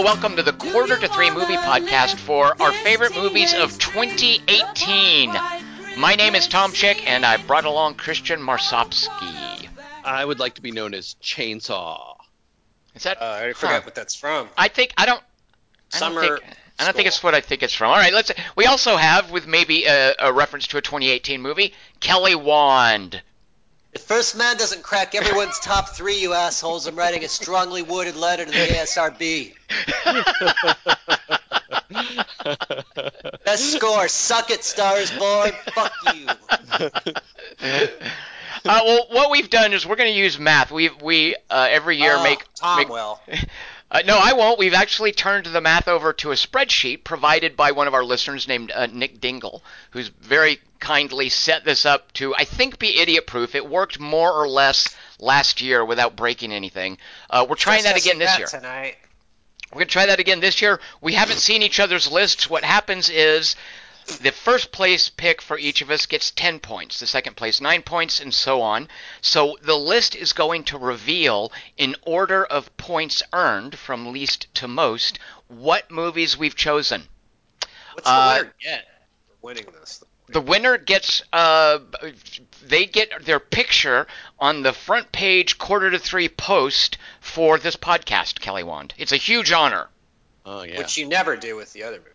wine. Hello, welcome to the Quarter to Three Movie Podcast for our favorite movies of 2018. My name is Tom Chick, and I brought along Christian Marsopsky. I would like to be known as Chainsaw. Is that? Uh, I already forgot what that's from. I think I don't. I don't Summer think, I don't think it's what I think it's from. All right, let's. We also have, with maybe a, a reference to a 2018 movie, Kelly Wand. If First Man doesn't crack everyone's top three, you assholes, I'm writing a strongly worded letter to the ASRB. Best score, suck it, Stars Born. Fuck you. Uh, well, what we've done is we're going to use math. We we uh, every year Oh, make Tom make, will. Uh, no, I won't. We've actually turned the math over to a spreadsheet provided by one of our listeners named uh, Nick Dingle, who's very kindly set this up to, I think, be idiot proof. It worked more or less last year without breaking anything. Uh, we're trying that again this year. Tonight. We're going to try that again this year. We haven't seen each other's lists. What happens is the first place pick for each of us gets 10 points, the second place 9 points, and so on. So the list is going to reveal, in order of points earned from least to most, what movies we've chosen. What's the Uh, winner get for winning this? The winner gets uh, they get their picture on the front page quarter to three post for this podcast, Kelly Wand. It's a huge honor. Oh yeah. Which you never do with the other movie.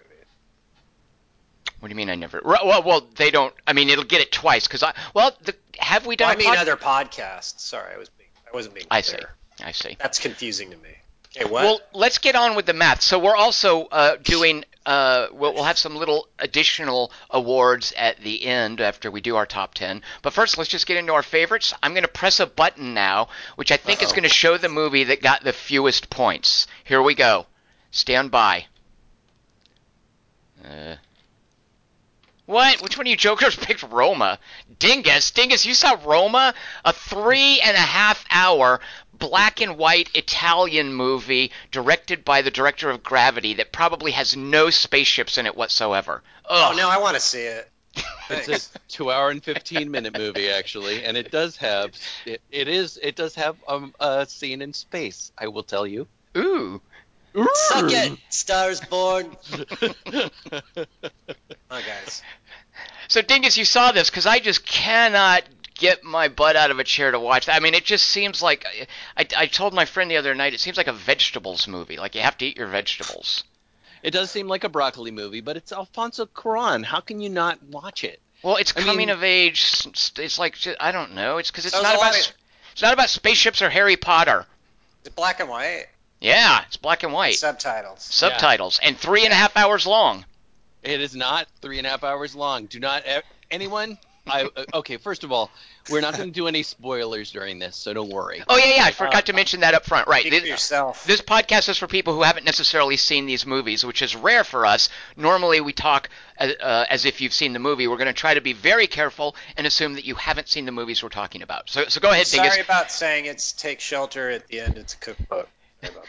What do you mean I never? Well, well, they don't. I mean, it'll get it twice because I. Well, the, have we done? Well, I mean pod- other podcasts. Sorry, I was being, I wasn't being I see. I see. That's confusing to me. Okay, what? Well, let's get on with the math. So we're also uh, doing. Uh, we'll, we'll have some little additional awards at the end after we do our top ten. But first, let's just get into our favorites. I'm going to press a button now, which I think is Uh-oh. going to show the movie that got the fewest points. Here we go. Stand by. Uh, what? Which one of you jokers picked Roma? Dingus, Dingus, you saw Roma? A three and a half hour black and white Italian movie directed by the director of Gravity that probably has no spaceships in it whatsoever. oh no, I want to see it. It's a two-hour and fifteen-minute movie actually, and it does have it, it is it does have um, a scene in space. I will tell you. Ooh. Suck it, Stars Born. Oh, guys. So Dingus, you saw this because I just cannot get my butt out of a chair to watch that. I mean, it just seems like I, I told my friend the other night. It seems like a vegetables movie. Like you have to eat your vegetables. It does seem like a broccoli movie, but it's Alfonso Cuarón. How can you not watch it? Well, it's I coming mean- of age. s- s- It's like I don't know. It's because it's not about lot s- of- it's not about spaceships or Harry Potter. It's black and white? Yeah, it's black and white Subtitles. subtitles and three and a half hours long. It is not three and a half hours long. Do not anyone. I uh, okay. First of all, we're not going to do any spoilers during this, so don't worry. Oh yeah, yeah. I forgot to mention that up front. Right. Speak This, yourself. this podcast is for people who haven't necessarily seen these movies, which is rare for us. Normally, we talk uh, uh, as if you've seen the movie. We're going to try to be very careful and assume that you haven't seen the movies we're talking about. So, so go ahead, Sorry Dingus. about saying it's take shelter at the end. It's a cookbook. Sorry about.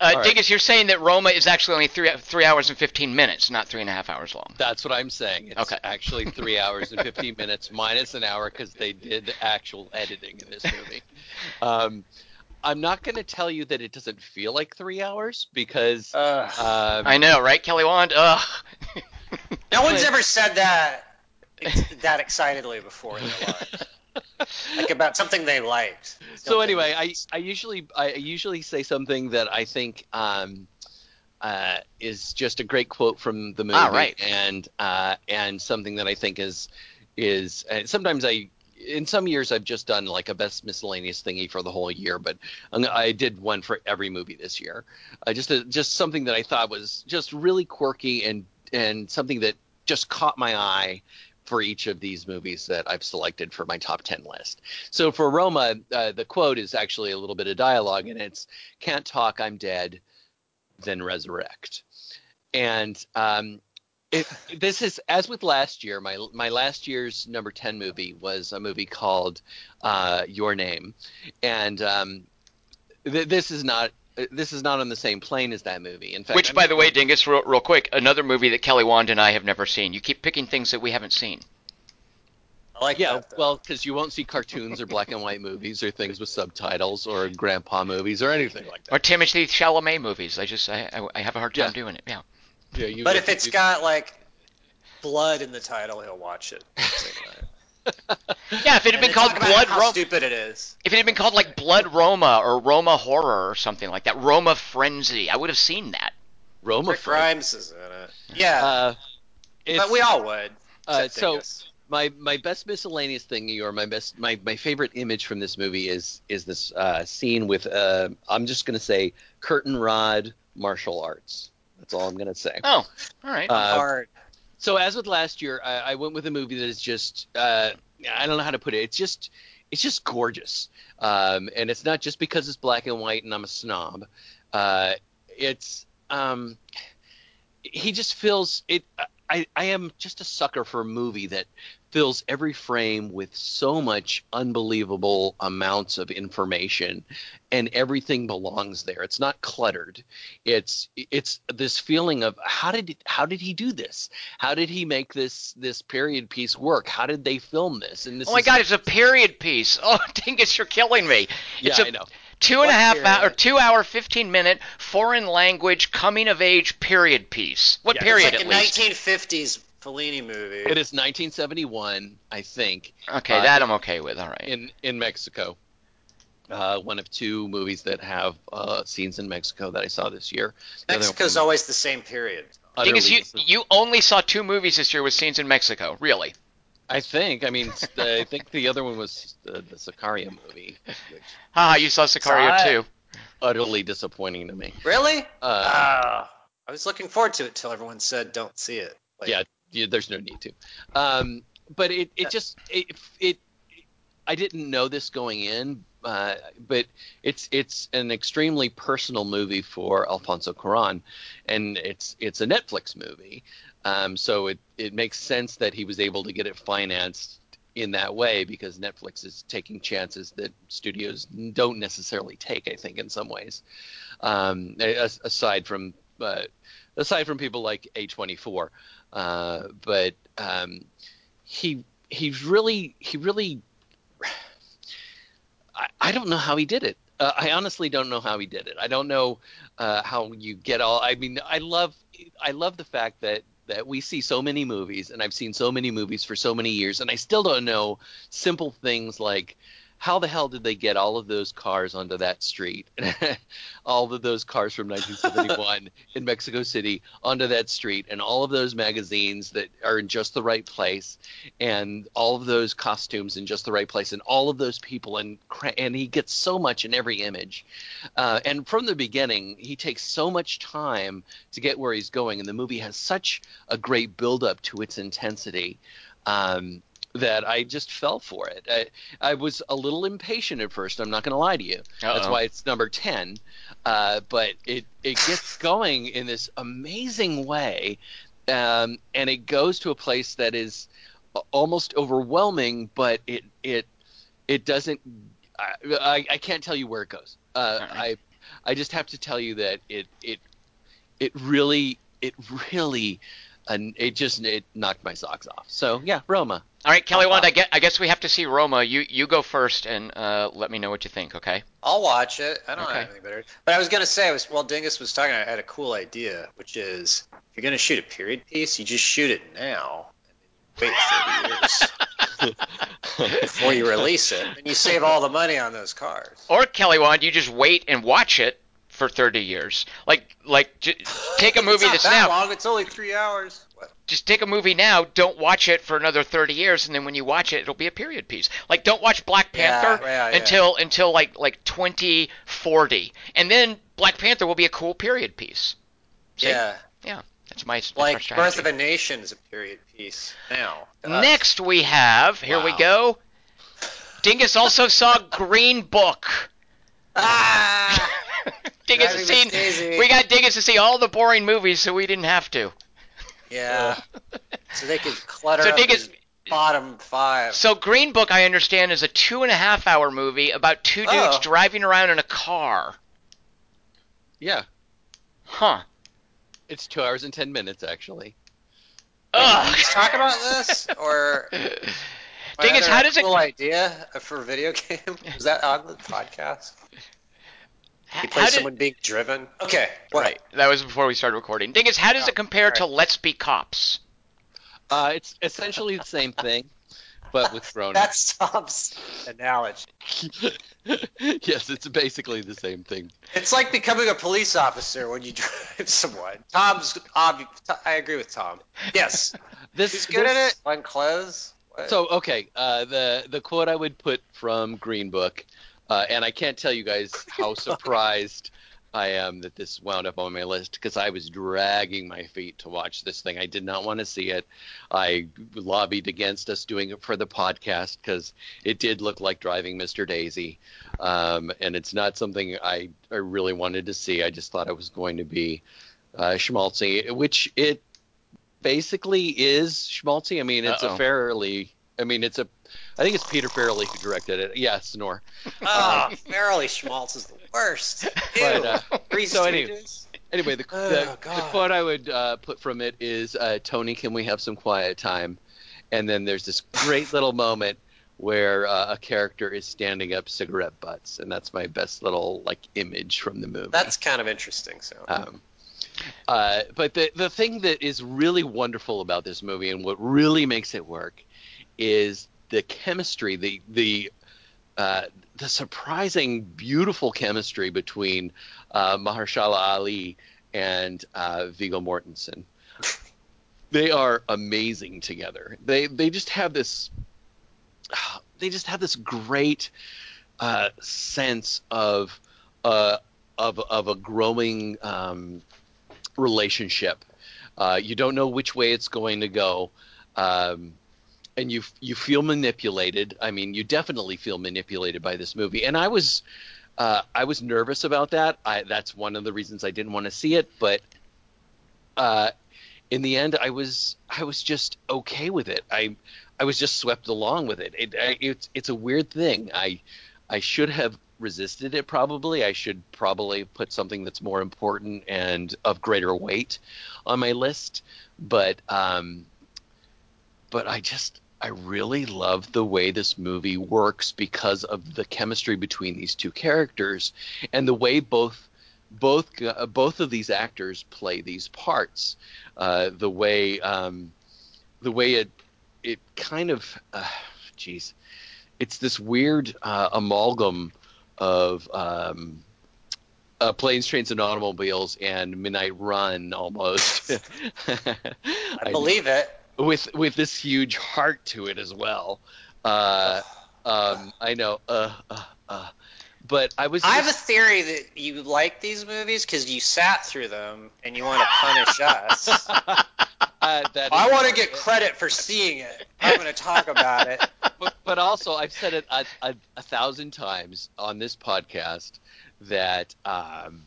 Uh, All right. Dingus, you're saying that Roma is actually only three three hours and fifteen minutes, not three and a half hours long. That's what I'm saying. It's Okay. actually three hours and 15 minutes minus an hour because they did actual editing in this movie. Um, I'm not going to tell you that it doesn't feel like three hours because Ugh. um, I know, right, Kelly Wand? Ugh. no one's ever said that that excitedly before in their life. Like about something they liked. so anyway, I, I usually I usually say something that I think um, uh, is just a great quote from the movie, Ah, right. and uh, and something that I think is is and sometimes I in some years I've just done like a best miscellaneous thingy for the whole year, but I did one for every movie this year. Uh, just a, just something that I thought was just really quirky and and something that just caught my eye for each of these movies that I've selected for my top 10 list. So for Roma, uh, the quote is actually a little bit of dialogue, and it's "Can't talk, I'm dead, then resurrect." And um, it, this is as with last year. My my last year's number 10 movie was a movie called uh, Your Name, and um, th- this is not. This is not on the same plane as that movie. In fact, Which, I'm by the way, going- Dingus, real, real quick, another movie that Kelly Wand and I have never seen. You keep picking things that we haven't seen. I like Yeah, that. well, because you won't see cartoons or black and white movies or things with subtitles or grandpa movies or anything like that. Or. Timothée Chalamet movies. I just I, I, I have a hard time Yeah. doing it. Yeah. Yeah, you, but if it's got like blood in the title, he'll watch it. Yeah, if it had And been called Blood how Roma, stupid it is. if it had been called like Blood Roma or Roma Horror or something like that, Roma Frenzy, I would have seen that. Roma Rick Grimes is in it. Yeah, uh, but we all would. uh, so Dingus. my my best miscellaneous thing, or my best my, my favorite image from this movie is is this uh, scene with uh, I'm just gonna say curtain rod martial arts. That's all I'm gonna say. Oh, all right. Uh, hard. So as with last year, I, I went with a movie that is just uh, I don't know how to put it. It's just it's just gorgeous, um, and it's not just because it's black and white and I'm a snob. Uh, it's um, he just feels it. I I am just a sucker for a movie that fills every frame with so much unbelievable amounts of information and everything belongs there it's not cluttered it's it's this feeling of how did how did he do this how did he make this this period piece work how did they film this and this oh my is, God, it's a period piece. Oh, Dingus, you're killing me. yeah it's a i know two and a half hour, or two hour, fifteen minute foreign language coming of age period piece. What Yeah, period it's at like least? a 1950s Fellini movie. it is 1971 i think Okay, uh, that I'm okay with. All right. in in mexico uh, one of two movies that have uh, scenes in Mexico that I saw this year. The other Mexico's one- always the same period. Dingus, utterly you dis- you only saw two movies this year with scenes in Mexico. Really? I think. I mean, I think the other one was the, the Sicario movie, which Haha, you saw Sicario Saw too. utterly disappointing to me. Really? Uh, Ah, I was looking forward to it till everyone said don't see it. Like, Yeah. Yeah, there's no need to. Um, but it, it just it, it I didn't know this going in, uh, but it's it's an extremely personal movie for Alfonso Cuarón, and it's it's a Netflix movie, um, so it it makes sense that he was able to get it financed in that way because Netflix is taking chances that studios don't necessarily take. I think in some ways, um, aside from uh, aside from people like A24, uh, but um, he he's really he really I, I don't know how he did it. Uh, I honestly don't know how he did it. I don't know uh, how you get all. I mean, I love I love the fact that that we see so many movies, and I've seen so many movies for so many years, and I still don't know simple things like how the hell did they get all of those cars onto that street? all of those cars from 1971 in Mexico City onto that street, and all of those magazines that are in just the right place, and all of those costumes in just the right place, and all of those people, and and he gets so much in every image. Uh, and from the beginning, he takes so much time to get where he's going, and the movie has such a great build up to its intensity. Um, that I just fell for it. I, I was a little impatient at first. I'm not going to lie to you. That's Uh-oh. why it's number ten. Uh, but it it gets going in this amazing way, um, and it goes to a place that is almost overwhelming. But it it it doesn't. I, I, I can't tell you where it goes. Uh, Alright. I I just have to tell you that it it it really it really and it just it knocked my socks off. So yeah, Roma. All right, Kelly Uh, Wand, I guess, I guess we have to see Roma. You you go first and uh, let me know what you think, okay? I'll watch it. I don't Okay. have anything better. But I was gonna say, I was while Dingus was talking, I had a cool idea, which is if you're gonna shoot a period piece, you just shoot it now, and then you wait 30 years before you release it, and you save all the money on those cars. Or Kelly Wand, you just wait and watch it for 30 years. Like like j- take a movie it's not that's that now. long. It's only three hours. What? Just take a movie now, don't watch it for another 30 years and then when you watch it it'll be a period piece. Like don't watch Black Panther yeah, yeah. until until like like 2040. And then Black Panther will be a cool period piece. See? Yeah, That's my that's like strategy. Birth of a Nation is a period piece now. Next we have, here we go. Dingus also saw Green Book. Ah! Dingus Driving has seen. Daisy. We got Dingus to see all the boring movies, so we didn't have to. Yeah. so they could clutter So up Dingus. his bottom five. So Green Book, I understand, is a two and a half hour movie about two dudes Oh. driving around in a car. Yeah, Huh. it's two hours and ten minutes actually. Ugh. Let's talk about this, or My Dingus, how does it- cool idea for a video game? Was that on the podcast? You play did- someone being driven. Okay, what? Right. That was before we started recording. Dingus, how does Oh, it compare to. Let's Be Cops? Uh, it's essentially the same thing, but with grown That's Tom's analogy. yes, it's basically the same thing. It's like becoming a police officer when you drive someone. Tom's obvi- I agree with Tom. Yes, This he's good this- at it. One clothes. So okay, uh, the the quote I would put from Green Book, uh, and I can't tell you guys how surprised I am that this wound up on my list because I was dragging my feet to watch this thing. I did not want to see it. I lobbied against us doing it for the podcast because it did look like driving Mr. Daisy, um, and it's not something I I really wanted to see. I just thought I was going to be uh, schmaltzy, which it basically is schmaltzy. I mean, it's Uh-oh. a fairly. I mean, it's a. I think it's Peter Farrelly who directed it. Yeah, Snore. oh, Farrelly Schmaltz is the worst. Ew. But, uh, so anyway- Anyway, the, Oh, the, the quote I would uh, put from it is, uh, "Tony, can we have some quiet time?" And then there's this great little moment where uh, a character is standing up cigarette butts, and that's my best little like image from the movie. That's kind of interesting. So Um, uh, but the the thing that is really wonderful about this movie and what really makes it work is the chemistry, the the uh, the surprising, beautiful chemistry between uh, Mahershala Ali and uh, Viggo Mortensen. They are amazing together. They they just have this. They just have this great uh, sense of uh, of of a growing um, relationship. Uh, you don't know which way it's going to go, um, and you you feel manipulated. I mean, you definitely feel manipulated by this movie. And I was uh, I was nervous about that. I, that's one of the reasons I didn't want to see it. But uh, in the end, I was I was just okay with it. I I was just swept along with it. it I, it's it's a weird thing. I I should have resisted it probably. I should probably put something that's more important and of greater weight on my list. But um, but I just I really love the way this movie works because of the chemistry between these two characters and the way both both uh, both of these actors play these parts. Uh, the way um, the way it it kind of uh, geez, it's this weird uh, amalgam of um, uh, planes, trains, and automobiles and Midnight Run almost. I believe it. with with this huge heart to it as well. Uh, um, I know. Uh, uh, uh, but I was. I have a theory that you like these movies because you sat through them and you want to punish us. uh, that I want to get credit for seeing it. I'm going to talk about it. but, but also I've said it a, a, a thousand times on this podcast that um,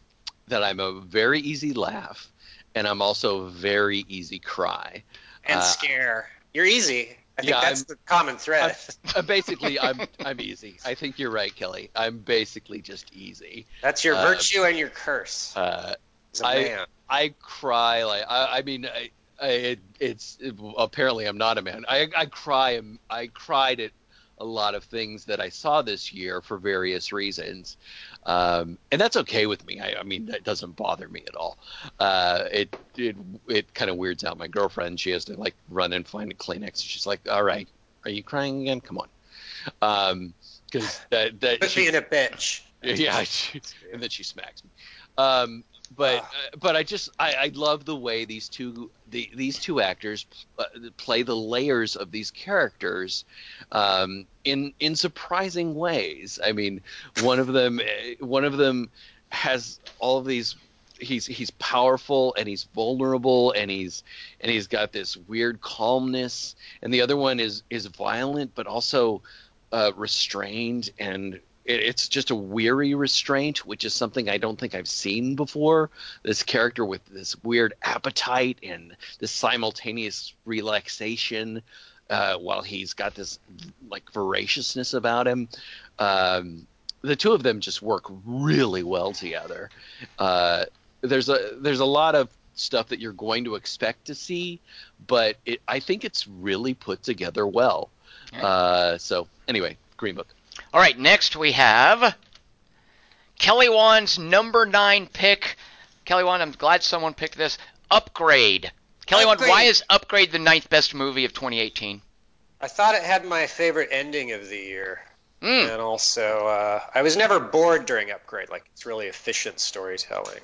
that I'm a very easy laugh and I'm also a very easy cry. And Uh, scare. You're easy. I think yeah, that's the common thread. Uh, basically, I'm I'm easy. I think you're right, Kelly. I'm basically just easy. that's your uh, virtue and your curse Uh, I- man. I cry like I, I mean I, I it, it's it, apparently I'm not a man. I I cry I cried at a lot of things that I saw this year for various reasons, um, and that's okay with me. I, I mean that doesn't bother me at all. Uh, it it it kind of weirds out my girlfriend. She has to like run and find a Kleenex. She's like, "All right, are you crying again? Come on." Um, because that that Quit she- being a bitch. yeah, she, and then she smacks me. Um, but Ah. uh, but I just I, I love the way these two the, these two actors uh, play the layers of these characters um, in in surprising ways. I mean, one of them eh, one of them has all of these. He's he's powerful and he's vulnerable and he's and he's got this weird calmness. And the other one is is violent but also uh, restrained and it, it's just a weary restraint, which is something I don't think I've seen before. This character with this weird appetite and this simultaneous relaxation, uh, while he's got this like voraciousness about him. Um, the two of them just work really well together. Uh, there's a there's a lot of stuff that you're going to expect to see, but it, I think it's really put together well. Uh, so anyway, Green Book. All right, next we have Kelly Wand's number nine pick. Kelly Wand, I'm glad someone picked this. Upgrade. Kelly Wand, why is Upgrade the ninth best movie of 2018? I thought it had my favorite ending of the year. Mm. And also, uh, I was never bored during Upgrade. Like, it's really efficient storytelling.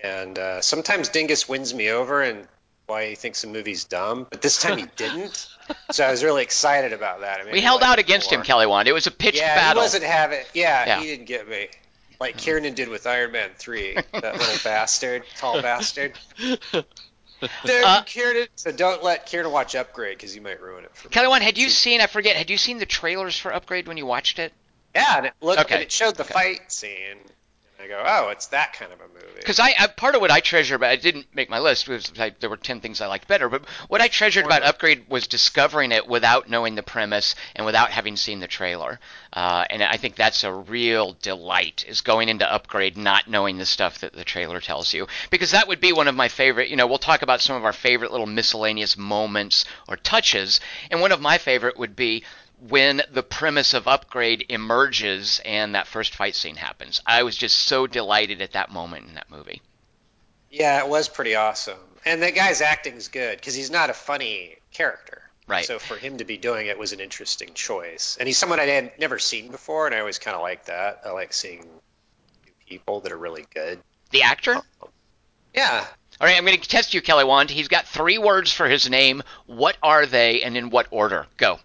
And uh, sometimes Dingus wins me over and why he thinks a movie's dumb, but this time he didn't. so I was really excited about that. I mean, We held out against him. Kelly Wand. It was a pitched Yeah, battle. he wasn't having. Yeah, Yeah. he didn't get me. Like Kiernan did with Iron Man 3. That little bastard, tall bastard. Dude, Uh, Kiernan. So don't let Kiernan watch Upgrade because you might ruin it for me. Kelly Wand, had you seen? I forget. Had you seen the trailers for Upgrade when you watched it? Yeah, and it looked Okay. and it showed the Okay. fight scene. I go, oh, it's that kind of a movie. Because I, I part of what I treasure, but I didn't make my list. Was I, there were ten things I liked better, but what I treasured about Upgrade was discovering it without knowing the premise and without having seen the trailer. Uh, and I think that's a real delight is going into Upgrade not knowing the stuff that the trailer tells you, because that would be one of my favorite. You know, we'll talk about some of our favorite little miscellaneous moments or touches, and one of my favorite would be when the premise of upgrade emerges and that first fight scene happens. I was just so delighted at that moment in that movie. Yeah, it was pretty awesome. And the guy's acting's good because he's not a funny character. Right. So for him to be doing it was an interesting choice. And he's someone I had never seen before, and I always kind of like that. I like seeing new people that are really good. The actor? Yeah. All right, I'm going to test you, Kelly Wand. He's got three words for his name. What are they, and in what order? Go.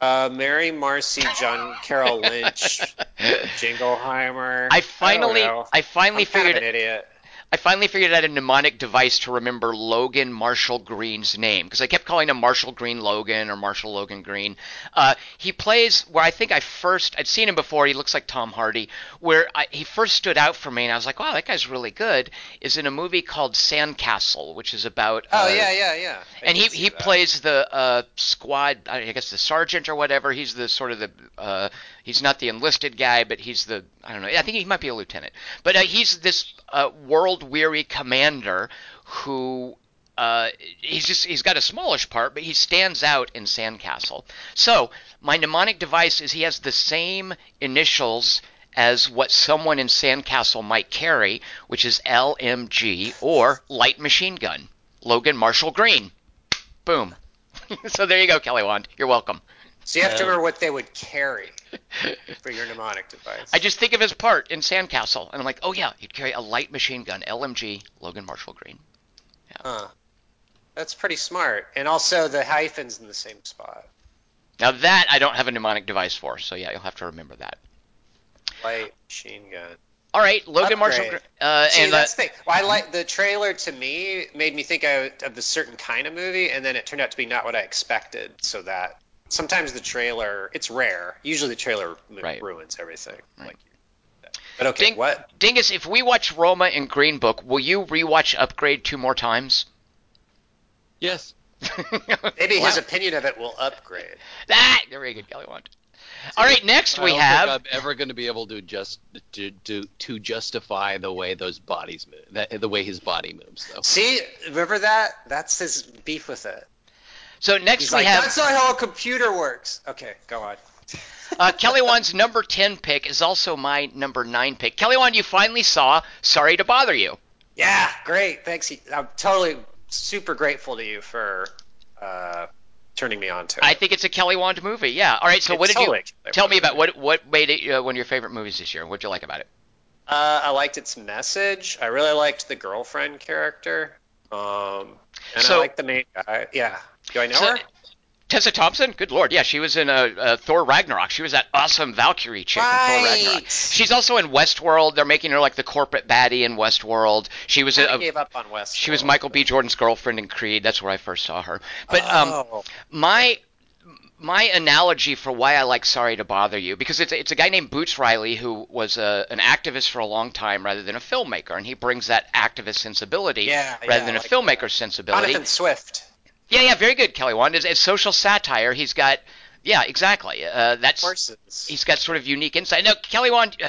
Uh, Mary Marcy, John Carroll Lynch, Jingleheimer. I finally, don't. I finally I'm kind figured, of an idiot. I finally figured out a mnemonic device to remember Logan Marshall-Green's name because I kept calling him Marshall Green Logan or Marshall Logan Green. Uh, he plays where I think I first I'd seen him before. He looks like Tom Hardy. Where I, he first stood out for me, and I was like, "Wow, that guy's really good." Is in a movie called Sandcastle, which is about Oh uh, yeah, yeah, yeah. I and he he that. plays the uh, squad. I guess the sergeant or whatever. He's the sort of the. Uh, he's not the enlisted guy, but he's the. I don't know. I think he might be a lieutenant. But uh, he's this uh, world weary commander who. Uh, he's just he's got a smallish part, but he stands out in Sandcastle. So my mnemonic device is he has the same initials as what someone in Sandcastle might carry, which is LMG or light machine gun. Logan Marshall-Green. Boom. so there you go, Kelly Wand. You're welcome. So you have to Um, remember what they would carry for your mnemonic device. I just think of his part in Sandcastle, and I'm like, oh yeah, he'd carry a light machine gun, LMG, Logan Marshall-Green. Huh. That's pretty smart. And also the hyphens in the same spot. Now that I don't have a mnemonic device for, so yeah, you'll have to remember that. Light machine gun. All right, Logan Upgrade. Marshall. Green. Uh, See, and uh, that's the thing. Well, I like the trailer. To me, made me think I, of a certain kind of movie, and then it turned out to be not what I expected. So that sometimes the trailer, it's rare. Usually, the trailer Right. ruins everything. Right. Like, but okay, Ding- what? Dingus, if we watch Roma and Green Book, will you rewatch Upgrade two more times? Yes. Maybe his opinion of it will upgrade. That very good, Kelly Wand. All right, next I we don't have. think I'm ever going to be able to just to, to to justify the way those bodies move, that, the way his body moves, though. See, remember that? That's his beef with it. So next He's we like, have that's not how a computer works. Okay, go on. uh, Kelly Wand's number ten pick is also my number nine pick. Kelly Wand, you finally saw. Sorry to bother you. Yeah, great. Thanks. I'm totally super grateful to you for uh, turning me on to it. I think it's a Kelly Wand movie. Yeah. All right. So It's what did totally you tell me about? What what made it uh, one of your favorite movies this year? What'd you like about it? Uh, I liked its message. I really liked the girlfriend character. Um, and So- I liked the main guy. Yeah. Do I know So- her? Tessa Thompson. Good lord. Yeah, she was in uh, uh, Thor Ragnarok. She was that awesome Valkyrie chick in Thor Ragnarok. She's also in Westworld. They're making her like the corporate baddie in Westworld. She was I a, gave up on West. she was Michael B. Jordan's girlfriend in Creed. That's where I first saw her. But um, oh. my my analogy for why I like Sorry to Bother You because it's it's a guy named Boots Riley who was a, an activist for a long time rather than a filmmaker, and he brings that activist sensibility Yeah, rather yeah, than a like filmmaker's sensibility. Jonathan Swift. Yeah, yeah, very good, Kelly Wand. It's, it's social satire. He's got yeah, exactly. Uh, that's Horses. he's got sort of unique insight. No, Kelly Wand, uh,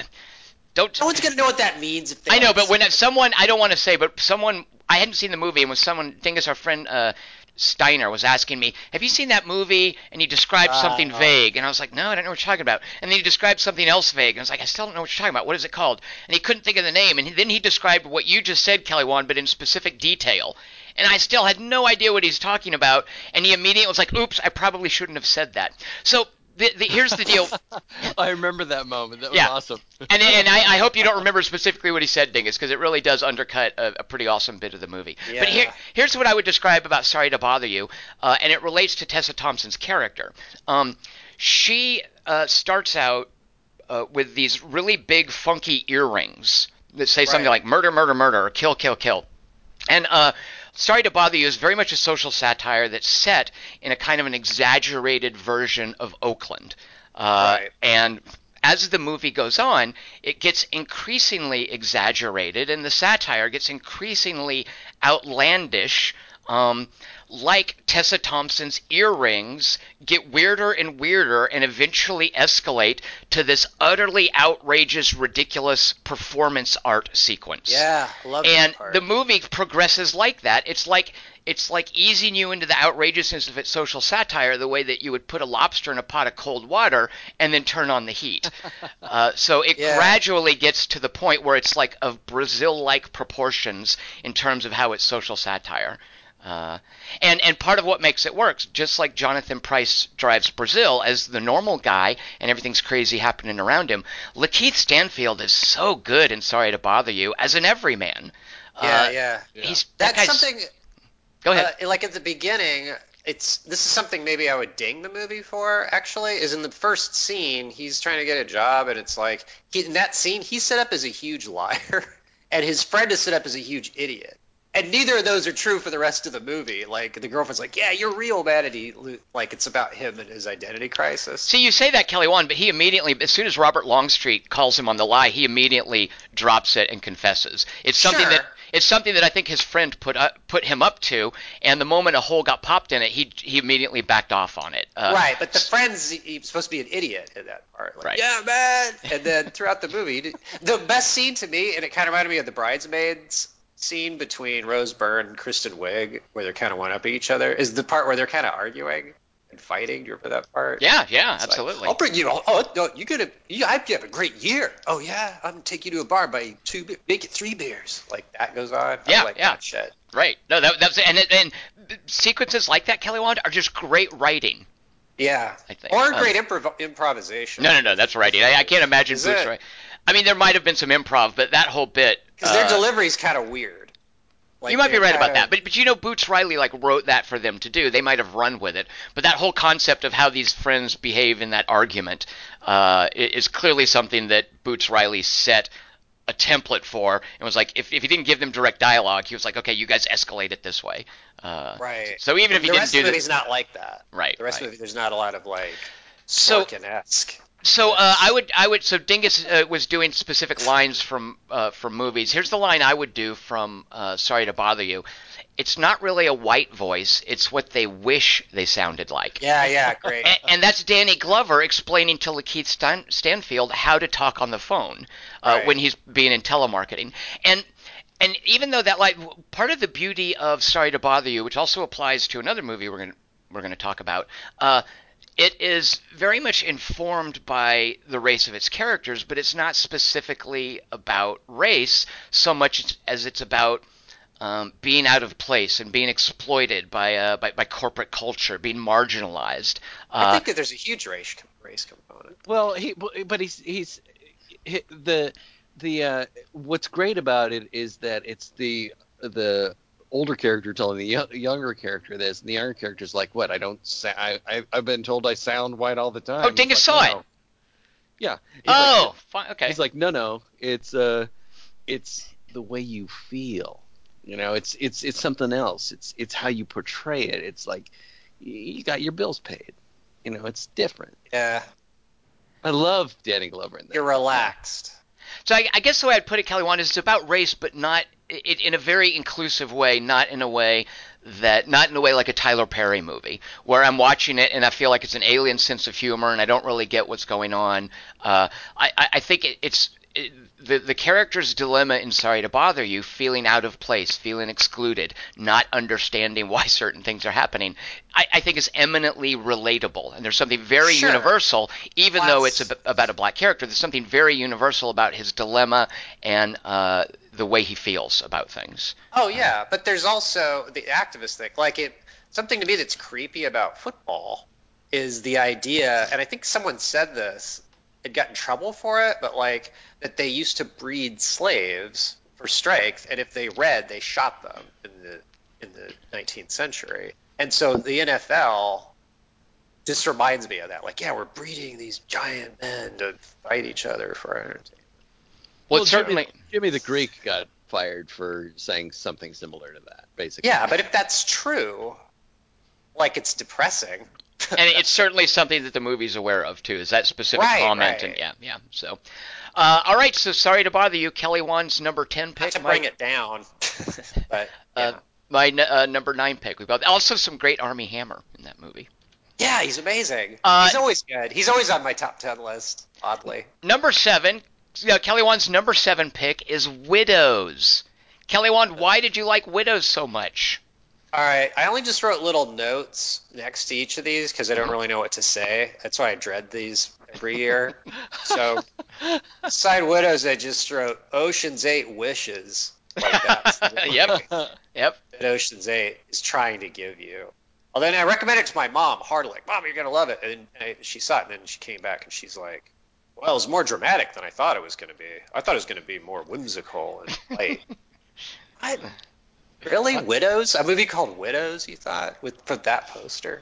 don't. No one's gonna know what that means if they. I know, but when someone, I don't want to say, but someone I hadn't seen the movie, and when someone, Dingus, our friend uh, Steiner, was asking me, "Have you seen that movie?" and he described Uh, something vague, and I was like, "No, I don't know what you're talking about." And then he described something else vague, and I was like, "I still don't know what you're talking about. What is it called?" And he couldn't think of the name, and then he described what you just said, Kelly Wand, but in specific detail. And I still had no idea what he's talking about, and he immediately was like, "Oops, I probably shouldn't have said that." So. The, the, here's the deal. I remember that moment. That was Yeah. awesome. and and I, I hope you don't remember specifically what he said, Dingus, because it really does undercut a, a pretty awesome bit of the movie. Yeah. But here, here's what I would describe about Sorry to Bother You, uh, and it relates to Tessa Thompson's character. Um, she uh, starts out uh, with these really big, funky earrings that say something like "murder, murder, murder," or "kill, kill, kill," and uh, Sorry to Bother You is very much a social satire that's set in a kind of an exaggerated version of Oakland. Uh, Right. And as the movie goes on, it gets increasingly exaggerated, and the satire gets increasingly outlandish. Um, like Tessa Thompson's earrings get weirder and weirder and eventually escalate to this utterly outrageous, ridiculous performance art sequence Yeah, love and that part. the movie progresses like that. It's like it's like easing you into the outrageousness of its social satire, the way that you would put a lobster in a pot of cold water and then turn on the heat. uh, so it Yeah. gradually gets to the point where it's like of Brazil-like proportions in terms of how it's social satire. Uh, and and part of what makes it work, just like Jonathan Pryce drives Brazil as the normal guy, and everything's crazy happening around him. Lakeith Stanfield is so good and sorry to bother you as an everyman. yeah, Uh, yeah. He's that That's something. Go ahead. Uh, like at the beginning, it's this is something maybe I would ding the movie for. Actually, is in the first scene he's trying to get a job, and it's like he, in that scene he's set up as a huge liar, and his friend is set up as a huge idiot. And neither of those are true for the rest of the movie. Like the girlfriend's like, "Yeah, you're real bad," and he like it's about him and his identity crisis. See, you say that, Kelly Wand, but he immediately, as soon as Robert Longstreet calls him on the lie, he immediately drops it and confesses. It's something Sure. that it's something that I think his friend put up, put him up to, and the moment a hole got popped in it, he he immediately backed off on it. Uh, right, but the friend's he's supposed to be an idiot in that part. Like, Right. Yeah, man. And then throughout the movie, did- the best scene to me, and it kind of reminded me of the bridesmaids scene between Rose Byrne and Kristen Wiig, where they're kind of one up at each other, is the part where they're kind of arguing and fighting. Do you remember that part? Yeah, yeah, It's like, absolutely. I'll bring you. Oh, oh no, you're gonna. You, I have a great year. Oh yeah, I'm gonna take you to a bar, by two, make it three beers. Like that goes on. Yeah, like yeah. Shit. Right. No, that, that was and it, and sequences like that, Kelly Wand, are just great writing. Yeah. I think. Or Um, great improv- improvisation. No, no, no, that's writing. I, I can't imagine Is Boots it? right. I mean, there might have been some improv, but that whole bit. Because their uh, is kind of weird. Like, you might be right about kinda- that, but but you know, Boots Riley like wrote that for them to do. They might have run with it, but that whole concept of how these friends behave in that argument uh, is clearly something that Boots Riley set a template for, and was like, if if he didn't give them direct dialogue, he was like, okay, you guys escalate it this way. Uh, Right. So even if he the didn't rest do of the that, movie's not like that. right, The rest right. of the movie, there's not a lot of like So- Sorkin-esque. So uh, I would I would so Dingus uh, was doing specific lines from uh, from movies. Here's the line I would do from uh, Sorry to Bother You. It's not really a white voice. It's what they wish they sounded like. Yeah, yeah, great. And, and that's Danny Glover explaining to Lakeith Stan- Stanfield how to talk on the phone uh, Right. when he's being in telemarketing. And and even though that like part of the beauty of Sorry to Bother You, which also applies to another movie we're going to we're to talk about, uh, it is very much informed by the race of its characters, but it's not specifically about race so much as it's about um, being out of place and being exploited by, uh, by by corporate culture, being marginalized. I Uh, think that there's a huge race race component. Well, he but he's he's he, the the uh, what's great about it is that it's the the older character telling the younger character this, and the younger character's like, "What? I don't. Sa- I, I I've been told I sound white all the time." Oh, He's Dingus like, saw "No, it." Yeah. He's oh, like, fine, okay. he's like, "No, no. It's uh, it's the way you feel. You know, it's it's it's something else. It's it's how you portray it. It's like you got your bills paid. You know, it's different." Yeah, I love Danny Glover in that. you're relaxed. So I, I guess the way I'd put it, Kelly Wand, is it's about race, but not it, in a very inclusive way, not in a way that not in a way like a Tyler Perry movie, where I'm watching it and I feel like it's an alien sense of humor and I don't really get what's going on. Uh, I, I think it, it's it, the the character's dilemma in Sorry to Bother You, feeling out of place, feeling excluded, not understanding why certain things are happening, I, I think is eminently relatable. And there's something very Sure. universal, even though it's ab- about a black character. There's something very universal about his dilemma and uh, the way he feels about things. Oh yeah, but there's also the activist thing. Like it, something to me that's creepy about football is the idea, and I think someone said this, had got in trouble for it, but like that they used to breed slaves for strength, and if they read, they shot them in the in the 19th century. And so the NFL just reminds me of that. Like, yeah, we're breeding these giant men to fight each other for entertainment. Well, Well, certainly. Jimmy, Jimmy the Greek got fired for saying something similar to that, basically. Yeah, but if that's true, like it's depressing. and it's certainly something that the movie's aware of too. Is that specific Right, comment? right. And yeah, yeah. So, uh, all right. So sorry to bother you, Kelly Wand's number ten Not pick. to my- bring it down, but yeah. Uh, my n- uh, number nine pick. We've got also some great Armie Hammer in that movie. yeah, he's amazing. Uh, he's always good. He's always on my top ten list. Oddly, Number seven. Kelly Wand's number seven pick is Widows. Kelly Wand, why did you like Widows so much? All right. I only just wrote little notes next to each of these because I don't really know what to say. That's why I dread these every year. so, side widows, I just wrote Ocean's Eight wishes. Like movie Yep. Yep. that Ocean's Eight is trying to give you. Well, then I recommended it to my mom heartily. Like, mom, you're gonna love it. And I, she saw it, and then she came back and she's like, "Well, it was more dramatic than I thought it was gonna be. I thought it was gonna be more whimsical and light." what? Really, Widows? A movie called Widows? You thought with for that poster?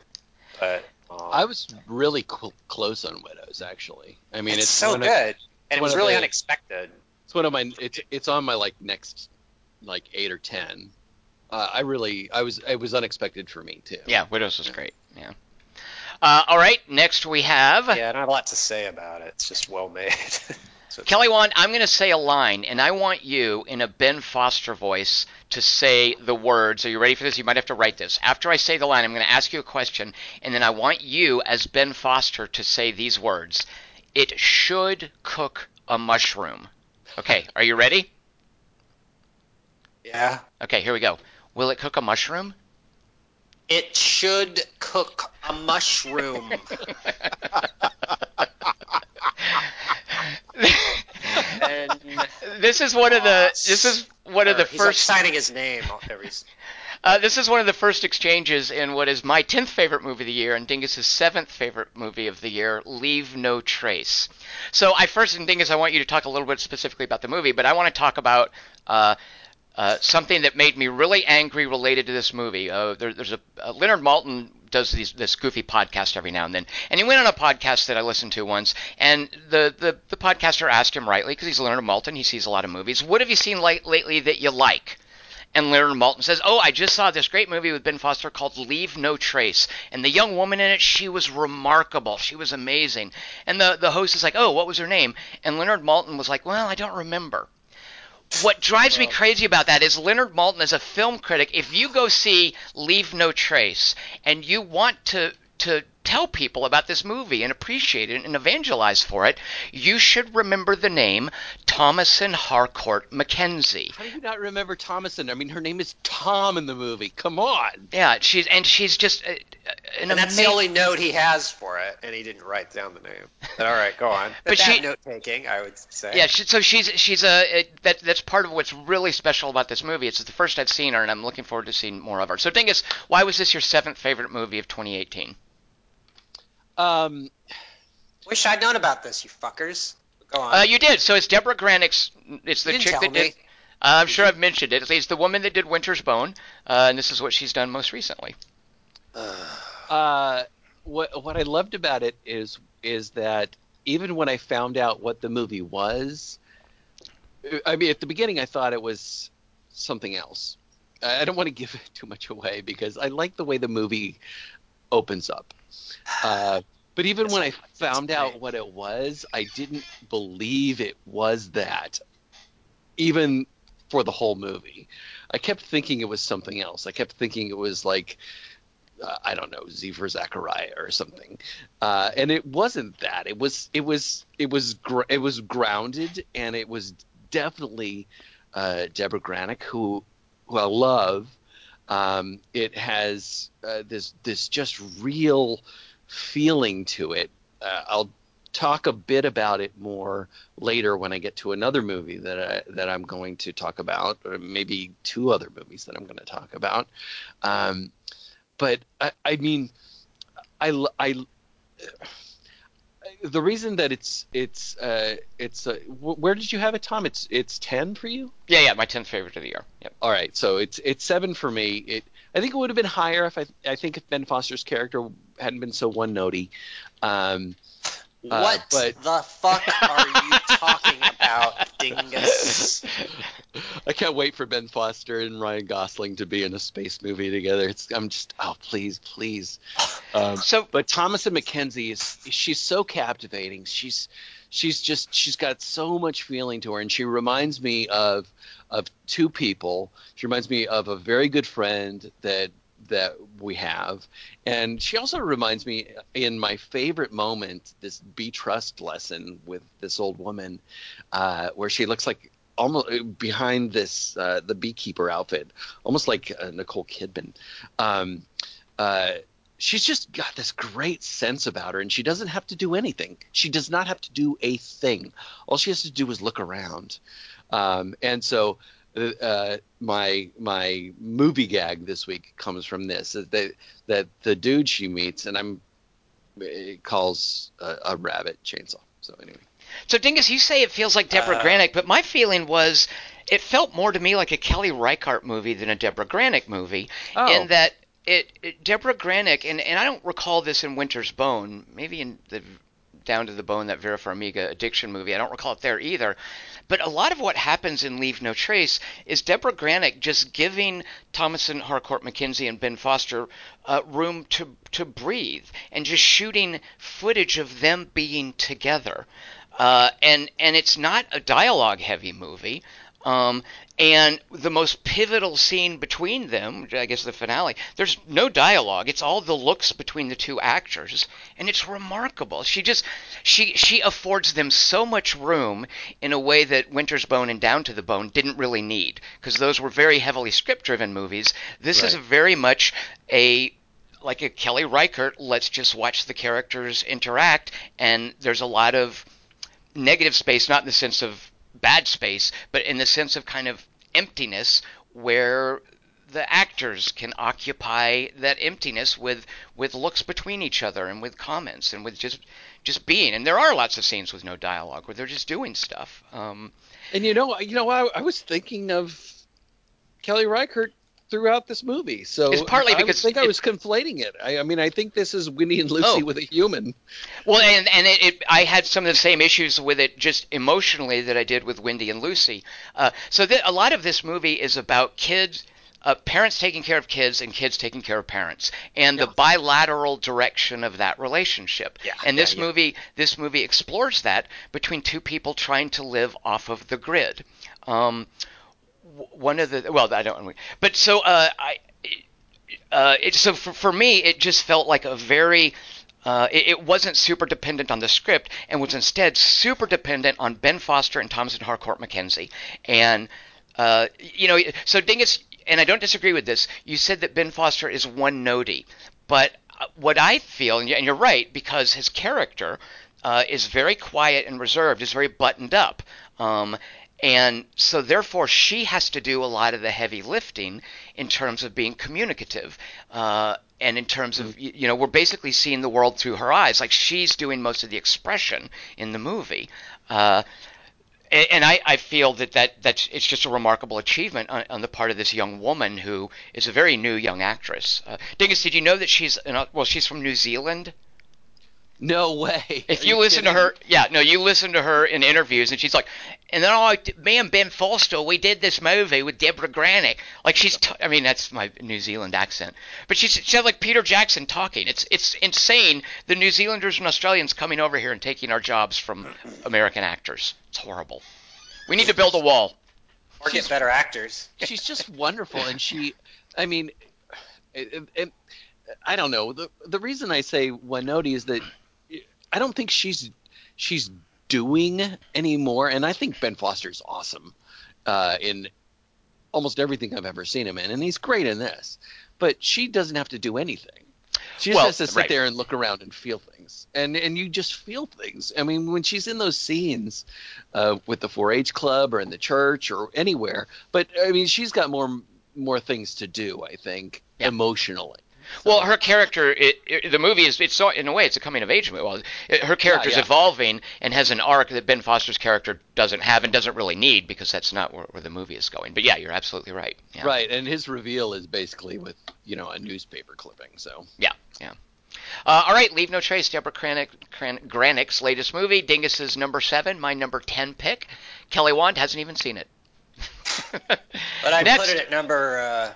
But um, I was really cl- close on Widows, actually. I mean, it's, it's, so good, Of, and it was really the- unexpected. it's one of my. It's it's on my like next, like eight or ten. Uh, I really, I was, it was unexpected for me too. Yeah, Widows was great. Yeah. Uh, all right. Next we have Yeah, I don't have a lot to say about it. It's just well made. so Kelly Wand, I'm going to say a line, and I want you in a Ben Foster voice to say the words. Are you ready for this? You might have to write this. After I say the line, I'm going to ask you a question, and then I want you, as Ben Foster, to say these words. It should cook a mushroom. Okay, are you ready? yeah. Okay, here we go. Will it cook a mushroom? It should cook a mushroom. and this is one of the. This is one of the He's like first. signing his name every. Uh, this is one of the first exchanges in what is my 10th favorite movie of the year and Dingus's 7th favorite movie of the year, Leave No Trace. So, I first, and Dingus, I want you to talk a little bit specifically about the movie, but I want to talk about uh, uh, something that made me really angry related to this movie. Uh, there, there's a uh, Leonard Maltin does these, this goofy podcast every now and then, and he went on a podcast that I listened to once, and the the, the podcaster asked him rightly because he's Leonard Maltin, he sees a lot of movies. What have you seen late, lately that you like? And Leonard Maltin says, "Oh, I just saw this great movie with Ben Foster called Leave No Trace, and the young woman in it, she was remarkable. She was amazing." And the the host is like, "Oh, what was her name?" And Leonard Maltin was like, "Well, I don't remember." What drives me crazy about that is Leonard Maltin as a film critic. If you go see Leave No Trace and you want to to tell people about this movie and appreciate it and evangelize for it, you should remember the name Thomasin Harcourt McKenzie. How do you not remember Thomasin? I mean, her name is Tom in the movie. Come on. Yeah, she's and she's just uh, uh, an And that's ama- the only note he has for it, and he didn't write down the name. But all right, go on. But But she- note taking, I would say. Yeah, she, so she's she's a it, that that's part of what's really special about this movie. It's the first I've seen her, and I'm looking forward to seeing more of her. So, Dingus, why was this your seventh favorite movie of 2018? Um, Wish I'd known about this, you fuckers. Go on. Uh, you did. So it's Deborah Granik's. It's the You chick that me. did. Uh, I'm sure I've mentioned it. It's the woman that did Winter's Bone, uh, and this is what she's done most recently. uh, what what I loved about it is is that even when I found out what the movie was, I mean, at the beginning I thought it was something else. I I don't want to give too much away because I like the way the movie opens up. Uh, but even when I found out what it was, I didn't believe it was that. Even for the whole movie, I kept thinking it was something else. I kept thinking it was like uh, I don't know Z for Zachariah or something, uh, and it wasn't that. It was it was it was gr- it was grounded, and it was definitely uh, Deborah Granik who who I love. Um, it has uh, this this just real feeling to it. Uh, I'll talk a bit about it more later when I get to another movie that I, that I'm going to talk about, or maybe two other movies that I'm going to talk about. Um, but I, I mean, I, I the reason that it's it's uh, it's uh, where did you have it, Tom? It's it's ten for you. Yeah, yeah, my tenth favorite of the year. Yep. All right, so it's it's seven for me. It I think it would have been higher if I I think if Ben Foster's character hadn't been so one notey. Um, uh, what uh, but... the fuck are you talking about, dingus? I can't wait for Ben Foster and Ryan Gosling to be in a space movie together. It's I'm just oh please please. Um, so, but Thomasin McKenzie is she's so captivating. She's she's just she's got so much feeling to her, and she reminds me of of two people. She reminds me of a very good friend that that we have. And she also reminds me in my favorite moment, this be trust lesson with this old woman, uh, where she looks like almost behind this uh, the beekeeper outfit, almost like uh, Nicole Kidman. Um, uh, she's just got this great sense about her, and she doesn't have to do anything. She does not have to do a thing. All she has to do is look around. Um, and so uh, my my movie gag this week comes from this that that the dude she meets and I'm calls a, a rabbit chainsaw. So anyway. So Dingus, you say it feels like Deborah uh, Granik, but my feeling was it felt more to me like a Kelly Reichardt movie than a Deborah Granik movie, oh. in that it, it Deborah Granik and and I don't recall this in Winter's Bone, maybe in the Down to the Bone that Vera Farmiga addiction movie. I don't recall it there either. But a lot of what happens in Leave No Trace is Deborah Granik just giving Thomasin, Harcourt McKenzie and Ben Foster uh, room to to breathe and just shooting footage of them being together. Uh, and and it's not a dialogue heavy movie. Um, and the most pivotal scene between them, I guess the finale, there's no dialogue. It's all the looks between the two actors, and it's remarkable. She just she she affords them so much room in a way that Winter's Bone and Down to the Bone didn't really need, because those were very heavily script-driven movies. This right. is very much a like a Kelly Reichardt, Let's just watch the characters interact, and there's a lot of negative space, not in the sense of bad space, but in the sense of kind of emptiness where the actors can occupy that emptiness with with looks between each other and with comments and with just just being. And there are lots of scenes with no dialogue where they're just doing stuff. Um, and you know, you know, I, I was thinking of Kelly Reichardt throughout this movie. So it's partly I, because I think I was conflating it. I, I, mean, I think this is Winnie and Lucy oh. with a human. Well, and and it, it, I had some of the same issues with it just emotionally that I did with Wendy and Lucy. Uh, so th- a lot of this movie is about kids. Uh, parents taking care of kids and kids taking care of parents and yeah. the bilateral direction of that relationship yeah, and this yeah, movie this movie explores that between two people trying to live off of the grid um, one of the well, I don't. But so uh, I, uh, it, so for, for me, it just felt like a very. Uh, it, it, wasn't super dependent on the script and was instead super dependent on Ben Foster and Thomasin Harcourt McKenzie. And, uh, you know, so Dingus, and I don't disagree with this, you said that Ben Foster is one notey. But uh, what I feel, and you're right, because his character uh, is very quiet and reserved, is very buttoned up. Um, and so, therefore, she has to do a lot of the heavy lifting in terms of being communicative. Uh, and in terms of, mm. you know, we're basically seeing the world through her eyes. Like she's doing most of the expression in the movie. Uh, and I, I, feel that, that that's it's just a remarkable achievement on, on, the part of this young woman who is a very new young actress. Uh, Dingus, did you know that she's well? She's from New Zealand. No way. If you, you listen kidding? to her, yeah, no, you listen to her in interviews, and she's like, and then I, me and Ben Foster, we did this movie with Deborah Granik. Like she's, t- I mean, that's my New Zealand accent, but she's she like Peter Jackson talking. It's it's insane. The New Zealanders and Australians coming over here and taking our jobs from American actors. It's horrible. We need to build a wall. Or get better actors. she's just wonderful, and she, I mean, it, it, I don't know. The the reason I say Winoti is that I don't think she's she's doing anymore, and I think Ben Foster's awesome uh, in almost everything I've ever seen him in, and he's great in this. But she doesn't have to do anything. She just Well, has to sit right. there and look around and feel things, and and you just feel things. I mean, when she's in those scenes uh, with the 4-H club or in the church or anywhere, but I mean, she's got more more things to do. I think Yeah. emotionally. Well, her character, it, it, the movie is, it's so, in a way, it's a coming of age movie. Well, it, her character's yeah. evolving and has an arc that Ben Foster's character doesn't have and doesn't really need because that's not where, where the movie is going. But yeah, you're absolutely right. Yeah. Right, and his reveal is basically with you know a newspaper clipping. So Yeah, yeah. Uh, all right, Leave No Trace, Deborah Granik, Gran- Granik's latest movie. Dingus is number seven, my number ten pick. Kelly Wand hasn't even seen it. But I Next. put it at number uh,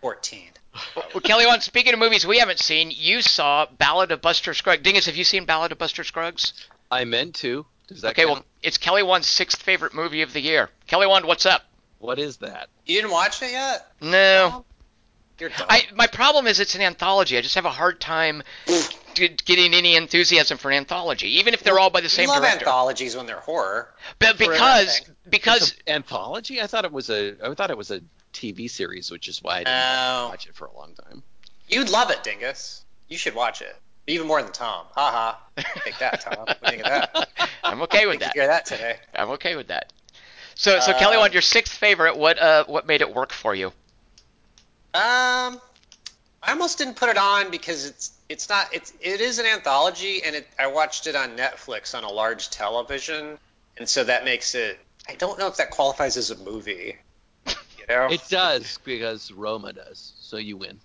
14. Well, Kelly Wand, speaking of movies we haven't seen, you saw Ballad of Buster Scruggs. Dingus, have you seen Ballad of Buster Scruggs? I meant to. Does that Okay, count? well, it's Kelly Wand's sixth favorite movie of the year. Kelly Wand, what's up? what is that? You didn't watch it yet? No. You're dumb. I my problem is it's an anthology. I just have a hard time g- getting any enthusiasm for an anthology, even if they're all by the You same love director. anthologies when they're horror. But because because anthology? I thought it was a. I thought it was a TV series, which is why I didn't Oh. watch it for a long time. You'd love it, Dingus. You should watch it. Even more than Tom. Ha ha. Take that, Tom. What do you think of that? I'm okay with that. hear that today. I'm okay with that. So so Uh, Kelly Wand, your sixth favorite. What uh what made it work for you? Um, I almost didn't put it on because it's it's not it's it is an anthology and it I watched it on Netflix on a large television and so that makes it I don't know if that qualifies as a movie. You know, It does because Roma does. So you win.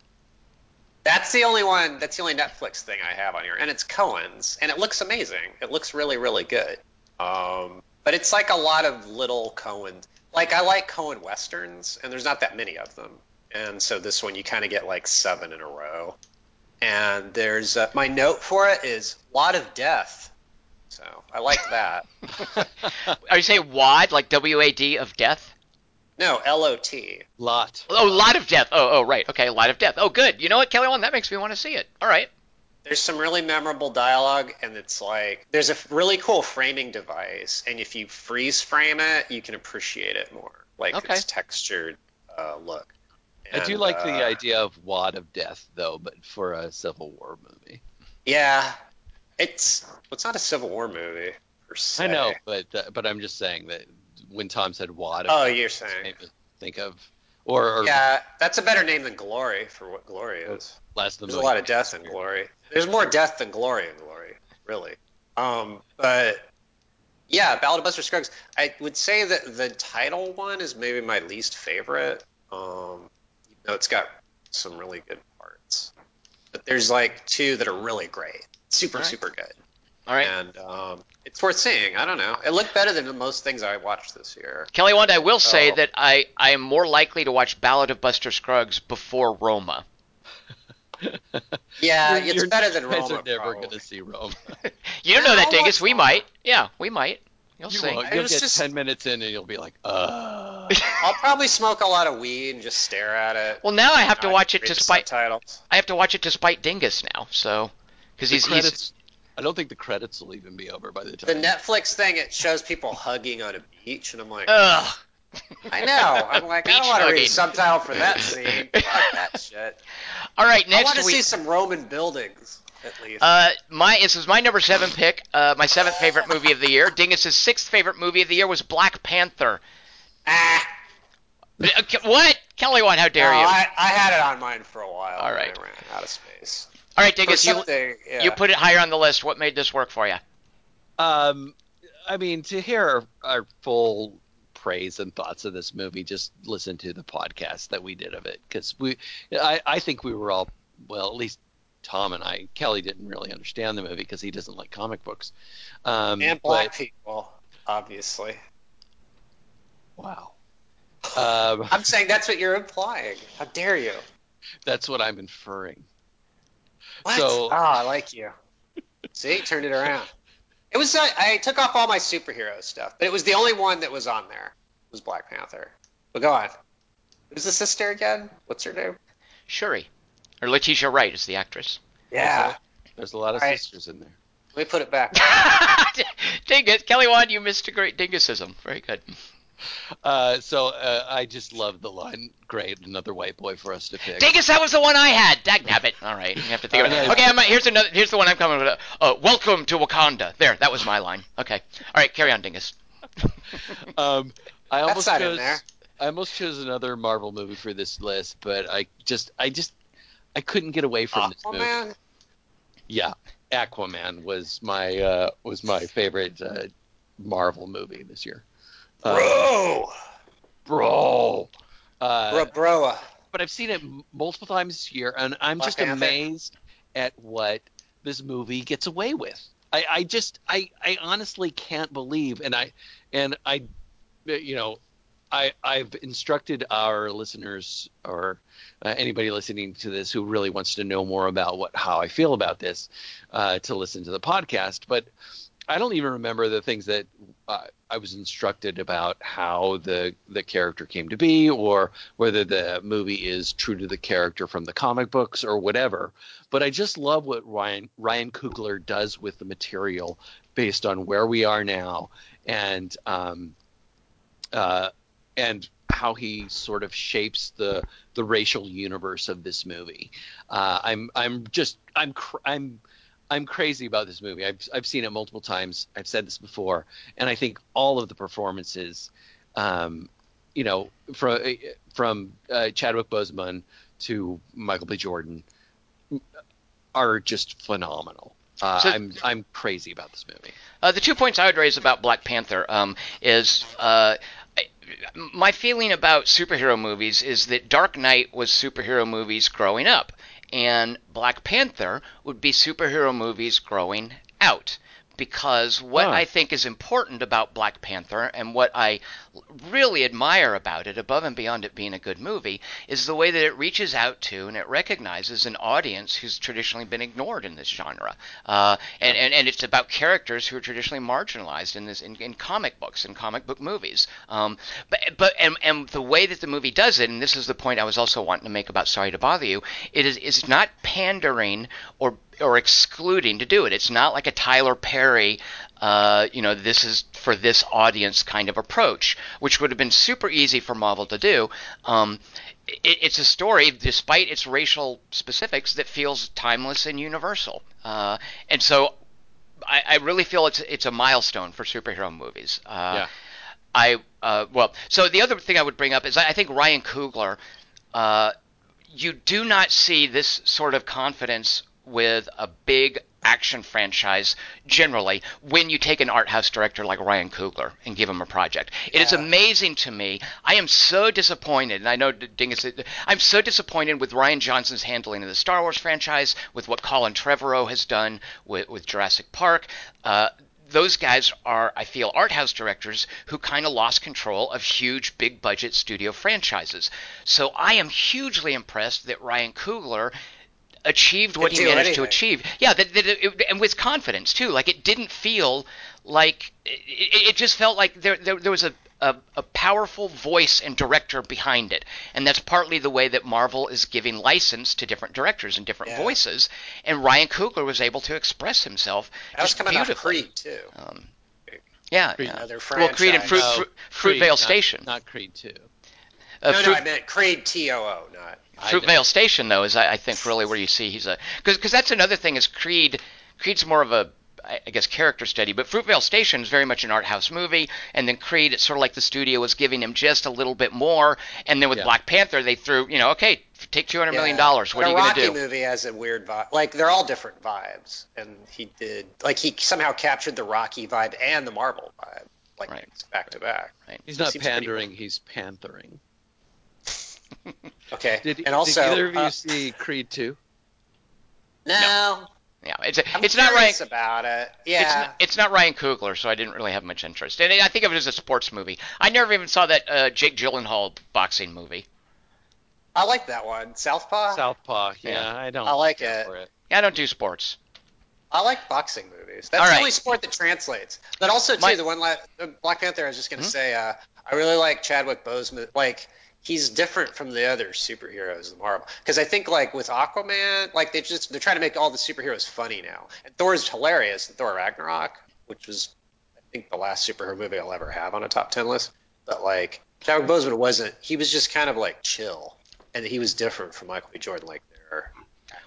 that's the only one. That's the only Netflix thing I have on here, and it's Coen's, and it looks amazing. It looks really really good. Um, but it's like a lot of little Coen. Like I like Cohen westerns, and there's not that many of them. And so this one you kind of get like seven in a row. And there's uh, my note for it is lot of death. So I like that. Are you saying WAD like W A D of death? No, L O T. Lot. Oh, lot of death. Oh, oh, right. Okay, lot of death. Oh, good. You know what, Kelly Wand? That makes me want to see it. All right. There's some really memorable dialogue, and it's like there's a really cool framing device, and if you freeze frame it, you can appreciate it more, like Okay. its textured uh, look. I do like uh, the idea of Wad of Death, though, but for a Civil War movie. Yeah, it's well, it's not a Civil War movie per se. I know, but uh, but I'm just saying that when Tom said Wad, Oh, you're saying. think of or, or Yeah, that's a better name than Glory for what Glory is. Last of There's a lot of death in Glory. There's more death than glory in Glory, really. Um, but yeah, Ballad of Buster Scruggs. I would say that the title one is maybe my least favorite. Um, you know, it's got some really good parts, but there's like two that are really great, super right. super good, All right. and um, it's worth seeing. I don't know. It looked better than most things I watched this year. Kelly Wand, I will say Oh. that I, I am more likely to watch Ballad of Buster Scruggs before Roma. Yeah, You're- it's you're- better than Roma. you guys Roma. are never going to see Rome. You don't know that, I'll Dingus. We might. Yeah, we might. You'll You see. won't. You'll get just- ten minutes in and you'll be like, uh. I'll probably smoke a lot of weed and just stare at it. Well, now I have to watch it read the despite subtitles. I have to watch it despite Dingus now. So because The he's, he's credits. I don't think the credits will even be over by the time. The. Netflix thing, it shows people hugging on a beach, and I'm like, ugh. I know. I'm like, I don't want to read subtitle for that scene. Fuck that shit. All right, next I want to week. see some Roman buildings, at least. Uh, my this is my number seven pick. Uh, my seventh favorite movie of the year. Dingus's sixth favorite movie of the year was Black Panther. ah, Uh, What? Kelly, what? How dare no, you? I, I had it on mine for a while. All right. I ran out of space. All right, For Dingus, you yeah. you put it higher on the list. What made this work for you? Um, I mean, to hear our, our full praise and thoughts of this movie, just listen to the podcast that we did of it because we, I, I think we were all well, at least Tom and I. Kelly didn't really understand the movie because he doesn't like comic books. Um, and but- black people, obviously. wow. Um, I'm saying that's what you're implying. How dare you? that's what I'm inferring. What? So- oh, I like you. See, turned it around. It was uh, I took off all my superhero stuff, but it was the only one that was on there. Was Black Panther. But go on. Who's the sister again? What's her name? Shuri. or Letitia Wright is the actress. Yeah. There's a lot of All right. sisters in there. Let me put it back. Dingus, Kelly Wand, you missed a great Dingusism. Very good. Uh, so uh, I just love the line. Great, another white boy for us to pick. Dingus, that was the one I had. Dag nabbit. All right, you have to think of it. Okay, I'm, here's another. Here's the one I'm coming with. Uh, welcome to Wakanda. There, that was my line. Okay. All right, carry on, Dingus. Um, I almost not in chose. there. I almost chose another Marvel movie for this list, but I just, I just, I couldn't get away from this movie. Yeah, Aquaman was my uh, was my favorite uh, Marvel movie this year. Uh, Bro. bro. Uh, Bro, bro. but I've seen it multiple times this year, and I'm Black just Panther? amazed at what this movie gets away with. I, I just, I, I honestly can't believe, and I, and I, you know, I, I've instructed our listeners or uh, anybody listening to this who really wants to know more about what how I feel about this uh, to listen to the podcast. But I don't even remember the things that uh, I was instructed about how the the character came to be, or whether the movie is true to the character from the comic books or whatever. But I just love what Ryan Ryan Coogler does with the material based on where we are now and um, uh, and how he sort of shapes the the racial universe of this movie. Uh, I'm I'm just I'm I'm I'm crazy about this movie. I've I've seen it multiple times. I've said this before, and I think all of the performances, um, you know, from from uh, Chadwick Boseman to Michael B. Jordan, are just phenomenal. Uh, So- I'm I'm crazy about this movie. Uh, the two points I would raise about Black Panther um, is uh, my feeling about superhero movies is that Dark Knight was superhero movies growing up, and Black Panther would be superhero movies growing out. Because what Huh. I think is important about Black Panther and what I really admire about it, above and beyond it being a good movie, is the way that it reaches out to and it recognizes an audience who's traditionally been ignored in this genre. Uh, and, and, and it's about characters who are traditionally marginalized in this in, in comic books and comic book movies. Um, but but and, and the way that the movie does it, and this is the point I was also wanting to make about Sorry to Bother You, it is is not pandering or or excluding to do it. It's not like a Tyler Perry, uh, you know, this is for this audience kind of approach, which would have been super easy for Marvel to do. Um, it, it's a story, despite its racial specifics, that feels timeless and universal. Uh, and so, I, I really feel it's it's a milestone for superhero movies. Uh, Yeah. I uh, well, so the other thing I would bring up is I, I think Ryan Coogler. Uh, you do not see this sort of confidence with a big action franchise generally when you take an art house director like Ryan Coogler and give him a project. It is Yeah. amazing to me. I am so disappointed, and I know Dingus. I'm so disappointed with Rian Johnson's handling of the Star Wars franchise, with what Colin Trevorrow has done with, with Jurassic Park. Uh, those guys are, I feel, art house directors who kind of lost control of huge, big budget studio franchises. So I am hugely impressed that Ryan Coogler achieved what he do managed to achieve. Yeah, that, that it, and with confidence too. Like it didn't feel like it, it it just felt like there there, there was a, a a powerful voice and director behind it, and that's partly the way that Marvel is giving license to different directors and different Yeah. voices. And Ryan Coogler was able to express himself That was just coming off beautifully. Creed too. Um, yeah, Creed. yeah. Well, Creed and Fruit. No, Fruit, Creed, Fruitvale not- Station. not Creed Two. Uh, no, Fruit, no, I meant Creed T O O, not. I Fruitvale. Station, though, is I, I think really where you see he's a because that's another thing is Creed. Creed's more of a I guess character study, but Fruitvale Station is very much an art house movie, and then Creed, it's sort of like the studio was giving him just a little bit more, and then with Yeah. Black Panther, they threw, you know, okay, take two hundred million Yeah. dollars. What But are you going Rocky to do? Rocky movie has a weird vibe. Like they're all different vibes, and he did like he somehow captured the Rocky vibe and the Marvel vibe, like Right. back to back. Right. He's not Seems pandering. He's panthering. Okay, Did, and also did either of you uh, see Creed Two? no, Yeah, it's a, I'm it's not Ryan. about it. Yeah, It's Yeah, not, it's not Ryan Coogler, so I didn't really have much interest. And I think of it as a sports movie. I never even saw that uh, Jake Gyllenhaal boxing movie. I like that one. Southpaw. Southpaw. Yeah, Yeah. I don't. I like care it. for Yeah, I don't do sports. I like boxing movies. That's All the only sport that translates. But also too, My- the one la- the Black Panther. I was just gonna Hmm? say, uh, I really like Chadwick Boseman. Like he's different from the other superheroes in Marvel. Because I think like with Aquaman, like they just they're trying to make all the superheroes funny now. And Thor's hilarious in Thor Ragnarok, which was I think the last superhero movie I'll ever have on a top ten list. But like Chadwick Boseman wasn't. He was just kind of like chill, and he was different from Michael B. Jordan. Like there.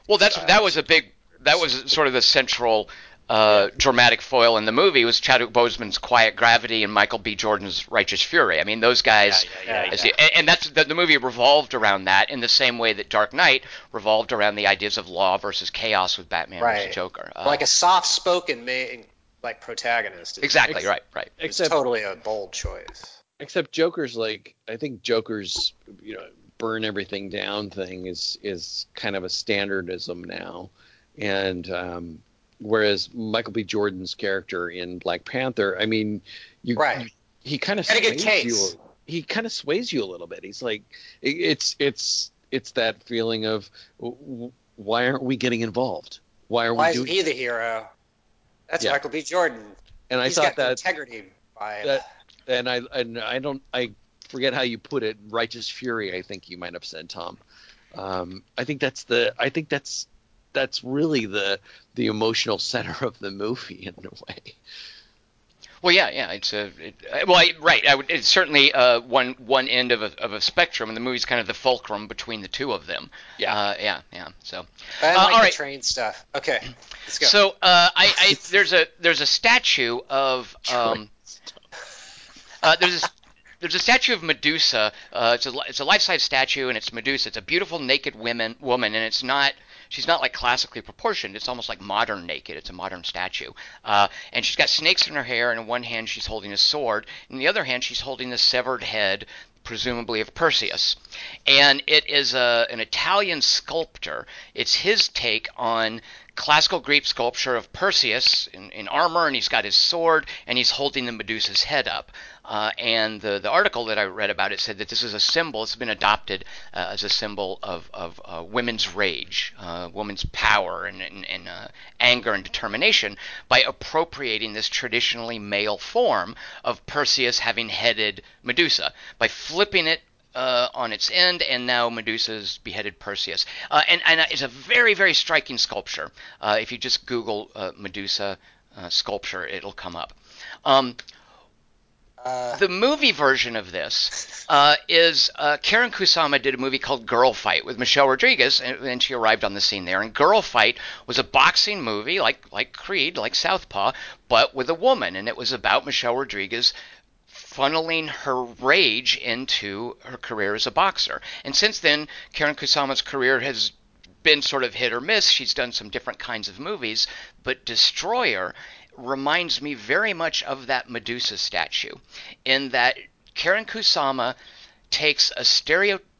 Well, that's that uh, was a big that was sort of the central uh, dramatic foil in the movie was Chadwick Boseman's Quiet Gravity and Michael B. Jordan's Righteous Fury. I mean, those guys, Yeah, yeah, yeah, yeah. the- and, and that's the, the movie revolved around that in the same way that Dark Knight revolved around the ideas of law versus chaos with Batman Right. versus Joker. Uh, like a soft-spoken main like protagonist. exactly Ex- right, right. It's Except totally a bold choice. except Joker's like I think Joker's you know burn everything down thing is is kind of a standardism now, and um, whereas Michael B. Jordan's character in Black Panther, I mean, you, Right. you- he kind of Got a good sways case. you. He kind of sways you a little bit. He's like, it, it's it's it's that feeling of why aren't we getting involved? Why are Why we is doing? he the hero? That's Yeah. Michael B. Jordan. and I He's thought got that integrity that and I and I don't I forget how you put it righteous fury I think you might have said Tom um, I think that's the I think that's that's really the the emotional center of the movie in a way Well, yeah, yeah. It's a it, uh, well, I, right. I would, it's certainly uh, one one end of a, of a spectrum, and the movie's kind of the fulcrum between the two of them. Yeah. uh, yeah, yeah. So, I uh, like all the right. train stuff. Okay, let's go. so uh, I, I there's a there's a statue of um, uh, there's a, there's a statue of Medusa. Uh, it's a it's a life size statue, and it's Medusa. It's a beautiful naked women woman, and it's not. She's not like classically proportioned. It's almost like modern naked. It's a modern statue, uh, and she's got snakes in her hair. And in one hand, she's holding a sword. In the other hand, she's holding the severed head, presumably of Perseus. And it is a, an Italian sculptor. It's his take on classical Greek sculpture of Perseus in, in armor, and he's got his sword, and he's holding the Medusa's head up. Uh, and the, the article that I read about it said that this is a symbol, it's been adopted uh, as a symbol of, of uh, women's rage, uh, women's power, and, and, and uh, anger and determination by appropriating this traditionally male form of Perseus having headed Medusa, by flipping it uh, on its end, and now Medusa's beheaded Perseus. Uh, and, and it's a very, very striking sculpture. Uh, if you just Google uh, Medusa uh, sculpture, it'll come up. Um, Uh, the movie version of this uh, is uh, Karyn Kusama did a movie called Girl Fight with Michelle Rodriguez, and then she arrived on the scene there. And Girl Fight was a boxing movie, like like Creed, like Southpaw, but with a woman, and it was about Michelle Rodriguez funneling her rage into her career as a boxer. And since then, Karyn Kusama's career has been sort of hit or miss. She's done some different kinds of movies, but Destroyer reminds me very much of that Medusa statue in that Karen Kusama takes a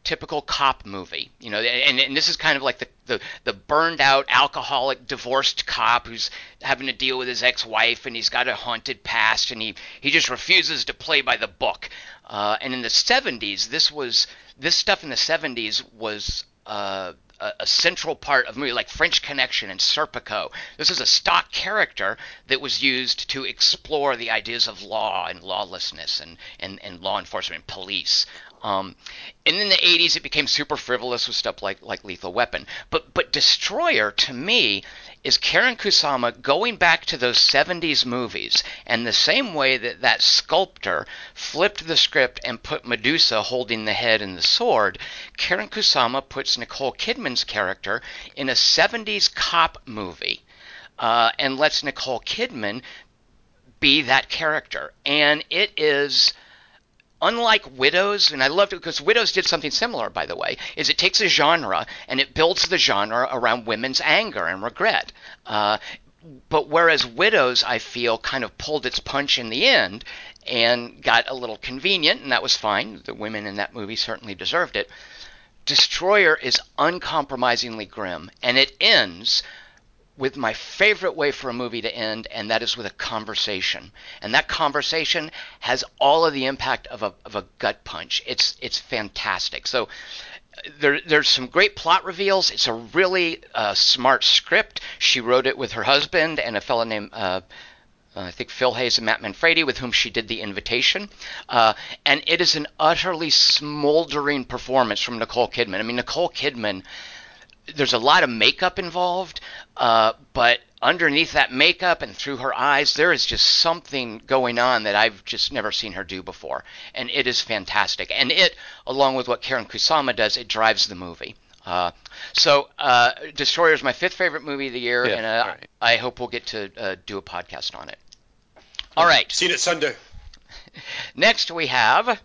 stereotypical cop movie, you know, and, and this is kind of like the, the, the burned out, alcoholic, divorced cop who's having to deal with his ex wife and he's got a haunted past and he, he just refuses to play by the book. Uh, and in the 70s, this was this stuff in the 70s was uh, a, a central part of movie, like French Connection and Serpico. This is a stock character that was used to explore the ideas of law and lawlessness and, and, and law enforcement and police. Um, and in the 80s, it became super frivolous with stuff like, like Lethal Weapon. But, but Destroyer, to me, is Karyn Kusama going back to those 70s movies and the same way that that sculptor flipped the script and put Medusa holding the head and the sword, Karyn Kusama puts Nicole Kidman's character in a 70s cop movie uh, and lets Nicole Kidman be that character. And it is unlike Widows, and I loved it because Widows did something similar, by the way, is it takes a genre and it builds the genre around women's anger and regret. Uh, but whereas Widows, I feel, kind of pulled its punch in the end and got a little convenient, and that was fine. The women in that movie certainly deserved it. Destroyer is uncompromisingly grim, and it ends with my favorite way for a movie to end, and that is with a conversation. And that conversation has all of the impact of a, of a gut punch. It's it's fantastic. So there, there's some great plot reveals. It's a really uh, smart script. She wrote it with her husband and a fellow named uh, I think Phil Hayes and Matt Manfredi, with whom she did The Invitation. Uh, and it is an utterly smoldering performance from Nicole Kidman. I mean, Nicole Kidman, there's a lot of makeup involved, uh, but underneath that makeup and through her eyes, there is just something going on that I've just never seen her do before. And it is fantastic. And it, along with what Karyn Kusama does, it drives the movie. Uh, so, uh, Destroyer is my fifth favorite movie of the year, Yeah, and uh, all right. I hope we'll get to uh, do a podcast on it. All right. Seen it Sunday. Next we have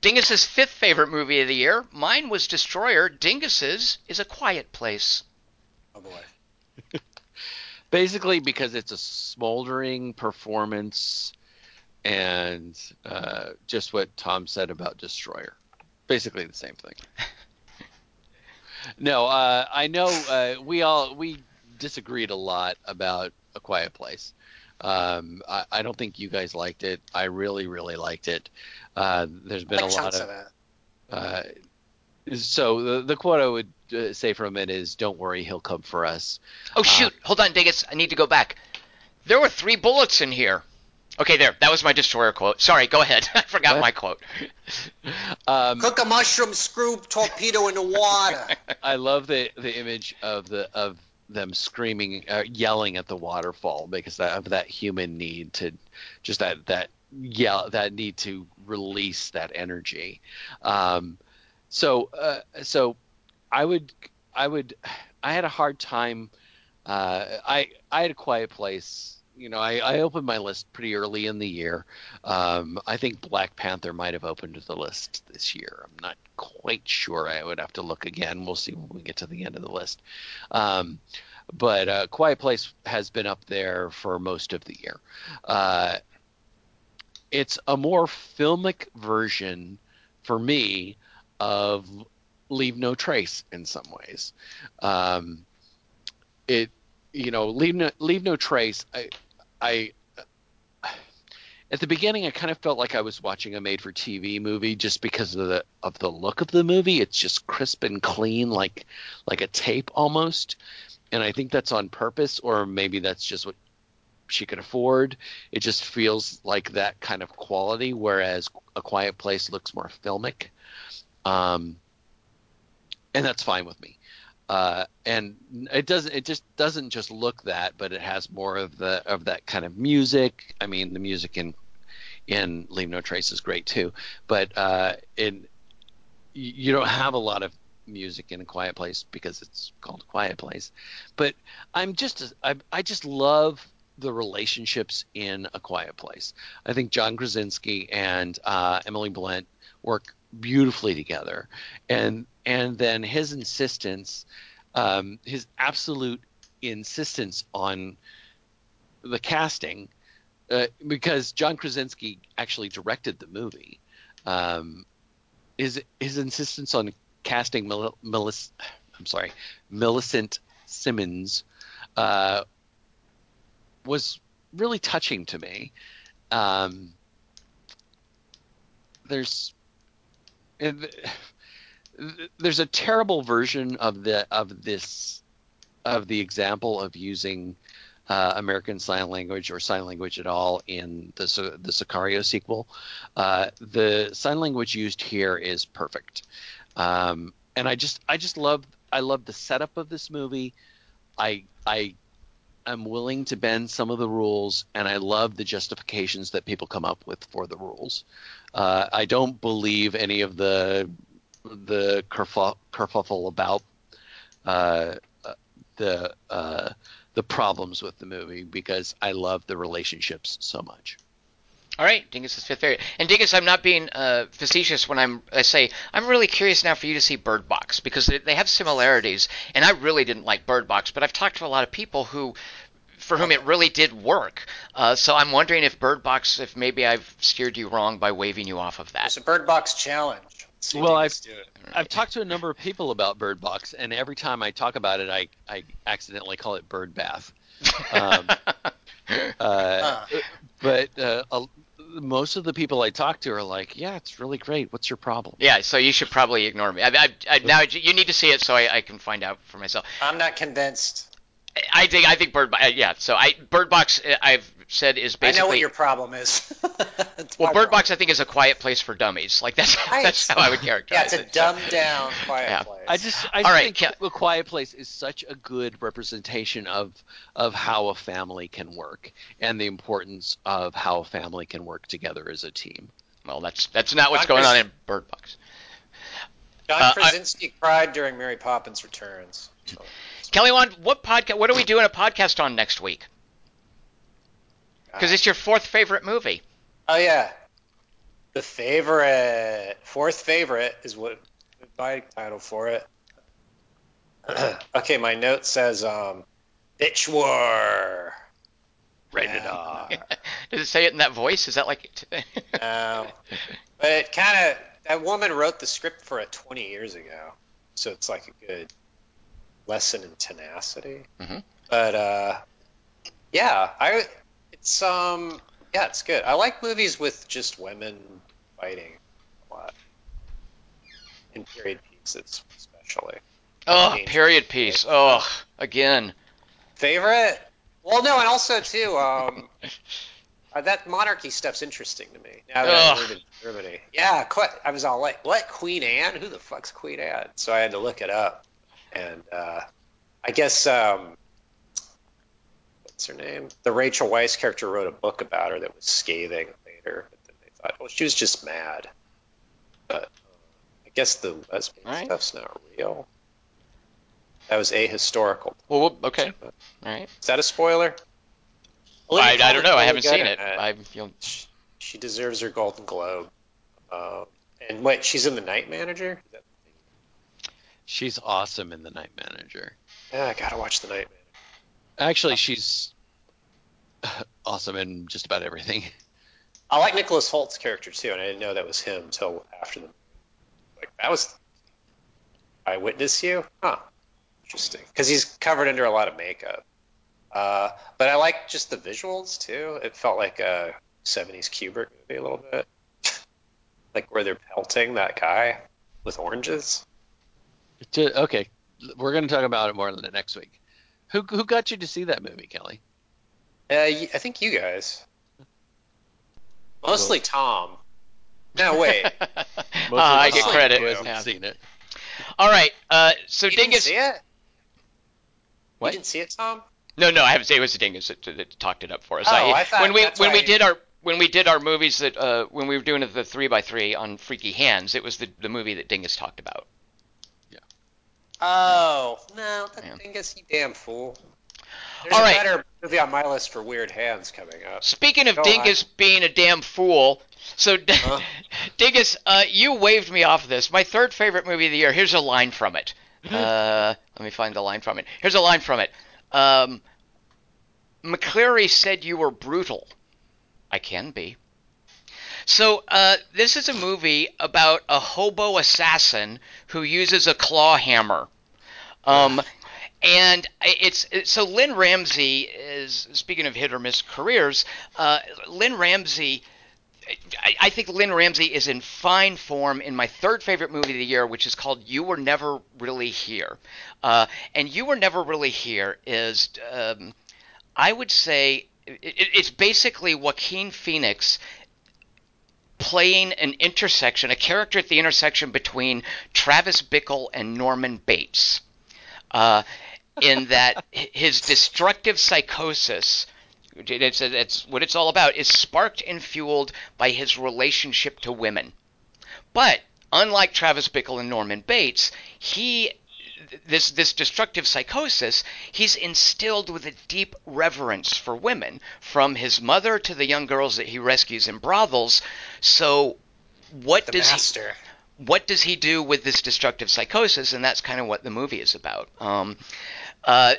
Dingus's fifth favorite movie of the year. Mine was Destroyer. Dingus's is A Quiet Place. Oh boy. Basically, because it's a smoldering performance, and uh, just what Tom said about Destroyer. Basically the same thing. no, uh, I know uh, we all we disagreed a lot about A Quiet Place. Um, I, I don't think you guys liked it. I really, really liked it. Uh, there's been Like a lot of of it. uh, so the the quote I would uh, say from it is, "Don't worry, he'll come for us." Oh shoot! Hold on, Dingus. I need to go back. There were three bullets in here. Okay, there. That was my Destroyer quote. Sorry, go ahead. I forgot What? my quote. Um, Cook a mushroom screw torpedo in the water. I love the the image of the of them screaming, uh, yelling at the waterfall because of that human need to just that that yell that need to release that energy. Um, so uh, so I would I would I had a hard time. Uh, I I had a quiet place. You know, I, I opened my list pretty early in the year. Um, I think Black Panther might have opened the list this year. I'm not quite sure. I would have to look again. We'll see when we get to the end of the list. Um, but uh, Quiet Place has been up there for most of the year. Uh, it's a more filmic version for me of Leave No Trace in some ways. Um, it, you know, Leave No, Leave no Trace. I, I at the beginning I kind of felt like I was watching a made for TV movie just because of the of the look of the movie. It's just crisp and clean like like a tape almost. And I think that's on purpose or maybe that's just what she could afford. It just feels like that kind of quality whereas A Quiet Place looks more filmic. Um and that's fine with me. Uh, and it doesn't it just doesn't just look that but it has more of the of that kind of music. I mean the music in in leave no trace is great too but uh in you don't have a lot of music in a quiet place because it's called a quiet place but i'm just i, I just love the relationships in a quiet place. I think john krasinski and uh, emily blunt work beautifully together and and then his insistence um, his absolute insistence on the casting uh, because John Krasinski actually directed the movie. Um, his his insistence on casting Melis- I'm sorry, Millicent Simmonds uh, was really touching to me. Um, there's there's a terrible version of the of this of the example of using uh, American Sign Language or sign language at all in the the Sicario sequel. Uh, the sign language used here is perfect, um, and I just I just love I love the setup of this movie. I I am willing to bend some of the rules, and I love the justifications that people come up with for the rules. Uh, I don't believe any of the the kerfu- kerfuffle about uh, uh, the uh, the problems with the movie because I love the relationships so much. All right, Dingus is fifth favorite. And Dingus, I'm not being uh, facetious when I'm I say I'm really curious now for you to see Bird Box because they, they have similarities. And I really didn't like Bird Box, but I've talked to a lot of people who, for whom it really did work. Uh, so I'm wondering if Bird Box, if maybe I've steered you wrong by waving you off of that. It's a Bird Box challenge. Let's see Well, I've- do it. I've talked to a number of people about Bird Box, and every time I talk about it, I, I accidentally call it Bird Bath. Um, uh, but uh, a- most of the people I talk to are like, "Yeah, it's really great. What's your problem?" yeah, so you should probably ignore me. I, I, I, now you need to see it so I, I can find out for myself. I'm not convinced. I think I think Bird Box. Yeah, so I Bird Box uh, I've said is basically. I basically know what your problem is. Well my Bird. Box I think is a quiet place for dummies. Like that's Right. that's how I would characterize it. Yeah, it's a it. so. dumbed down quiet Yeah. place. I just I All right, think Ke- A Quiet Place is such a good representation of of how a family can work and the importance of how a family can work together as a team. Well, that's that's not what's John going on in Bird Box. John uh, I- Krasinski cried during Mary Poppins Returns. So- Kelly, what podcast? What are we doing a podcast on next week? Because it's your fourth favorite movie. Oh yeah, the favorite, fourth favorite is what my title for it. okay, my note says um, Bitch War. Rated Yeah. R. Does it say it in that voice? Is that like? No, but it kind of that woman wrote the script for it 20 years ago, so it's like a good lesson in tenacity. Mhm. But uh, yeah, I it's um yeah it's good. I like movies with just women fighting a lot in period pieces, especially. oh, period piece. Oh, again. Favorite? Well, no, and also too, um, uh, that monarchy stuff's interesting to me. Now that I live in Germany, yeah, quite, I was all like, "What Queen Anne? Who the fuck's Queen Anne?" So I had to look it up, and uh, I guess um, what's her name? The Rachel Weisz character wrote a book about her that was scathing later, but then they thought, well, she was just mad. But uh, I guess the lesbian Right. stuff's not real. That was ahistorical. Well, we'll- okay. All right. Is that a spoiler? I, I don't know. I haven't seen it. I feel. She deserves her Golden Globe. Um, and wait, she's in The Night Manager. Is that- She's awesome in The Night Manager. Yeah, I gotta watch The Night Manager. Actually, she's awesome in just about everything. I like Nicholas Hoult's character too, and I didn't know that was him until after the movie. Like that was I witness you, huh? Interesting, because he's covered under a lot of makeup. Uh, but I like just the visuals too. It felt like a '70s Kubrick movie a little bit, like where they're pelting that guy with oranges. To- okay, we're going to talk about it more in the next week. Who who got you to see that movie, Kelly? Uh, y- I think you guys. Mostly Tom. No, wait. Uh, I get credit. Who hasn't Yeah. seen it? All right. Uh, so you didn't Dingus. see it? What? You didn't see it, Tom? No, no, I haven't seen it. It was Dingus that, that talked it up for us. Oh, I thought when we that's when we why- did our when we did our movies that uh, when we were doing the three by three on Freaky Hands, it was the the movie that Dingus talked about. Oh, no, that Yeah. Dingus, you damn fool. There's All a better movie on my list for Weird Hands coming up. Speaking of Go Dingus being a damn fool, so Huh? Dingus, uh, you waved me off of this. My third favorite movie of the year. Here's a line from it. Uh, let me find the line from it. Here's a line from it. Um, McCleary said you were brutal. I can be. So uh, this is a movie about a hobo assassin who uses a claw hammer. Um, and it's, it's so Lynne Ramsay is speaking of hit or miss careers. Uh, Lynne Ramsay. I, think Lynne Ramsay is in fine form in my third favorite movie of the year, which is called "You Were Never Really Here." Uh, and "You Were Never Really Here" is, um, I would say, it, it's basically Joaquin Phoenix playing an intersection, a character at the intersection between Travis Bickle and Norman Bates. Uh, in that his destructive psychosis, it's, it's what it's all about, is sparked and fueled by his relationship to women. But unlike Travis Bickle and Norman Bates, he this this destructive psychosis he's instilled with a deep reverence for women from his mother to the young girls that he rescues in brothels so what The does he what does he do with this destructive psychosis? And that's kind of what the movie is about. Um, uh,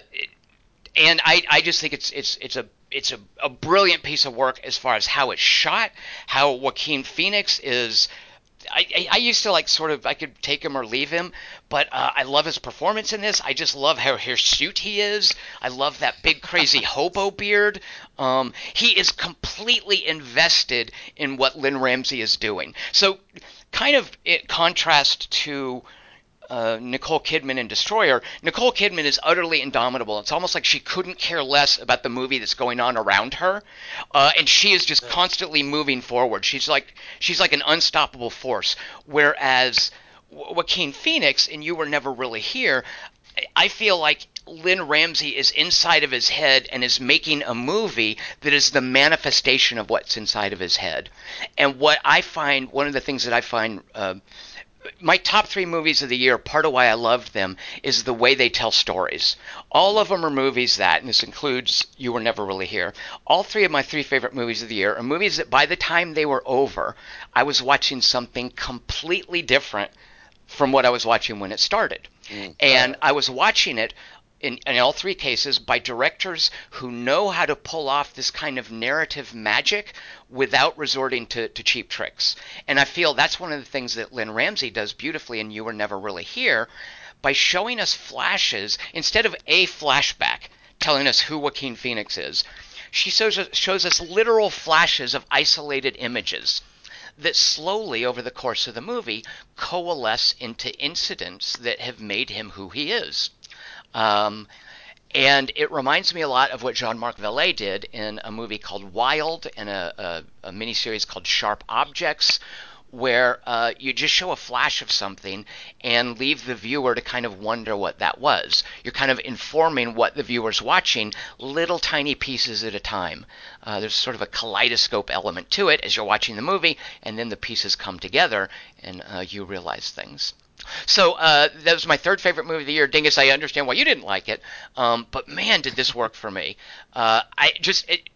and I, I just think it's it's it's a it's a, a brilliant piece of work as far as how it's shot, how Joaquin Phoenix is. I, I, I used to like sort of I could take him or leave him, but uh, I love his performance in this. I just love how hirsute he is. I love that big crazy hobo beard. Um, he is completely invested in what Lynne Ramsay is doing. So, kind of in contrast to uh, Nicole Kidman in Destroyer, Nicole Kidman is utterly indomitable. It's almost like she couldn't care less about the movie that's going on around her, uh, and she is just constantly moving forward. She's like she's like an unstoppable force. Whereas Joaquin Phoenix and You Were Never Really Here, I feel like Lynne Ramsay is inside of his head and is making a movie that is the manifestation of what's inside of his head. And what I find, one of the things that I find. Uh, my top three movies of the year, part of why I loved them is the way they tell stories. All of them are movies that, and this includes You Were Never Really Here, all three of my three favorite movies of the year are movies that by the time they were over, I was watching something completely different from what I was watching when it started. Mm. And I was watching it in, in, all three cases by directors who know how to pull off this kind of narrative magic without resorting to, to cheap tricks. And I feel that's one of the things that Lynne Ramsay does beautifully in You Were Never Really Here by showing us flashes instead of a flashback telling us who Joaquin Phoenix is. She shows shows us literal flashes of isolated images that slowly over the course of the movie coalesce into incidents that have made him who he is. Um, and it reminds me a lot of what Jean-Marc Vallée did in a movie called Wild and a, a, a miniseries called Sharp Objects, where uh, you just show a flash of something and leave the viewer to kind of wonder what that was. You're kind of informing what the viewer's watching, little tiny pieces at a time. Uh, there's sort of a kaleidoscope element to it as you're watching the movie, and then the pieces come together and uh, you realize things. So uh, that was my third favorite movie of the year. Dingus, I understand why you didn't like it, um, but man, did this work for me. Uh, I just, it,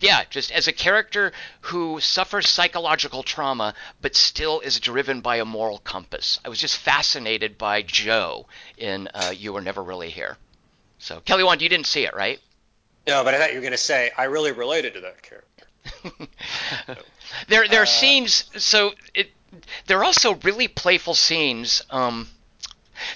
yeah, just as a character who suffers psychological trauma but still is driven by a moral compass. I was just fascinated by Joe in uh, You Were Never Really Here. So Kelly Wand, you didn't see it, right? No, but I thought you were going to say I really related to that character. there, there are uh, scenes. So it, there are also really playful scenes. Um,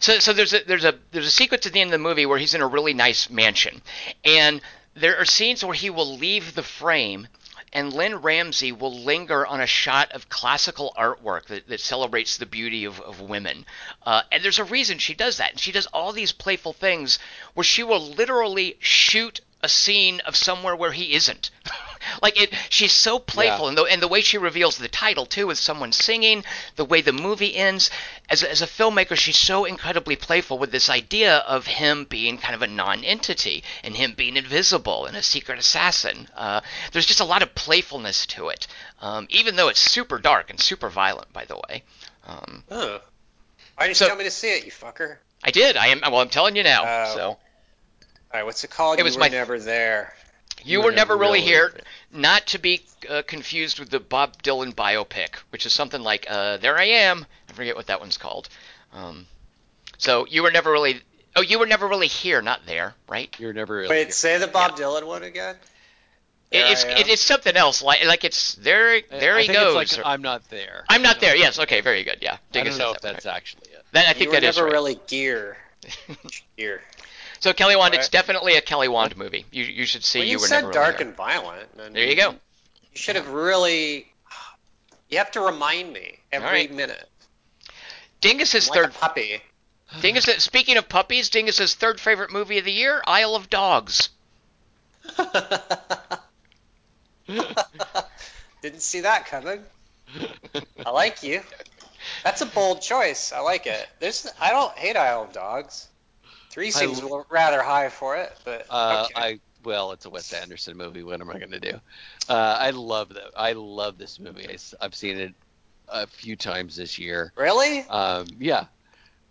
so, so there's a there's a there's a sequence at the end of the movie where he's in a really nice mansion, and there are scenes where he will leave the frame and Lynne Ramsay will linger on a shot of classical artwork that, that celebrates the beauty of, of women. Uh, and there's a reason she does that. And she does all these playful things where she will literally shoot a scene of somewhere where he isn't. like it, she's so playful, yeah. and the and the way she reveals the title too, with someone singing, the way the movie ends. As as a filmmaker, she's so incredibly playful with this idea of him being kind of a non-entity and him being invisible and a secret assassin. Uh, there's just a lot of playfulness to it, um, even though it's super dark and super violent. By the way. Um, oh. Why didn't so, you tell me to see it, you fucker? I did. I am. Well, I'm telling you now. Uh, so. All right, what's it called? It was were my, never there. You, were, were, never, really, really here. Not to be uh, confused with the Bob Dylan biopic, which is something like uh, "There I Am." I forget what that one's called. Um, so you were never really. Oh, you were never really here, not there, right? You were never really. Wait, here. say the Bob yeah. Dylan one again. It, it's it, it's something else. Like like it's there there I he goes. Like I'm not there. I'm not there. Yes. Okay. Very good. Yeah. I don't know if that's right. actually it. That, I think you that is right. really gear. gear. So Kelly Wand, right. it's definitely a Kelly Wand movie. You you should see. Well, you, you were said never dark really and violent. there you go. You should have really. You have to remind me every right. minute. Dingus's like third puppy. Dingus. Speaking of puppies, Dingus's third favorite movie of the year, Isle of Dogs. Didn't see that coming. I like you. That's a bold choice. I like it. There's I don't hate Isle of Dogs. Three seems I, rather high for it, but uh, okay. I well, it's a Wes Anderson movie. What am I going to do? Uh, I love that. I love this movie. I, have seen it a few times this year. Really? Um, yeah.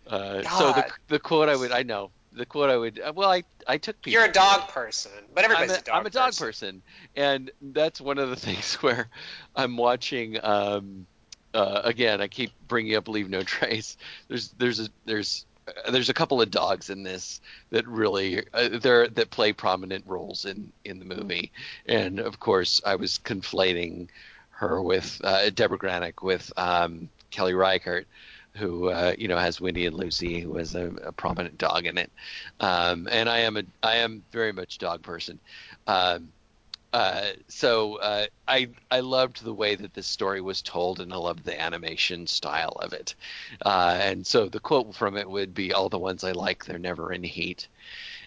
Uh, so the the quote I would I know the quote I would well I I took You're a dog person, but everybody's I'm a, a dog I'm a dog person. person. and that's one of the things where I'm watching. Um, uh, again, I keep bringing up Leave No Trace. There's there's a there's uh, there's a couple of dogs in this that really uh, they that play prominent roles in in the movie, and of course I was conflating her with uh, Deborah Granik with um, Kelly Reichardt, who uh, you know has Wendy and Lucy, who has a, a prominent dog in it, um, and I am a I am very much dog person. Um, Uh, so uh, I I loved the way that this story was told, and I loved the animation style of it. Uh, and so the quote from it would be, "All the ones I like, they're never in heat."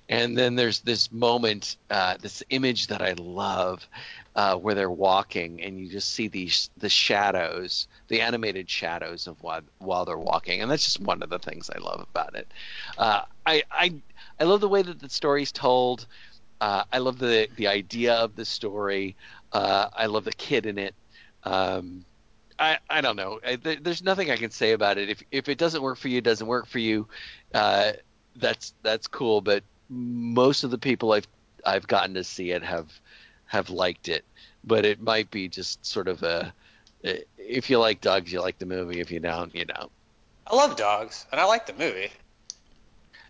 And then there's this moment, uh, this image that I love, uh, where they're walking, and you just see these the shadows, the animated shadows of while while they're walking, and that's just one of the things I love about it. I I I love the way that the story's told. Uh, I love the the idea of the story. Uh, I love the kid in it. Um, I I don't know. I, there's nothing I can say about it. If if it doesn't work for you, it doesn't work for you. Uh, that's that's cool. But most of the people I've I've gotten to see it have have liked it. But it might be just sort of a if you like dogs, you like the movie. If you don't, you don't. I love dogs, and I like the movie.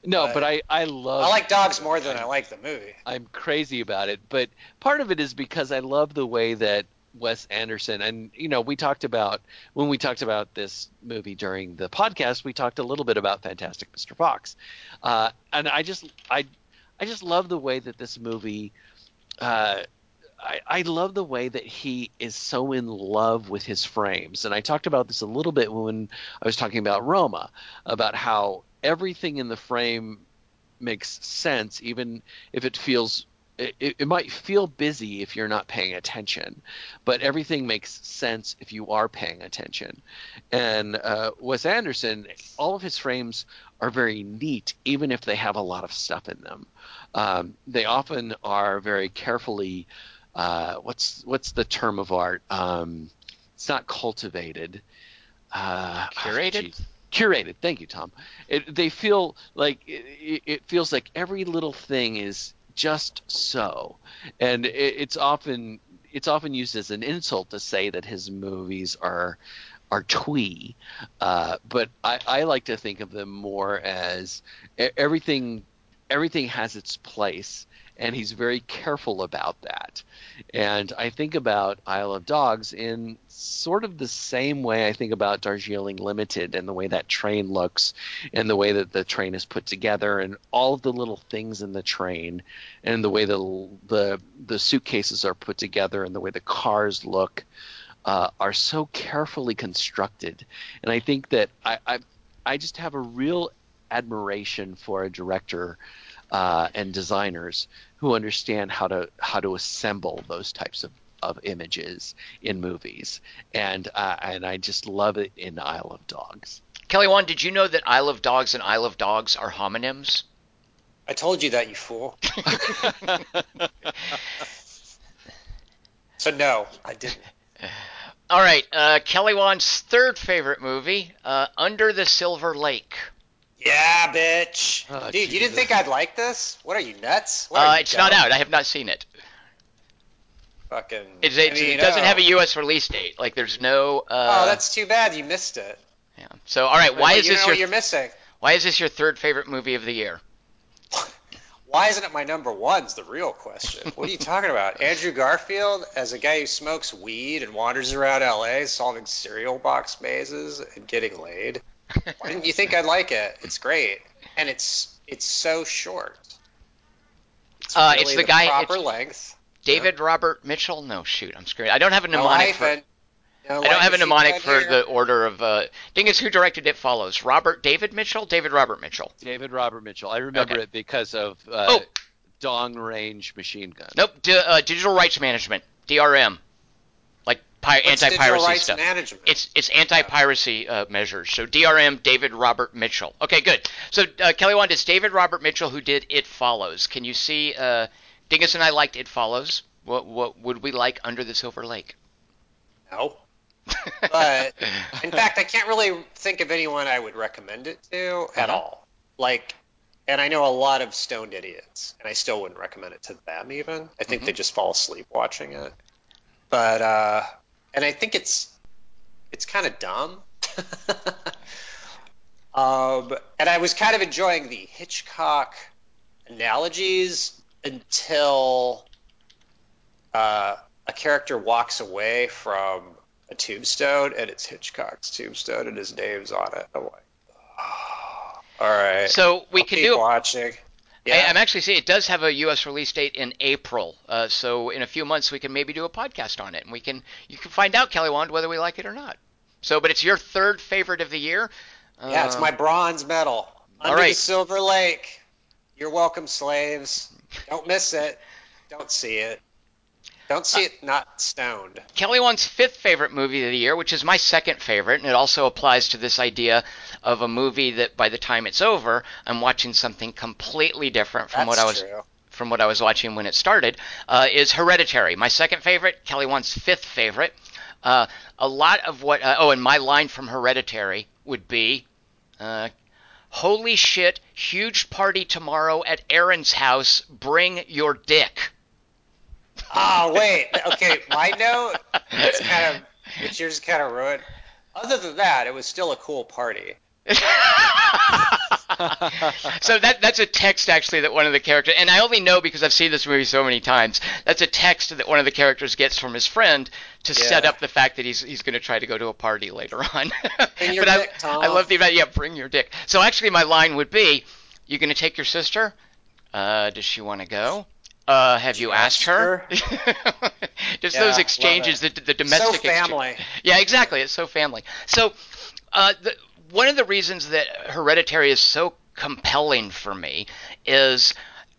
No, but, but I I love. I like dogs more than I like the movie. I'm crazy about it, but part of it is because I love the way that Wes Anderson and you know we talked about when we talked about this movie during the podcast we talked a little bit about Fantastic Mr. Fox, uh, and I just I I just love the way that this movie. Uh, I, I love the way that he is so in love with his frames, and I talked about this a little bit when I was talking about Roma, about how everything in the frame makes sense, even if it feels it, it, might feel busy if you're not paying attention, but everything makes sense if you are paying attention. And uh, Wes Anderson, all of his frames are very neat, even if they have a lot of stuff in them. Um, they often are very carefully. Uh, what's what's the term of art? Um, it's not cultivated. Uh, Curated. Oh, curated. Thank you, Tom. It, they feel like it, it, feels like every little thing is just so, and it, it's often it's often used as an insult to say that his movies are are twee, uh, but I, I like to think of them more as everything everything has its place and he's very careful about that. And I think about Isle of Dogs in sort of the same way I think about Darjeeling Limited and the way that train looks and the way that the train is put together and all of the little things in the train and the way the the the suitcases are put together and the way the cars look uh, are so carefully constructed. And I think that I, I I just have a real admiration for a director uh, and designers who understand how to how to assemble those types of, of images in movies, and uh, and I just love it in Isle of Dogs. Kelly Wand, did you know that Isle of Dogs and Isle of Dogs are homonyms? I told you that, you fool. so no, I didn't. All right, uh, Kelly Wand's third favorite movie, uh, Under the Silver Lake. Yeah, bitch. Oh, Dude, Jesus. you didn't think I'd like this? What are you nuts? What uh, you it's not out. I have not seen it. Fucking. It's, it's, I mean, it doesn't have a U.S. release date. Like, there's no. Uh... Oh, that's too bad. You missed it. Yeah. So, all right. Why but is you this your? You're missing. Why is this your third favorite movie of the year? Why isn't it my number one? Is the real question. What are you talking about? Andrew Garfield as a guy who smokes weed and wanders around L.A. solving cereal box mazes and getting laid. Why didn't you think I'd like it? It's great, and it's it's so short. It's, uh, really it's the, the guy. Proper length. David yeah. Robert Mitchell. No, shoot, I'm screwed. I don't have a mnemonic no, for. No, I don't have a mnemonic for here. the order of. Uh, thing is, who directed It Follows? Robert David Mitchell. David Robert Mitchell. David Robert Mitchell. I remember okay. it because of uh, oh. Dong Range Machine Gun. Nope. D- uh, digital Rights Management. DRM pi- anti-piracy stuff. Management? It's it's anti-piracy uh, measures. So DRM, David Robert Mitchell. Okay, good. So uh, Kelly Wand, it's David Robert Mitchell who did It Follows. Can you see? Uh, Dingus and I liked It Follows. What what would we like Under the Silver Lake? No. but in fact, I can't really think of anyone I would recommend it to at uh-huh. all. Like, and I know a lot of stoned idiots, and I still wouldn't recommend it to them even. I think mm-hmm. they just fall asleep watching it. But uh, and I think it's it's kind of dumb. um, and I was kind of enjoying the Hitchcock analogies until uh, a character walks away from a tombstone and it's Hitchcock's tombstone and his name's on it. I'm like, oh, all right. So we I'll can keep do watching. Yeah. I, am actually seeing it does have a U.S. release date in April, uh, so in a few months we can maybe do a podcast on it, and we can you can find out Kelly Wand whether we like it or not. So, but it's your third favorite of the year. Yeah, it's my bronze medal. Under all right. the Silver Lake. You're welcome, slaves. Don't miss it. Don't see it. Don't see it not stoned. Kelly Wand's fifth favorite movie of the year, which is my second favorite, and it also applies to this idea of a movie that by the time it's over, I'm watching something completely different from That's what I was true. from what I was watching when it started. Uh, is Hereditary, my second favorite. Kelly Wand's fifth favorite. Uh, a lot of what uh, oh, and my line from Hereditary would be, uh, "Holy shit! Huge party tomorrow at Aaron's house. Bring your dick." Oh wait, okay. My note. It's kind of. It's yours kind of ruined. Other than that, it was still a cool party. so that that's a text actually that one of the characters and I only know because I've seen this movie so many times. That's a text that one of the characters gets from his friend to yeah. set up the fact that he's he's going to try to go to a party later on. Bring your but dick, I, Tom. I love the yeah, bring your dick. So actually, my line would be, "You going to take your sister? Uh, does she want to go?" Uh, have you asked her? Just yeah, those exchanges, the, the domestic so family. Exchange. Yeah, exactly. It's so family. So, uh, the, one of the reasons that Hereditary is so compelling for me is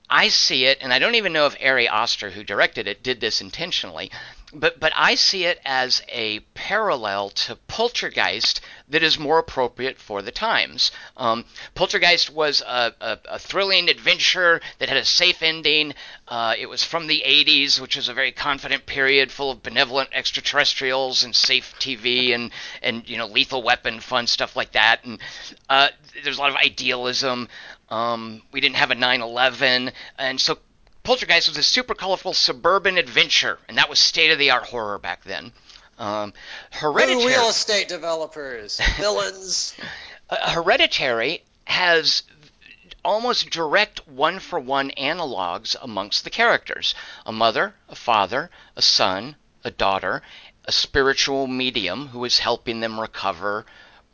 I see it, and I don't even know if Ari Aster, who directed it, did this intentionally, but but I see it as a parallel to Poltergeist that is more appropriate for the times. Um, Poltergeist was a, a, a, thrilling adventure that had a safe ending. Uh, it was from the 80s, which was a very confident period, full of benevolent extraterrestrials and safe TV and and you know lethal weapon fun stuff like that. And uh, there's a lot of idealism. Um, we didn't have a 9/11, and so Poltergeist was a super colorful suburban adventure, and that was state of the art horror back then. Um, Hereditary. real estate developers, villains. uh, Hereditary has almost direct one for one analogs amongst the characters a mother, a father, a son, a daughter, a spiritual medium who is helping them recover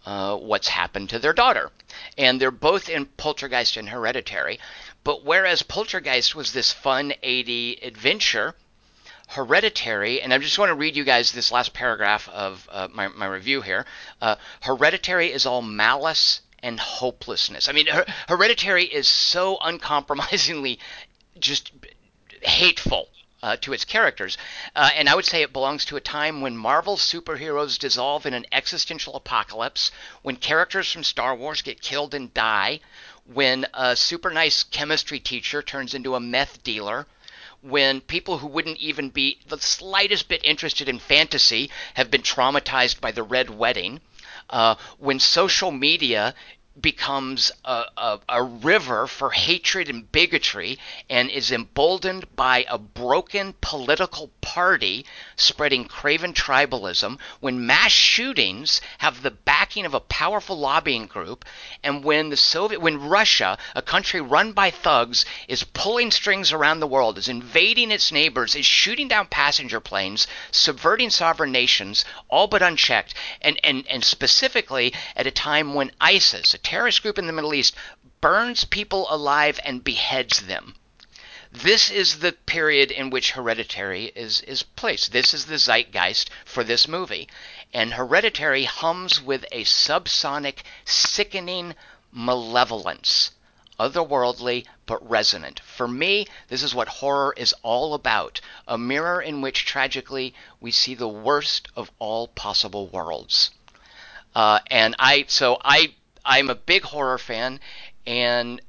uh, what's happened to their daughter. And they're both in Poltergeist and Hereditary. But whereas Poltergeist was this fun 80 adventure, Hereditary, and I just want to read you guys this last paragraph of uh, my, my review here. Uh, Hereditary is all malice and hopelessness. I mean, Her- Hereditary is so uncompromisingly just hateful uh, to its characters. Uh, and I would say it belongs to a time when Marvel superheroes dissolve in an existential apocalypse, when characters from Star Wars get killed and die, when a super nice chemistry teacher turns into a meth dealer, when people who wouldn't even be the slightest bit interested in fantasy have been traumatized by the Red Wedding, uh, when social media becomes a, a, a, river for hatred and bigotry and is emboldened by a broken political party spreading craven tribalism, when mass shootings have the backing of a powerful lobbying group, and when the Soviet when Russia, a country run by thugs, is pulling strings around the world, is invading its neighbors, is shooting down passenger planes, subverting sovereign nations, all but unchecked, and, and, and specifically at a time when ISIS, terrorist group in the Middle East burns people alive and beheads them. This is the period in which Hereditary is, is placed. This is the zeitgeist for this movie. And Hereditary hums with a subsonic, sickening malevolence. Otherworldly but resonant. For me, this is what horror is all about a mirror in which tragically we see the worst of all possible worlds. Uh, and I, so I I'm a big horror fan, and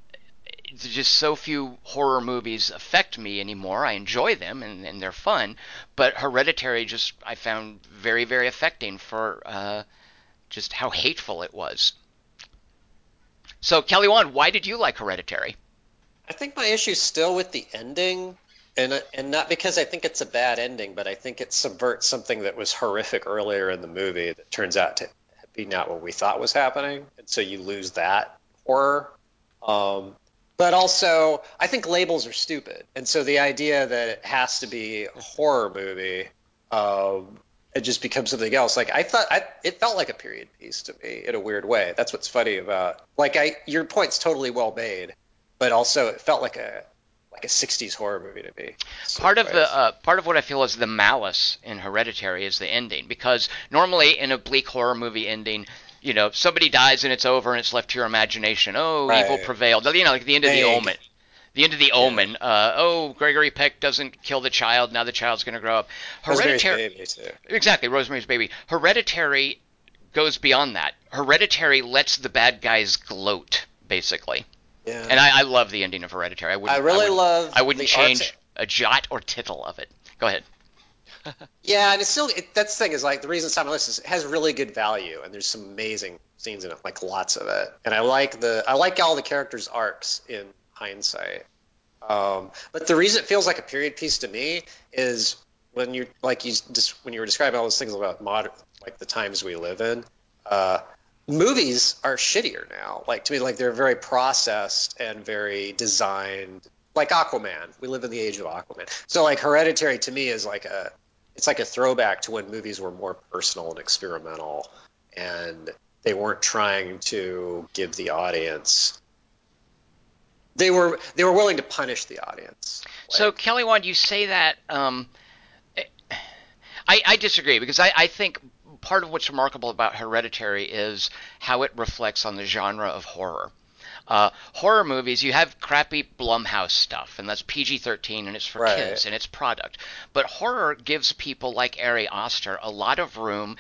just so few horror movies affect me anymore. I enjoy them and, and they're fun, but Hereditary just I found very very affecting for uh, just how hateful it was. So Kelly Wand, why did you like Hereditary? I think my issue is still with the ending, and and not because I think it's a bad ending, but I think it subverts something that was horrific earlier in the movie that turns out to be not what we thought was happening, and so you lose that horror. Um, but also, I think labels are stupid, and so the idea that it has to be a horror movie, um, it just becomes something else. Like I thought, I, it felt like a period piece to me in a weird way. That's what's funny about. Like I, your point's totally well made. but also it felt like a like a '60s horror movie to me. Part of the uh, part of what I feel is the malice in Hereditary is the ending because normally in a bleak horror movie ending, you know, somebody dies and it's over and it's left to your imagination. Oh, Right. evil prevailed. You know, like the end of the Omen. The end of the Omen. Uh, oh, Gregory Peck doesn't kill the child. Now the child's going to grow up. Rosemary's Hereditary. Baby. Exactly, Rosemary's Baby. Hereditary goes beyond that. Hereditary lets the bad guys gloat, basically. Yeah. And I, I love the ending of Hereditary. I wouldn't. I really wouldn't- love. I wouldn't change a jot or tittle of it. Go ahead. Yeah, and it's still it, that's the thing is like the reason it's on my list is it has really good value and there's some amazing scenes in it, like lots of it. And I like the I like all the characters' arcs in hindsight. Um, but the reason it feels like a period piece to me is when you like you just when you were describing all those things about modern like the times we live in. Uh, movies are shittier now. Like to me, like they're very processed and very designed. Like Aquaman, we live in the age of Aquaman. So like Hereditary to me is like a it's like a throwback to when movies were more personal and experimental and they weren't trying to give the audience they were they were willing to punish the audience So Like, Kelly Wand, you say that um, I, I disagree because I, I think part of what's remarkable about Hereditary is how it reflects on the genre of horror. Uh, horror movies, you have crappy Blumhouse stuff, and that's PG-13, and it's for Right. kids, and it's product. But horror gives people like Ari Aster a lot of room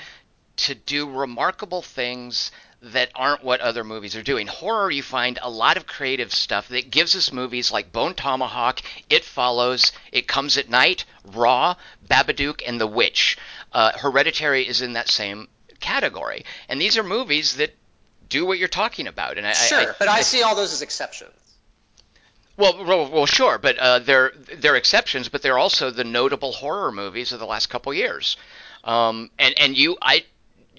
to do remarkable things that aren't what other movies are doing. Horror, you find a lot of creative stuff that gives us movies like Bone Tomahawk, It Follows, It Comes at Night, Raw, Babadook, and The Witch. Uh, Hereditary is in that same category, and these are movies that do what you're talking about. And I, I- sure I, but i see all those as exceptions well, well, well, sure, but uh, they're they're exceptions, but they're also the notable horror movies of the last couple years. Um, and and you, I,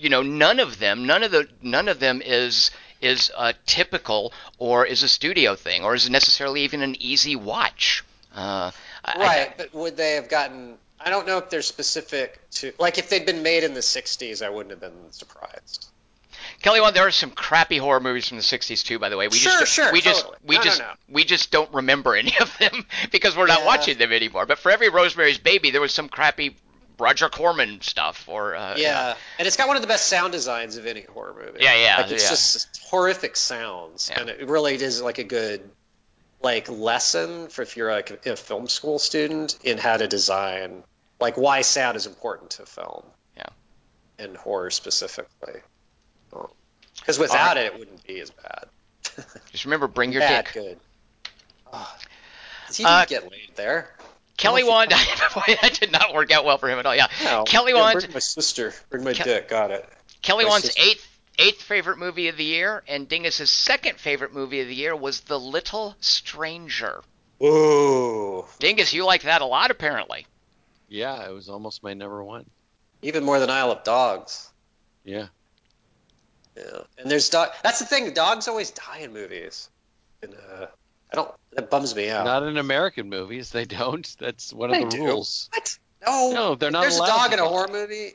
you know, none of them, none of the, none of them is is uh, typical or is a studio thing or is necessarily even an easy watch. Uh, I- right but would they have gotten i don't know if they're specific to like if they'd been made in the 60s i wouldn't have been surprised Kelly, Wand, there are some crappy horror movies from the '60s too. By the way, we Sure, just sure, we just we No, no, just no. we just don't remember any of them because we're not Yeah. watching them anymore. But for every Rosemary's Baby, there was some crappy Roger Corman stuff or uh, yeah and it's got one of the best sound designs of any horror movie. Yeah, yeah, like it's yeah. just horrific sounds Yeah. and it really is like a good like lesson for if you're like a film school student in how to design like why sound is important to film. Yeah. and horror specifically. Because without it it wouldn't be as bad. Just remember, bring your bad dick. good. Oh, he Uh, didn't get laid there Kelly Unless you- Wand, boy, that did not work out well for him at all. Yeah, No, Kelly yeah, Wand, bring my sister bring my Ke- dick got it Kelly my Wand's sister. eighth eighth favorite movie of the year, and Dingus's second favorite movie of the year was The Little Stranger. Ooh. Dingus, you like that a lot, apparently. Yeah, it was almost my number one. Even more than Isle of Dogs. Yeah. Yeah. And there's dog. That's the thing. Dogs always die in movies. And uh, I don't. That bums me out. Not in American movies. They don't. That's one They of the do. rules. what? No. No, they're If not There's a dog in a horror movie.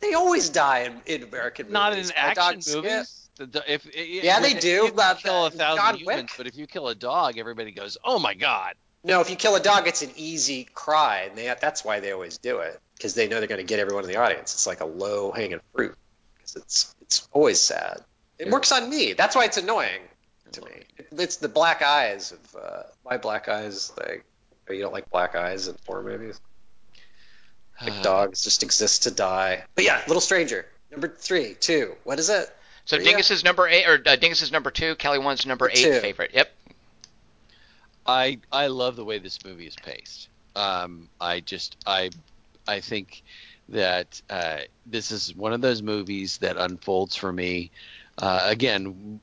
They always die in, in American movies. Not in action movies. The do- if, Yeah, they if do, You can but, kill a thousand John humans, Wick- but if you kill a dog, everybody goes, "Oh my god!" No, if you kill a dog, it's an easy cry, and they, that's why they always do it because they know they're going to get everyone in the audience. It's like a low hanging fruit because it's it's always sad. It Yeah. works on me. That's why it's annoying to me. It's the black eyes of uh, my black eyes thing. Oh, You don't like black eyes in horror movies? Like Uh, dogs just exist to die. But yeah, Little Stranger, number three, two. What is it? So Yeah. Dingus is number eight, or uh, Dingus is number two. Kelly Wand's number eight Two. favorite. Yep. I I love the way this movie is paced. Um, I just I I think that uh, this is one of those movies that unfolds for me. Uh, again,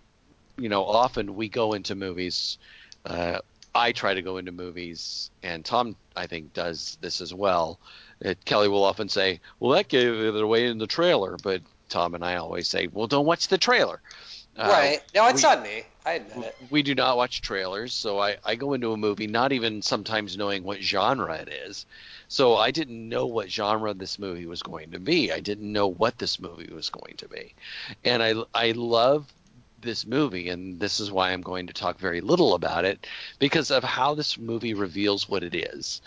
you know, often we go into movies. Uh, I try to go into movies, and Tom I think does this as well. Uh, Kelly will often say, "Well, that gave it away in the trailer," but Tom and I always say, "Well, don't watch the trailer." Uh, right. No, it's we- on me. I admit it. we do not watch trailers, so I, I go into a movie not even sometimes knowing what genre it is. So I didn't know what genre this movie was going to be. I didn't know what this movie was going to be. And I, I love this movie, and this is why I'm going to talk very little about it, because of how this movie reveals what it is.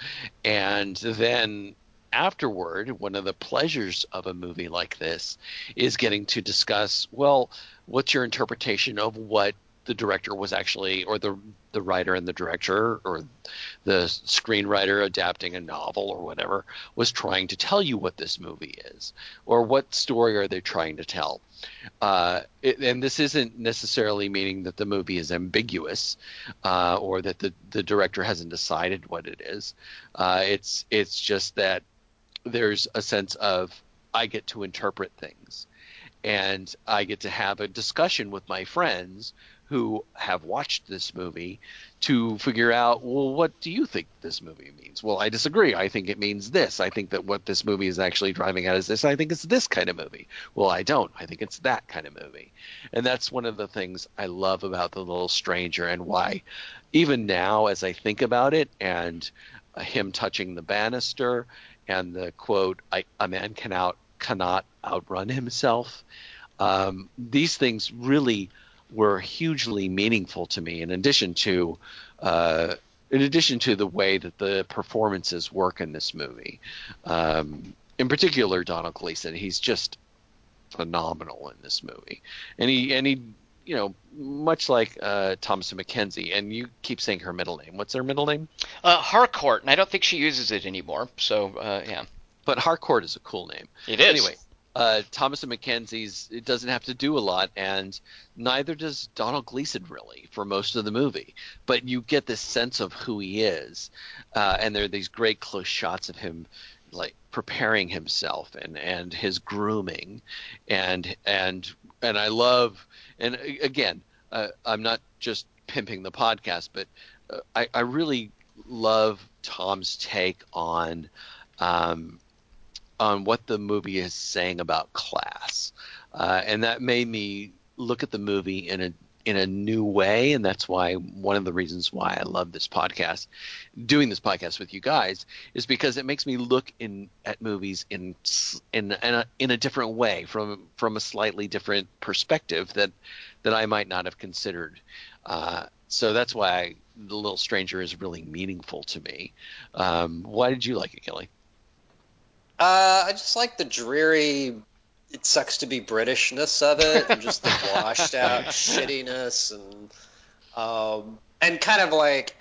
And then afterward, one of the pleasures of a movie like this is getting to discuss well, what's your interpretation of what the director was actually, or the the writer and the director, or the screenwriter adapting a novel or whatever, was trying to tell you what this movie is, or what story are they trying to tell. Uh, it, and this isn't necessarily meaning that the movie is ambiguous, uh, or that the the director hasn't decided what it is. Uh, it's it's just that there's a sense of I get to interpret things and I get to have a discussion with my friends who have watched this movie to figure out, well, what do you think this movie means? Well, I disagree. I think it means this. I think that what this movie is actually driving at is this. I think it's this kind of movie. Well, I don't. I think it's that kind of movie. And that's one of the things I love about The Little Stranger and why, even now, as I think about it and him touching the banister and the quote, "A man can out, cannot outrun himself." Um, these things really were hugely meaningful to me. In addition to, uh, in addition to the way that the performances work in this movie, um, in particular Domhnall Gleeson, he's just phenomenal in this movie, and he and he. You know, much like uh, Thomasin McKenzie, and you keep saying her middle name. What's her middle name? Uh, Harcourt, and I don't think she uses it anymore. So, uh, yeah. But Harcourt is a cool name. It is. Anyway, uh, Thomasin McKenzie's it doesn't have to do a lot, and neither does Domhnall Gleeson really for most of the movie. But you get this sense of who he is, uh, and there are these great close shots of him like preparing himself and and his grooming, and and and I love and again uh, I'm not just pimping the podcast, but uh, I, I really love Tom's take on. Um, on what the movie is saying about class, uh, and that made me look at the movie in a in a new way, and that's why one of the reasons why I love this podcast, doing this podcast with you guys, is because it makes me look in at movies in in in a, in a different way, from from a slightly different perspective that that I might not have considered. Uh, so that's why the Little Stranger is really meaningful to me. Um, why did you like it, Kelly? Uh, I just like the dreary. It sucks to be Britishness of it, and just the washed out shittiness, and um, and kind of like,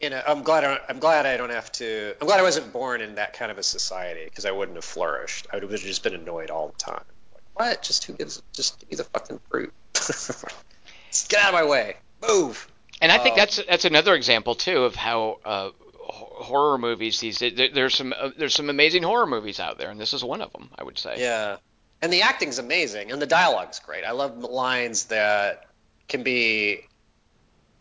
you know, I'm glad I, I'm glad I don't have to. I'm glad I wasn't born in that kind of a society because I wouldn't have flourished. I would have just been annoyed all the time. Like, what? Just who gives? Just give me the fucking fruit. get out of my way. Move. And I think um, that's that's another example too of how uh, horror movies these days. There's some uh, there's some amazing horror movies out there, and this is one of them. I would say. Yeah, and the acting's amazing, and the dialogue's great. I love lines that can be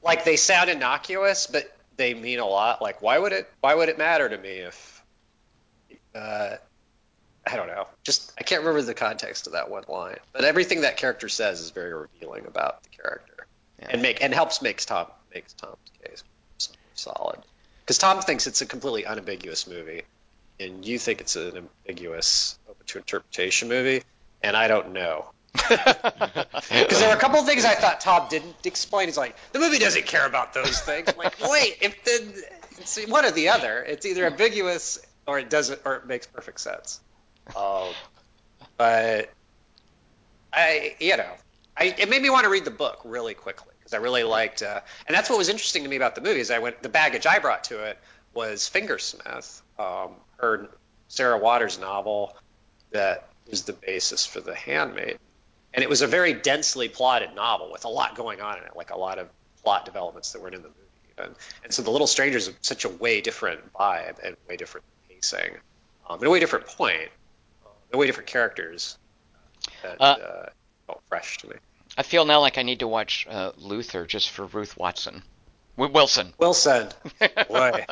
like they sound innocuous, but they mean a lot. Like, why would it why would it matter to me if uh, I don't know. Just I can't remember the context of that one line, but everything that character says is very revealing about the character, yeah. and make and helps makes Tom makes Tom's case solid because Tom thinks it's a completely unambiguous movie, and you think it's an ambiguous, open to interpretation movie, and I don't know. Because there were a couple of things I thought Tom didn't explain. He's like, the movie doesn't care about those things. I'm like, wait, if the it's one or the other, it's either ambiguous or it doesn't, or it makes perfect sense. Um, but I, you know, I, it made me want to read the book really quickly because I really liked, uh, and that's what was interesting to me about the movie. Is I went the baggage I brought to it was Fingersmith, um, her Sarah Waters novel that was the basis for The Handmaid, and it was a very densely plotted novel with a lot going on in it, like a lot of plot developments that weren't in the movie. And, and so The Little Strangers is such a way different vibe and way different pacing, um, and a way different point, um, and way different characters that uh, uh, felt fresh to me. I feel now like I need to watch uh, Luther just for Ruth Watson. W- Wilson. Wilson. Boy.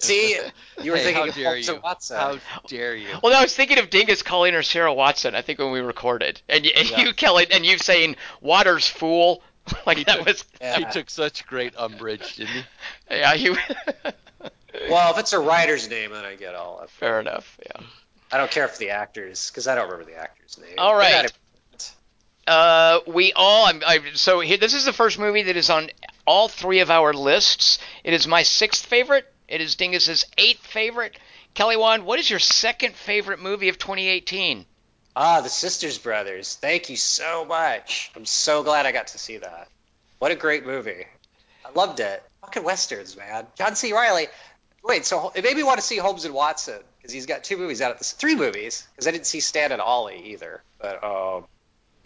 See, you were hey, thinking how dare of you. Watson. How dare you? Well, no, I was thinking of Dingus calling her Sarah Watson. I think when we recorded, and, y- and Yeah. you, Kelly, and you saying Waters fool, like that was. Yeah. He took such great umbrage, didn't he? Yeah, you. Well, if it's a writer's name, then I get all of it. Fair enough. Yeah. I don't care for the actors because I don't remember the actor's name. All right. They're right. Uh, we all. I'm, I, so here, this is the first movie that is on all three of our lists. It is my sixth favorite. It is Dingus's eighth favorite. Kelly Wand, what is your second favorite movie of 2018? Ah, The Sisters Brothers. Thank you so much. I'm so glad I got to see that. What a great movie. I loved it. Fucking westerns, man. John C. Reilly. Wait, so it made me want to see Holmes and Watson because he's got two movies out of this, three movies because I didn't see Stan and Ollie either. But um,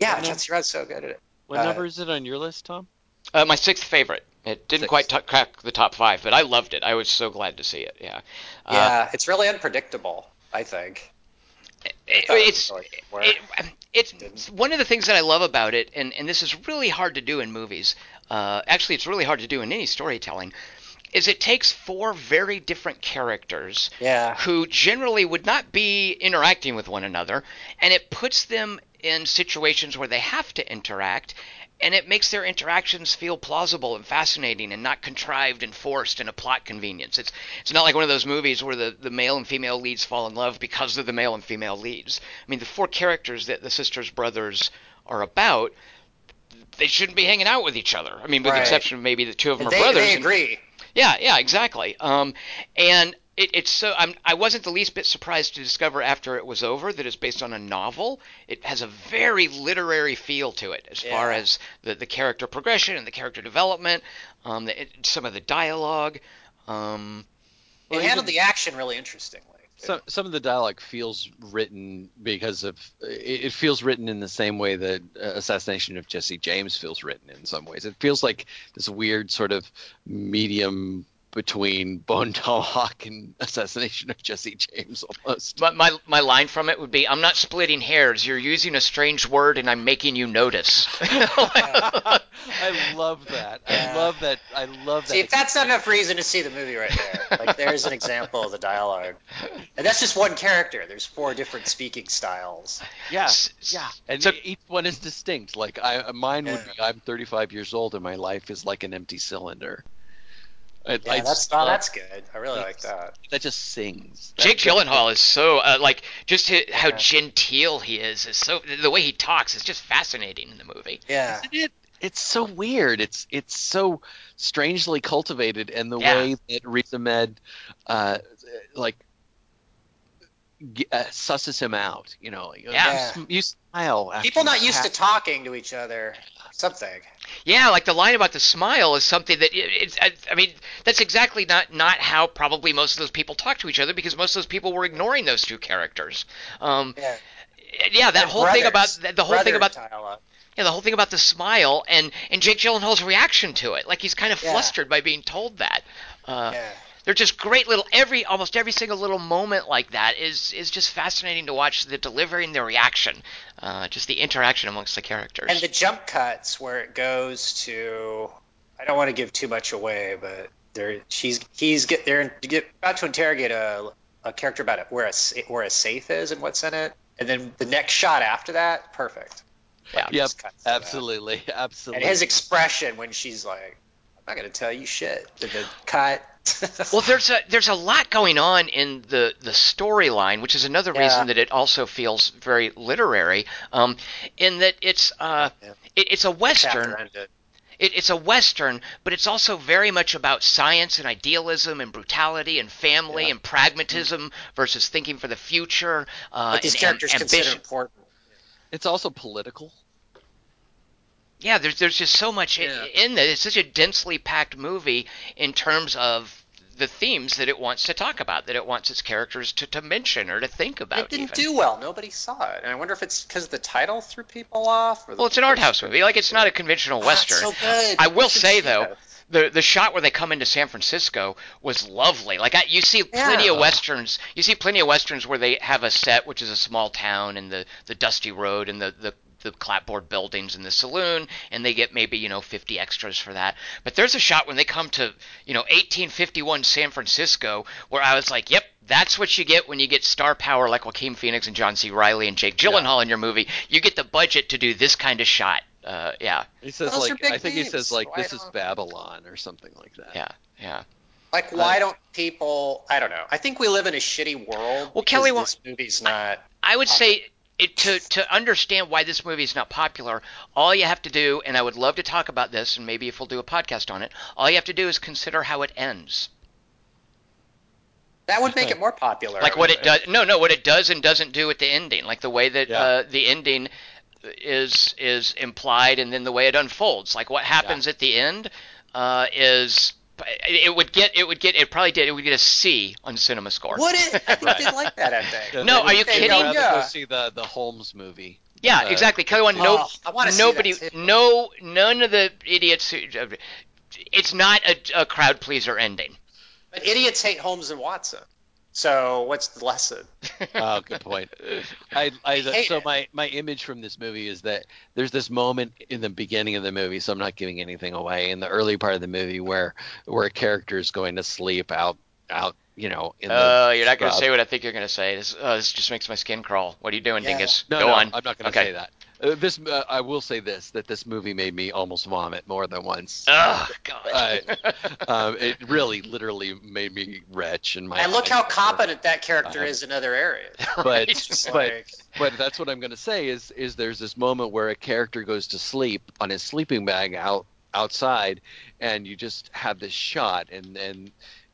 yeah, What John num- so good at it. What Uh, number is it on your list, Tom? Uh, my sixth favorite. It didn't Sixth. quite t- crack the top five, but I loved it. I was so glad to see it. Yeah. Uh, Yeah, it's really unpredictable. I think. it- thought it it's was really good it, work. it's one of the things that I love about it, and, and this is really hard to do in movies. Uh, actually, it's really hard to do in any storytelling. Is it takes four very different characters Yeah. who generally would not be interacting with one another, and it puts them in situations where they have to interact, and it makes their interactions feel plausible and fascinating and not contrived and forced and a plot convenience. It's it's not like one of those movies where the, the male and female leads fall in love because of the male and female leads. I mean, the four characters that the sisters brothers are about, they shouldn't be hanging out with each other. I mean, with the exception of maybe the two of them And are they, brothers. they and- agree. yeah, yeah, exactly. Um, and it, it's so I'm, I wasn't the least bit surprised to discover after it was over that it's based on a novel. It has a very literary feel to it as far as the, the character progression and the character development, um, the, it, some of the dialogue. Um, It handled even- the action really interestingly. Some some of the dialogue feels written because of it it feels written in the same way that uh, Assassination of Jesse James feels written in some ways. It feels like this weird sort of medium between Bone Tomahawk and Assassination of Jesse James almost. but my my line from it would be, "I'm not splitting hairs. You're using a strange word, and I'm making you notice." I love that. I Yeah. love that. I love that. See, if that's not enough reason to see the movie right there, like there's an example of the dialogue, and that's just one character. There's four different speaking styles. yeah, S- yeah, and so- each one is distinct. Like I, mine would Yeah. be, I'm 35 years old and my life is like an empty cylinder. I, Yeah, that's just oh, that's good. I really like that. that just sings. That- Jake Gyllenhaal is so uh, like just hi how genteel he is is so the way he talks is just fascinating in the movie. Yeah, Isn't it? It's so weird. It's it's so strangely cultivated, and the Yeah. way that Riz Ahmed, uh, like, g- uh, susses him out. You know, Yeah. you, you smile. after people not used to talking to each other. Something. Yeah, like the line about the smile is something that it's. I, I mean, that's exactly not not how probably most of those people talk to each other because most of those people were ignoring those two characters. Um, Yeah. yeah, that And whole thing about brothers. the whole thing about dialogue. yeah the whole thing about the smile and and Jake Gyllenhaal's reaction to it, like he's kind of Yeah. flustered by being told that. Uh, Yeah. They're just great little every almost every single little moment like that is is just fascinating to watch the delivery and the reaction uh, just the interaction amongst the characters And the jump cuts where it goes to I don't want to give too much away, but there she's he's get they're get, about to interrogate a a character about it where a where a safe is and what's in it, and then the next shot after that, perfect. Yeah. Yep, just that. absolutely, absolutely. And his expression when she's like, "I'm not gonna tell you shit," and then cut. Well there's a there's a lot going on in the the storyline which is another Yeah. reason that it also feels very literary um, in that it's uh, Yeah. it, it's a western it, it's a western, but it's also very much about science and idealism and brutality and family Yeah. and pragmatism versus thinking for the future. Uh, What these and, characters and consider important. it's also political. Yeah, there's there's just so much Yeah. in there. It's such a densely packed movie in terms of the themes that it wants to talk about, that it wants its characters to, to mention or to think about. It didn't even. do well. Nobody saw it, and I wonder if it's because the title threw people off. Or Well, it's an art house movie. Like it's not a conventional Ah, western. it's so good. I will say though, the the shot where they come into San Francisco was lovely. Like I, you see plenty Yeah. of westerns. You see plenty of westerns where they have a set which is a small town and the the dusty road and the the the clapboard buildings and the saloon and they get maybe you know 50 extras for that but there's a shot when they come to you know 1851 san francisco where i was like yep that's what you get when you get star power like joaquin phoenix and john c reilly and jake gyllenhaal in your movie you get the budget to do this kind of shot uh, yeah He says Those like I think he says like this is Babylon or something like that. yeah yeah Like, why don't people? I don't know. I think we live in a shitty world. Well, Kelly wa- this movie's not. I would say it, to to understand why this movie is not popular, all you have to do, and I would love to talk about this, and maybe if we'll do a podcast on it, all you have to do is consider how it ends. That would make it more popular. Like what it does. No, no, what it does and doesn't do at the ending. Like the way that Yeah. uh, the ending is is implied, and then the way it unfolds. Like what happens at the end uh, is it would get it would get it probably did it would get a C on Cinema Score. Would it? I think Right. they'd like that ending. Yeah, No, are you would- they'd kidding? Yeah. go see the the Holmes movie. Yeah, Uh, exactly. Kelly Wand, no, Oh, I nobody, no, none of the idiots. Who, it's not a, a crowd pleaser ending. But idiots hate Holmes and Watson. So what's the lesson? Oh, good point. I, I hate so my my image from this movie is that there's this moment in the beginning of the movie, so I'm not giving anything away. In the early part of the movie, where where a character is going to sleep out out, you know, in the Uh, you're not going to say what I think you're going to say. This, uh, this just makes my skin crawl. What are you doing, Yeah. Dingus? No, Go no, on. I'm not going to Okay. say that. Uh, this uh, I will say this that this movie made me almost vomit more than once. Oh God. Uh, um, it really, literally made me retch in my. And look how competent that character Uh, is in other areas. But Right. But like, but that's what I'm going to say is is there's this moment where a character goes to sleep on his sleeping bag out outside, and you just have this shot, and and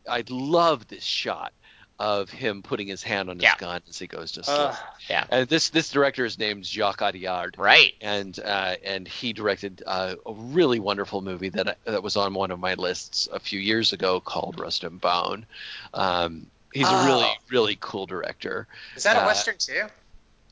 I love this shot of him putting his hand on his Yeah. gun as he goes to sleep. uh, yeah. and this this director is named Jacques Audiard Right. and uh, and he directed uh, a really wonderful movie that I, that was on one of my lists a few years ago called Rust and Bone. Um, he's a really Oh. really cool director. is that a uh, western too?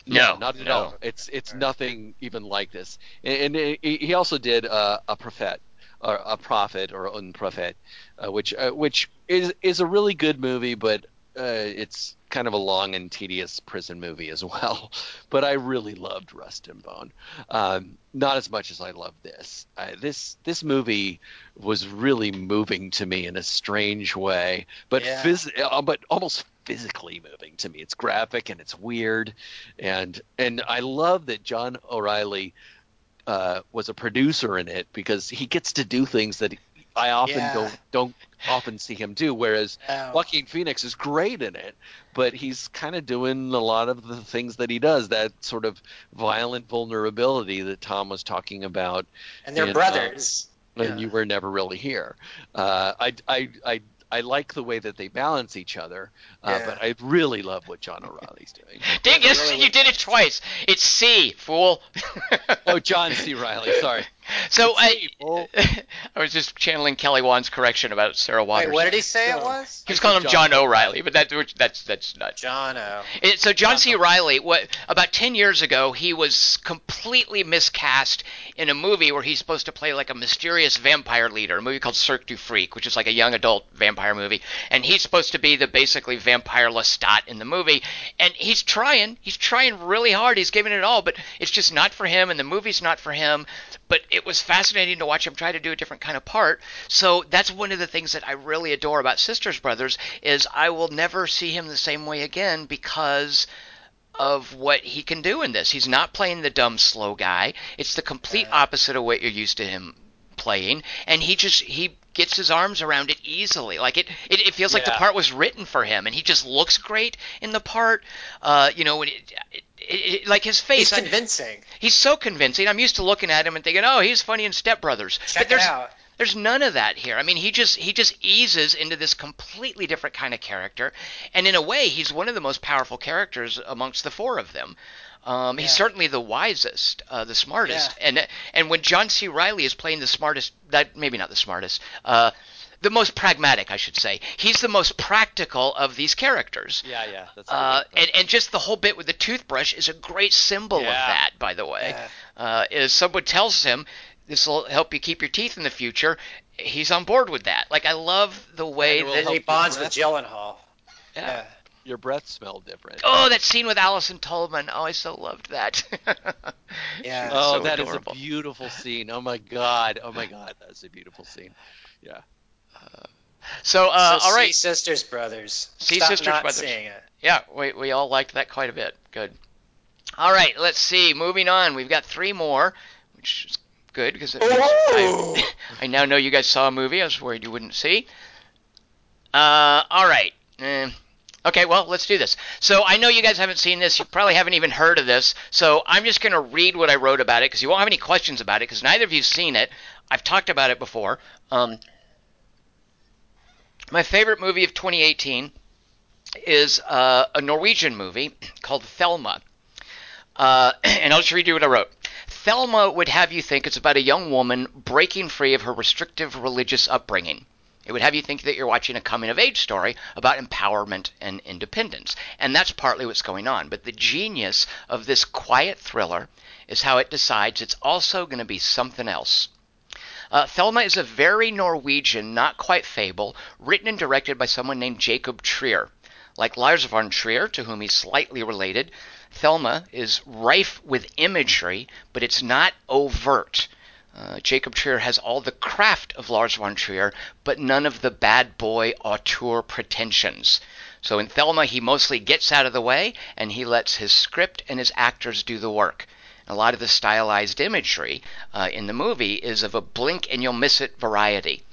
No, not at no. all. It's it's nothing even like this. And, and he he also did uh, a prophet or a prophet or un prophet, uh, which uh, which is is a really good movie, but uh, it's kind of a long and tedious prison movie as well. But I really loved Rust and Bone, um, not as much as I love this. Uh, this this movie was really moving to me in a strange way, but Yeah. phys- uh, but almost physically moving to me. It's graphic and it's weird, and and I love that John O'Reilly uh, was a producer in it because he gets to do things that I often Yeah. don't don't often see him do. Whereas Oh. Joaquin Phoenix is great in it, but he's kind of doing a lot of the things that he does. That sort of violent vulnerability that Tom was talking about, and they're in, uh, brothers. and you were never really here. Uh, I I I. I like the way that they balance each other, uh, Yeah. but I really love what John O'Reilly's doing. Dingus, really you did it twice. It's C, fool. Oh, John C. Reilly, sorry. So I, C, fool. I was just channeling Kelly Wand's correction about Sarah Waters. Wait, what did he say it was? He was calling him John John O'Reilly, but that that's that's not John O. It, so John C. Reilly, what about ten years ago, he was completely miscast in a movie where he's supposed to play like a mysterious vampire leader, a movie called Cirque du Freak, which is like a young adult vampire movie, and he's supposed to be the basically vampire Lestat in the movie, and he's trying, he's trying really hard, he's giving it all, but it's just not for him, and the movie's not for him. But it was fascinating to watch him try to do a different kind of part. So that's one of the things that I really adore about Sisters Brothers is I will never see him the same way again because of what he can do in this. He's not playing the dumb slow guy. It's the complete opposite of what you're used to him playing and he just he gets his arms around it easily like it it, it feels like the part was written for him and he just looks great in the part uh you know when it, it, it, like his face He's I- convincing. he's so convincing i'm used to looking at him and thinking oh he's funny in step brothers Check but there's it out. there's none of that here. I mean, he just he just eases into this completely different kind of character, and in a way, he's one of the most powerful characters amongst the four of them. Um, He's certainly the wisest, uh, the smartest, Yeah. and and when John C. Reilly is playing the smartest, that maybe not the smartest, uh, the most pragmatic, I should say. He's the most practical of these characters. Yeah, yeah. That's Uh, and, and just the whole bit with the toothbrush is a great symbol of that, by the way. Yeah. Uh, is someone tells him this will help you keep your teeth in the future, he's on board with that. Like I love the way And it will that. He bonds with Gyllenhaal. Yeah. Yeah. your breath smelled different. Oh, that scene with Allison Tolman. Oh, I so loved that. Yeah. Oh, so that is adorable. a beautiful scene. Oh my god. Oh my god. That's a beautiful scene. Yeah. So, uh, so all right. See Sisters Brothers. See Stop Sisters not Brothers. seeing it. Yeah, we, we all liked that quite a bit. Good. All right, let's see. Moving on. We've got three more, which is good because it means Ooh. I, I now know you guys saw a movie I was worried you wouldn't see. Uh, all right. Eh, Okay, well, let's do this. So I know you guys haven't seen this. You probably haven't even heard of this. So I'm just going to read what I wrote about it because you won't have any questions about it because neither of you've seen it. I've talked about it before. Um, my favorite movie of 2018 is uh, a Norwegian movie called Thelma. Uh, and I'll just read you what I wrote. Thelma would have you think it's about a young woman breaking free of her restrictive religious upbringing. It would have you think that you're watching a coming of age story about empowerment and independence. And that's partly what's going on. But the genius of this quiet thriller is how it decides it's also going to be something else. Uh, Thelma is a very Norwegian, not quite fable, written and directed by someone named Jacob Trier. Like Lars von Trier, to whom he's slightly related, Thelma is rife with imagery, but it's not overt. Uh, Jacob Trier has all the craft of Lars von Trier, but none of the bad boy auteur pretensions. So in Thelma, he mostly gets out of the way and he lets his script and his actors do the work. A lot of the stylized imagery uh, in the movie is of a blink and you'll miss it variety.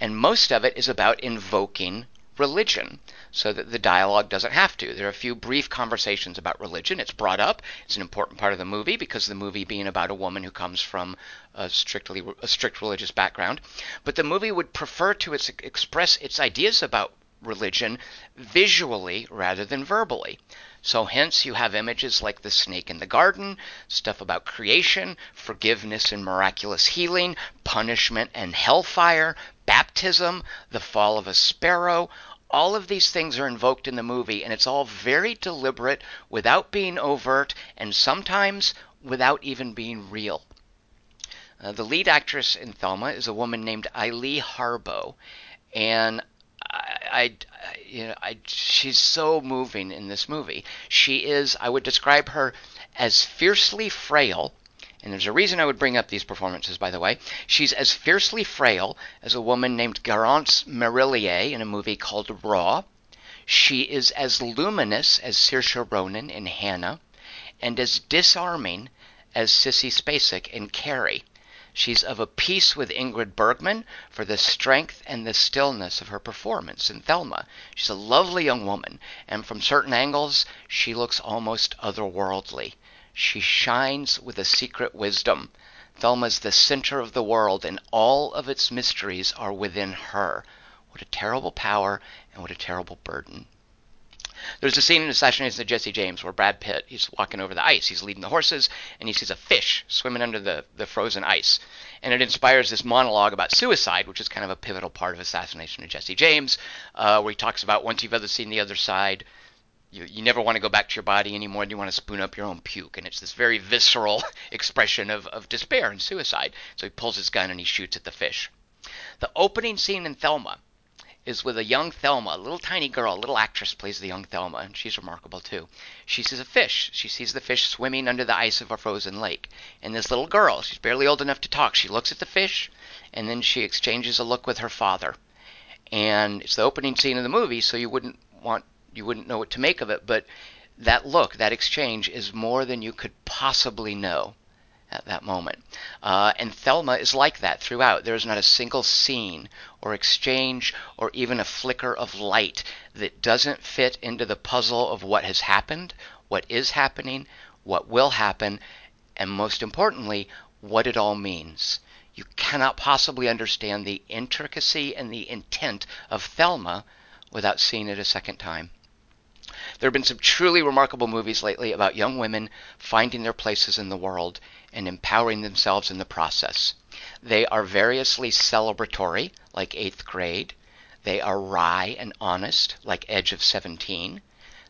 And most of it is about invoking religion so that the dialogue doesn't have to. There are a few brief conversations about religion. It's brought up. It's an important part of the movie because the movie being about a woman who comes from a strictly a strict religious background. But the movie would prefer to express its ideas about religion visually rather than verbally. So hence you have images like the snake in the garden, stuff about creation, forgiveness and miraculous healing, punishment and hellfire, baptism, the fall of a sparrow, all of these things are invoked in the movie, and it's all very deliberate without being overt and sometimes without even being real. Uh, the lead actress in Thelma is a woman named Eileen Harboe, and I, you know, I, she's so moving in this movie. She is, I would describe her as fiercely frail and there's a reason I would bring up these performances, by the way. She's as fiercely frail as a woman named Garance Marillier in a movie called Raw. She is as luminous as Saoirse Ronan in Hannah, and as disarming as Sissy Spacek in Carrie. She's of a piece with Ingrid Bergman for the strength and the stillness of her performance in Thelma. She's a lovely young woman, and from certain angles, she looks almost otherworldly. She shines with a secret wisdom. Thelma's the center of the world, and all of its mysteries are within her. What a terrible power, and what a terrible burden. There's a scene in Assassination of Jesse James where Brad Pitt, he's walking over the ice, he's leading the horses, and he sees a fish swimming under the, the frozen ice. And it inspires this monologue about suicide, which is kind of a pivotal part of Assassination of Jesse James, uh, where he talks about once you've ever seen the other side, you, you never want to go back to your body anymore and you want to spoon up your own puke. And it's this very visceral expression of, of despair and suicide. So he pulls his gun and he shoots at the fish. The opening scene in Thelma is with a young Thelma, a little tiny girl, a little actress plays the young Thelma, and she's remarkable too. She sees a fish. She sees the fish swimming under the ice of a frozen lake. And this little girl, she's barely old enough to talk, she looks at the fish, and then she exchanges a look with her father. And it's the opening scene of the movie, so you wouldn't want you wouldn't know what to make of it. But that look, that exchange, is more than you could possibly know at that moment. Uh, and Thelma is like that throughout. There is not a single scene or exchange or even a flicker of light that doesn't fit into the puzzle of what has happened, what is happening, what will happen, and most importantly, what it all means. You cannot possibly understand the intricacy and the intent of Thelma without seeing it a second time. There have been some truly remarkable movies lately about young women finding their places in the world and empowering themselves in the process. They are variously celebratory, like Eighth Grade. They are wry and honest, like Edge of Seventeen.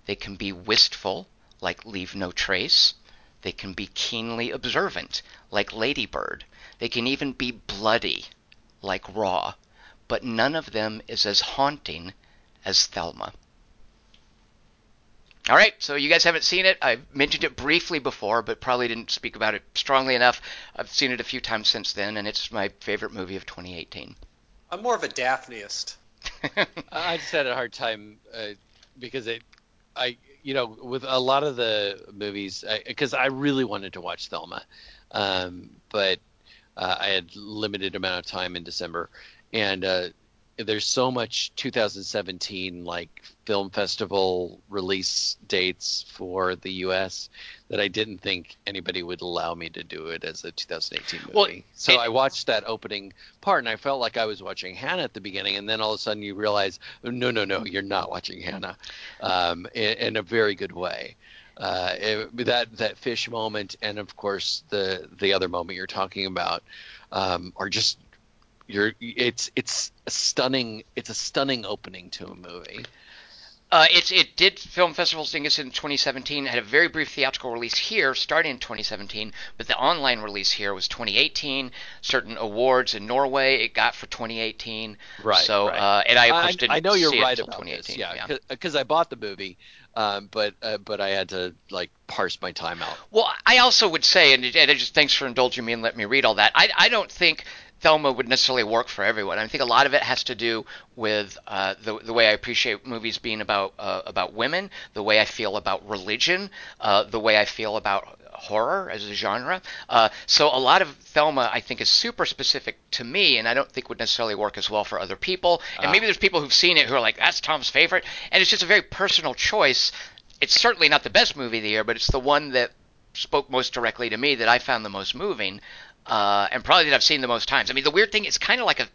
They can be wistful, like Leave No Trace. They can be keenly observant, like Ladybird. They can even be bloody, like Raw. But none of them is as haunting as Thelma. All right, so you guys haven't seen it. I've mentioned it briefly before, but probably didn't speak about it strongly enough. I've seen it a few times since then, and it's my favorite movie of 2018. I'm more of a Daphneist. I just had a hard time uh, because it, I, you know, with a lot of the movies, because I, I, really wanted to watch Thelma, um, but uh, I had limited amount of time in December, and uh, there's so much 2017 like film festival release dates for the U.S. that I didn't think anybody would allow me to do it as a 2018 movie. Well, so it- I watched that opening part and I felt like I was watching Hannah at the beginning, and then all of a sudden you realize, no, no, no, you're not watching Hannah, um, in, in a very good way. Uh, it- that that fish moment, and of course the the other moment you're talking about, um, are just you're it's it's a stunning it's a stunning opening to a movie. Uh, it's it did film festivals dingus in 2017. Had a very brief theatrical release here, starting in 2017, but the online release here was 2018. Certain awards in Norway it got for 2018. Right, So right. uh, and I of course I, didn't. I know you're see right until about 2018. this, yeah, because I bought the movie, um, but uh, but I had to like parse my time out. Well, I also would say, and, and just thanks for indulging me and letting me read all that. I, I don't think Thelma would necessarily work for everyone. I think a lot of it has to do with uh, the the way I appreciate movies being about uh, about women, the way I feel about religion, uh, the way I feel about horror as a genre. Uh, so a lot of Thelma, I think, is super specific to me, and I don't think would necessarily work as well for other people. And maybe there's people who've seen it who are like, "That's Tom's favorite," and it's just a very personal choice. It's certainly not the best movie of the year, but it's the one that spoke most directly to me that I found the most moving, uh, and probably that I've seen the most times. I mean, the weird thing, is kind of like a,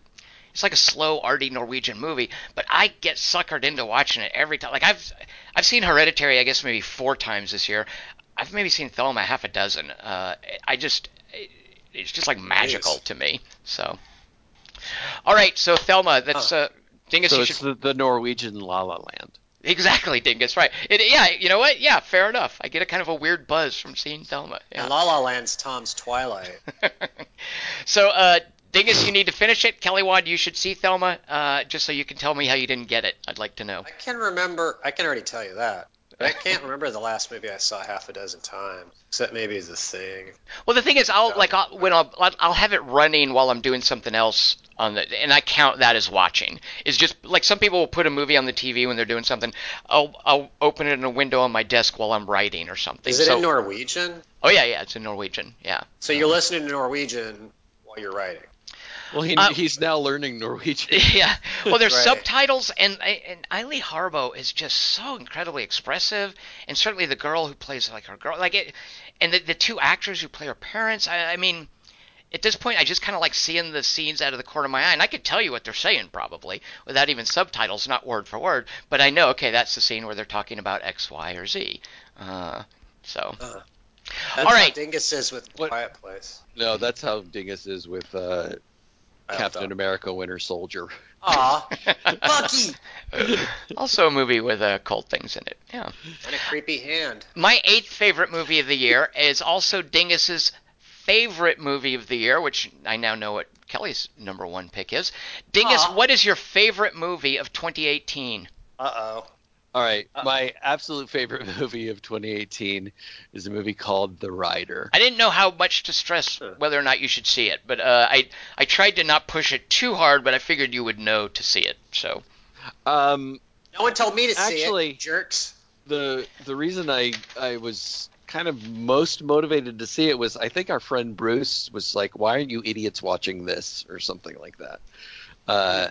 it's like a slow, arty Norwegian movie, but I get suckered into watching it every time. Like I've, I've seen Hereditary, I guess maybe four times this year. I've maybe seen Thelma half a dozen. Uh, I just, it's just like magical to me. So, all right, so Thelma, that's uh, Dingus. So you it's should the, the Norwegian La La Land. Exactly Dingus, right? It, yeah, you know what? Yeah, fair enough. I get a kind of a weird buzz from seeing Thelma. Yeah. And La La Land's Tom's Twilight. so, uh, Dingus, you need to finish it. Kelly Wand, you should see Thelma, uh, just so you can tell me how you didn't get it. I'd like to know. I can remember. I can already tell you that. But I can't remember the last movie I saw half a dozen times. Except maybe The Thing. Well, the thing is, I'll like I'll, when I'll I'll- I'll have it running while I'm doing something else on the, and I count that as watching. It's just like some people will put a movie on the TV when they're doing something. I'll I'll open it in a window on my desk while I'm writing or something. Is it so, in Norwegian? Oh yeah, yeah, it's in Norwegian. Yeah. So you're listening to Norwegian while you're writing. Well, he, Uh, he's now learning Norwegian. yeah. Well, there's Right. subtitles, and and Eileen Harboe is just so incredibly expressive, and certainly the girl who plays like her girl, like it, and the the two actors who play her parents. I, I mean, at this point, I just kind of like seeing the scenes out of the corner of my eye, and I could tell you what they're saying probably without even subtitles, not word for word. But I know, okay, that's the scene where they're talking about X, Y, or Z. Uh, so. That's All how. Dingus is with What- Quiet Place. No, that's how Dingus is with uh, I Captain thought. America: Winter Soldier. Aw, Bucky! also a movie with uh, cult things in it. Yeah. And a creepy hand. My eighth favorite movie of the year is also Dingus's favorite movie of the year, which I now know what Kelly's number one pick is. Dingus, Aw. what is your favorite movie of 2018? Uh oh. All right, Uh, my absolute favorite movie of 2018 is a movie called The Rider. I didn't know how much to stress whether or not you should see it, but uh, I I tried to not push it too hard, but I figured you would know to see it. So Um, No one told me to see Actually- it. Jerks. the the reason I I was kind of most motivated to see it was I think our friend Bruce was like, "Why aren't you idiots watching this?" or something like that. Uh,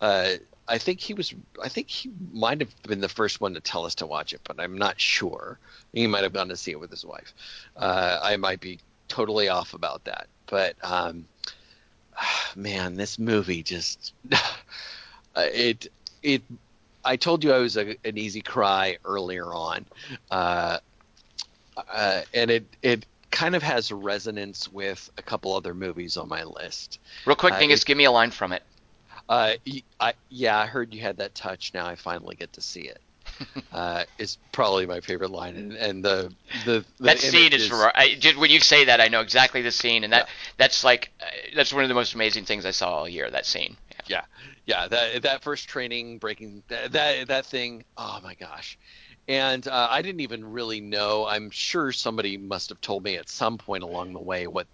uh, I think he was. I think he might have been the first one to tell us to watch it, but I'm not sure. He might have gone to see it with his wife. Uh, I might be totally off about that, but um, man, this movie just it it. I told you I was a, an easy cry earlier on, uh, uh, and it it kind of has resonance with a couple other movies on my list. real quick, Uh, Dingus, it- give me a line from it. Uh, I, yeah, I heard you had that touch. Now I finally get to see it. uh, it's probably my favorite line, and, and the the, the that scene image is. I, just, when you say that, I know exactly the scene, and that Yeah. that's like uh, that's one of the most amazing things I saw all year. That scene. Yeah. yeah, that that first training breaking that that, that thing. Oh my gosh. And uh, I didn't even really know. I'm sure somebody must have told me at some point along the way what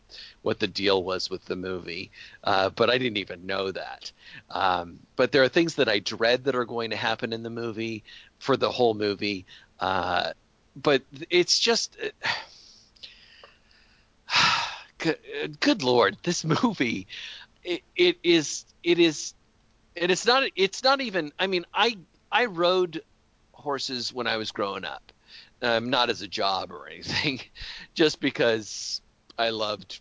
what the deal was with the movie, uh, but I didn't even know that. Um, but there are things that I dread that are going to happen in the movie for the whole movie. Uh, but it's just. good, good lord, this movie, it, it is it is and it's not it's not even i mean i i rode horses when i was growing up. Um, not as a job or anything just because i loved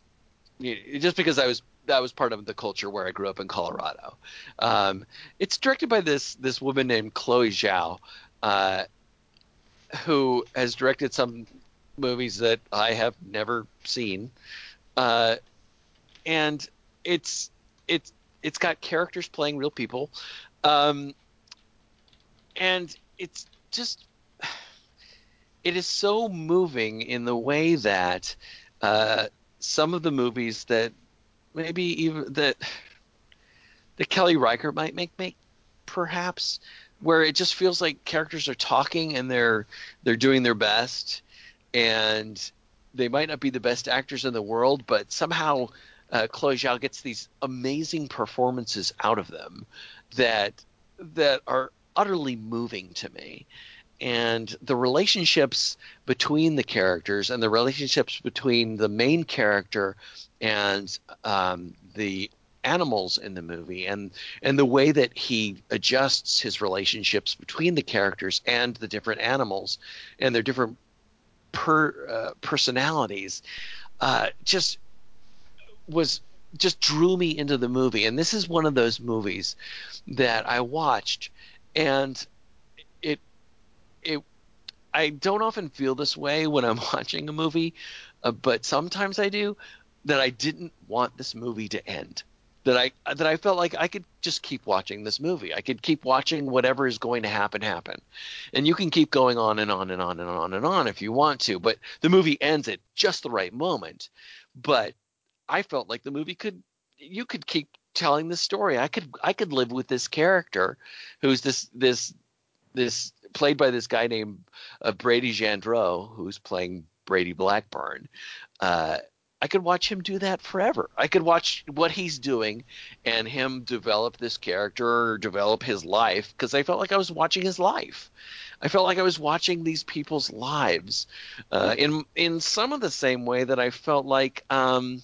just because i was that was part of the culture where i grew up in colorado. Um, it's directed by this this woman named chloe zhao uh, who has directed some movies that i have never seen. Uh, and it's it's it's got characters playing real people, um, and it's just it is so moving in the way that uh, some of the movies that maybe even that that Kelly Reichardt might make make perhaps where it just feels like characters are talking and they're they're doing their best and they might not be the best actors in the world, but somehow uh, Chloe Zhao gets these amazing performances out of them that that are utterly moving to me. And the relationships between the characters and the relationships between the main character and um, the animals in the movie and and the way that he adjusts his relationships between the characters and the different animals and their different per uh, personalities uh, just was just drew me into the movie and this is one of those movies that I watched and it it I don't often feel this way when I'm watching a movie uh, but sometimes I do that I didn't want this movie to end that I that I felt like I could just keep watching this movie. I could keep watching whatever is going to happen happen. And you can keep going on and on and on and on and on if you want to, but the movie ends at just the right moment. But I felt like the movie could you could keep telling the story. I could I could live with this character who's this this this played by this guy named uh, Brady Jandreau who's playing Brady Blackburn. Uh, I could watch him do that forever. I could watch what he's doing and him develop this character or develop his life because I felt like I was watching his life. I felt like I was watching these people's lives uh, in in some of the same way that I felt like um,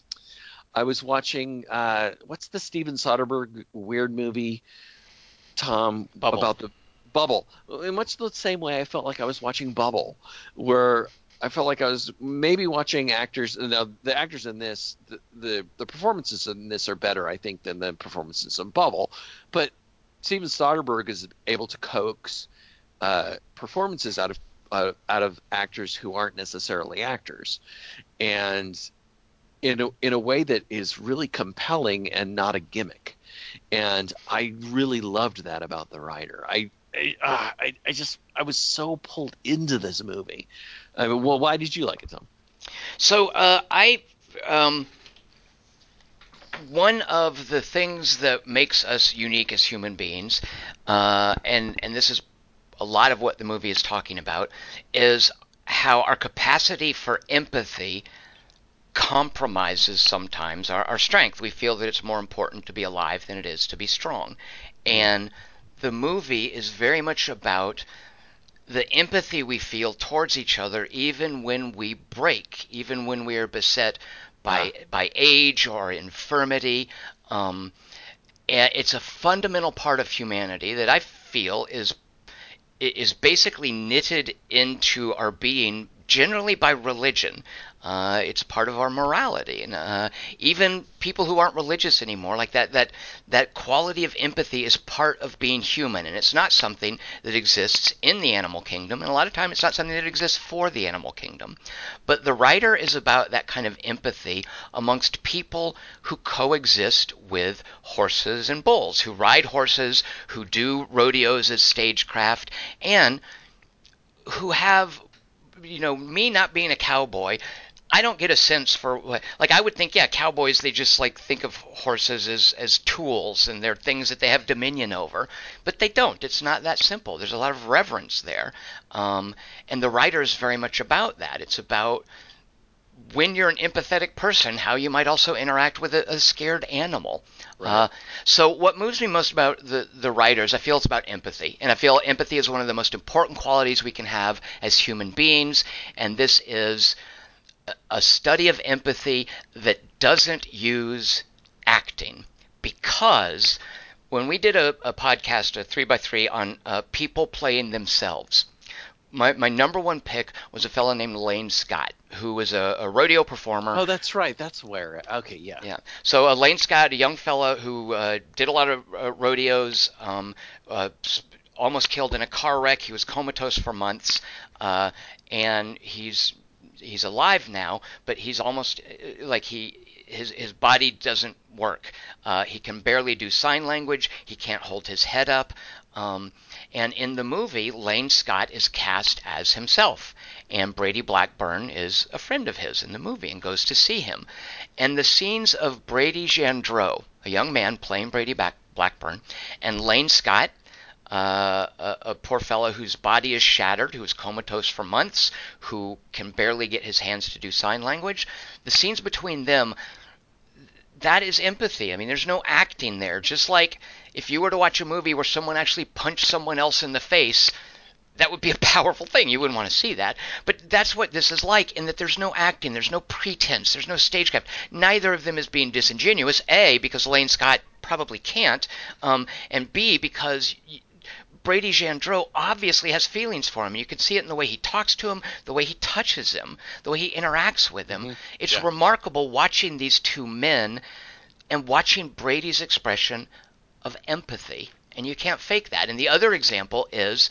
I was watching uh, what's the Steven Soderbergh weird movie, Tom Bubble. about the Bubble. In much the same way I felt like I was watching Bubble, where I felt like I was maybe watching actors. Now the actors in this, the, the the performances in this are better, I think, than the performances in Bubble. But Steven Soderbergh is able to coax uh, performances out of uh, out of actors who aren't necessarily actors, and in a, in a way that is really compelling and not a gimmick. And I really loved that about the Rider. I I, uh, I, I just I was so pulled into this movie. I mean, well, why did you like it, Tom? So uh, I um, one of the things that makes us unique as human beings, uh, and and this is a lot of what the movie is talking about, is how our capacity for empathy compromises sometimes our, our strength. We feel that it's more important to be alive than it is to be strong, and the movie is very much about the empathy we feel towards each other even when we break, even when we are beset by by age or infirmity. Um, it's a fundamental part of humanity that I feel is is basically knitted into our being generally by religion. Uh, it's part of our morality, and uh, even people who aren't religious anymore, like that, that that quality of empathy is part of being human, and it's not something that exists in the animal kingdom, and a lot of time it's not something that exists for the animal kingdom. But the Rider is about that kind of empathy amongst people who coexist with horses and bulls, who ride horses, who do rodeos as stagecraft, and who have you know, me not being a cowboy, I don't get a sense for what like I would think yeah cowboys they just like think of horses as as tools and they're things that they have dominion over but they don't. It's not that simple. There's a lot of reverence there. Um, and the Rider is very much about that. It's about when you're an empathetic person how you might also interact with a, a scared animal. Right. uh, so what moves me most about the the writers I feel it's about empathy. And I feel empathy is one of the most important qualities we can have as human beings. And this is a study of empathy that doesn't use acting because when we did a, a podcast, a three by three on uh, people playing themselves, my, my number one pick was a fellow named Lane Scott, who was a, a rodeo performer. Oh, that's right. That's where. Okay, yeah. Yeah. So uh, Lane Scott, a young fellow who uh, did a lot of uh, rodeos, um, uh, almost killed in a car wreck. He was comatose for months, uh, and he's he's alive now, but he's almost uh, like he his his body doesn't work. Uh, he can barely do sign language. He can't hold his head up. Um, and in the movie, Lane Scott is cast as himself, and Brady Blackburn is a friend of his in the movie and goes to see him. And the scenes of Brady Jandreau, a young man playing Brady Blackburn, and Lane Scott, uh, a, a, poor fellow whose body is shattered, who is comatose for months, who can barely get his hands to do sign language. The scenes between them, that is empathy. I mean, there's no acting there. Just like if you were to watch a movie where someone actually punched someone else in the face, that would be a powerful thing. You wouldn't want to see that. But that's what this is like, in that there's no acting, there's no pretense, there's no stagecraft. Neither of them is being disingenuous. A, because Lane Scott probably can't, um, and B, because. Brady Jandreau obviously has feelings for him. You can see it in the way he talks to him, the way he touches him, the way he interacts with him. Mm-hmm. It's yeah. remarkable watching these two men and watching Brady's expression of empathy, and you can't fake that. And the other example is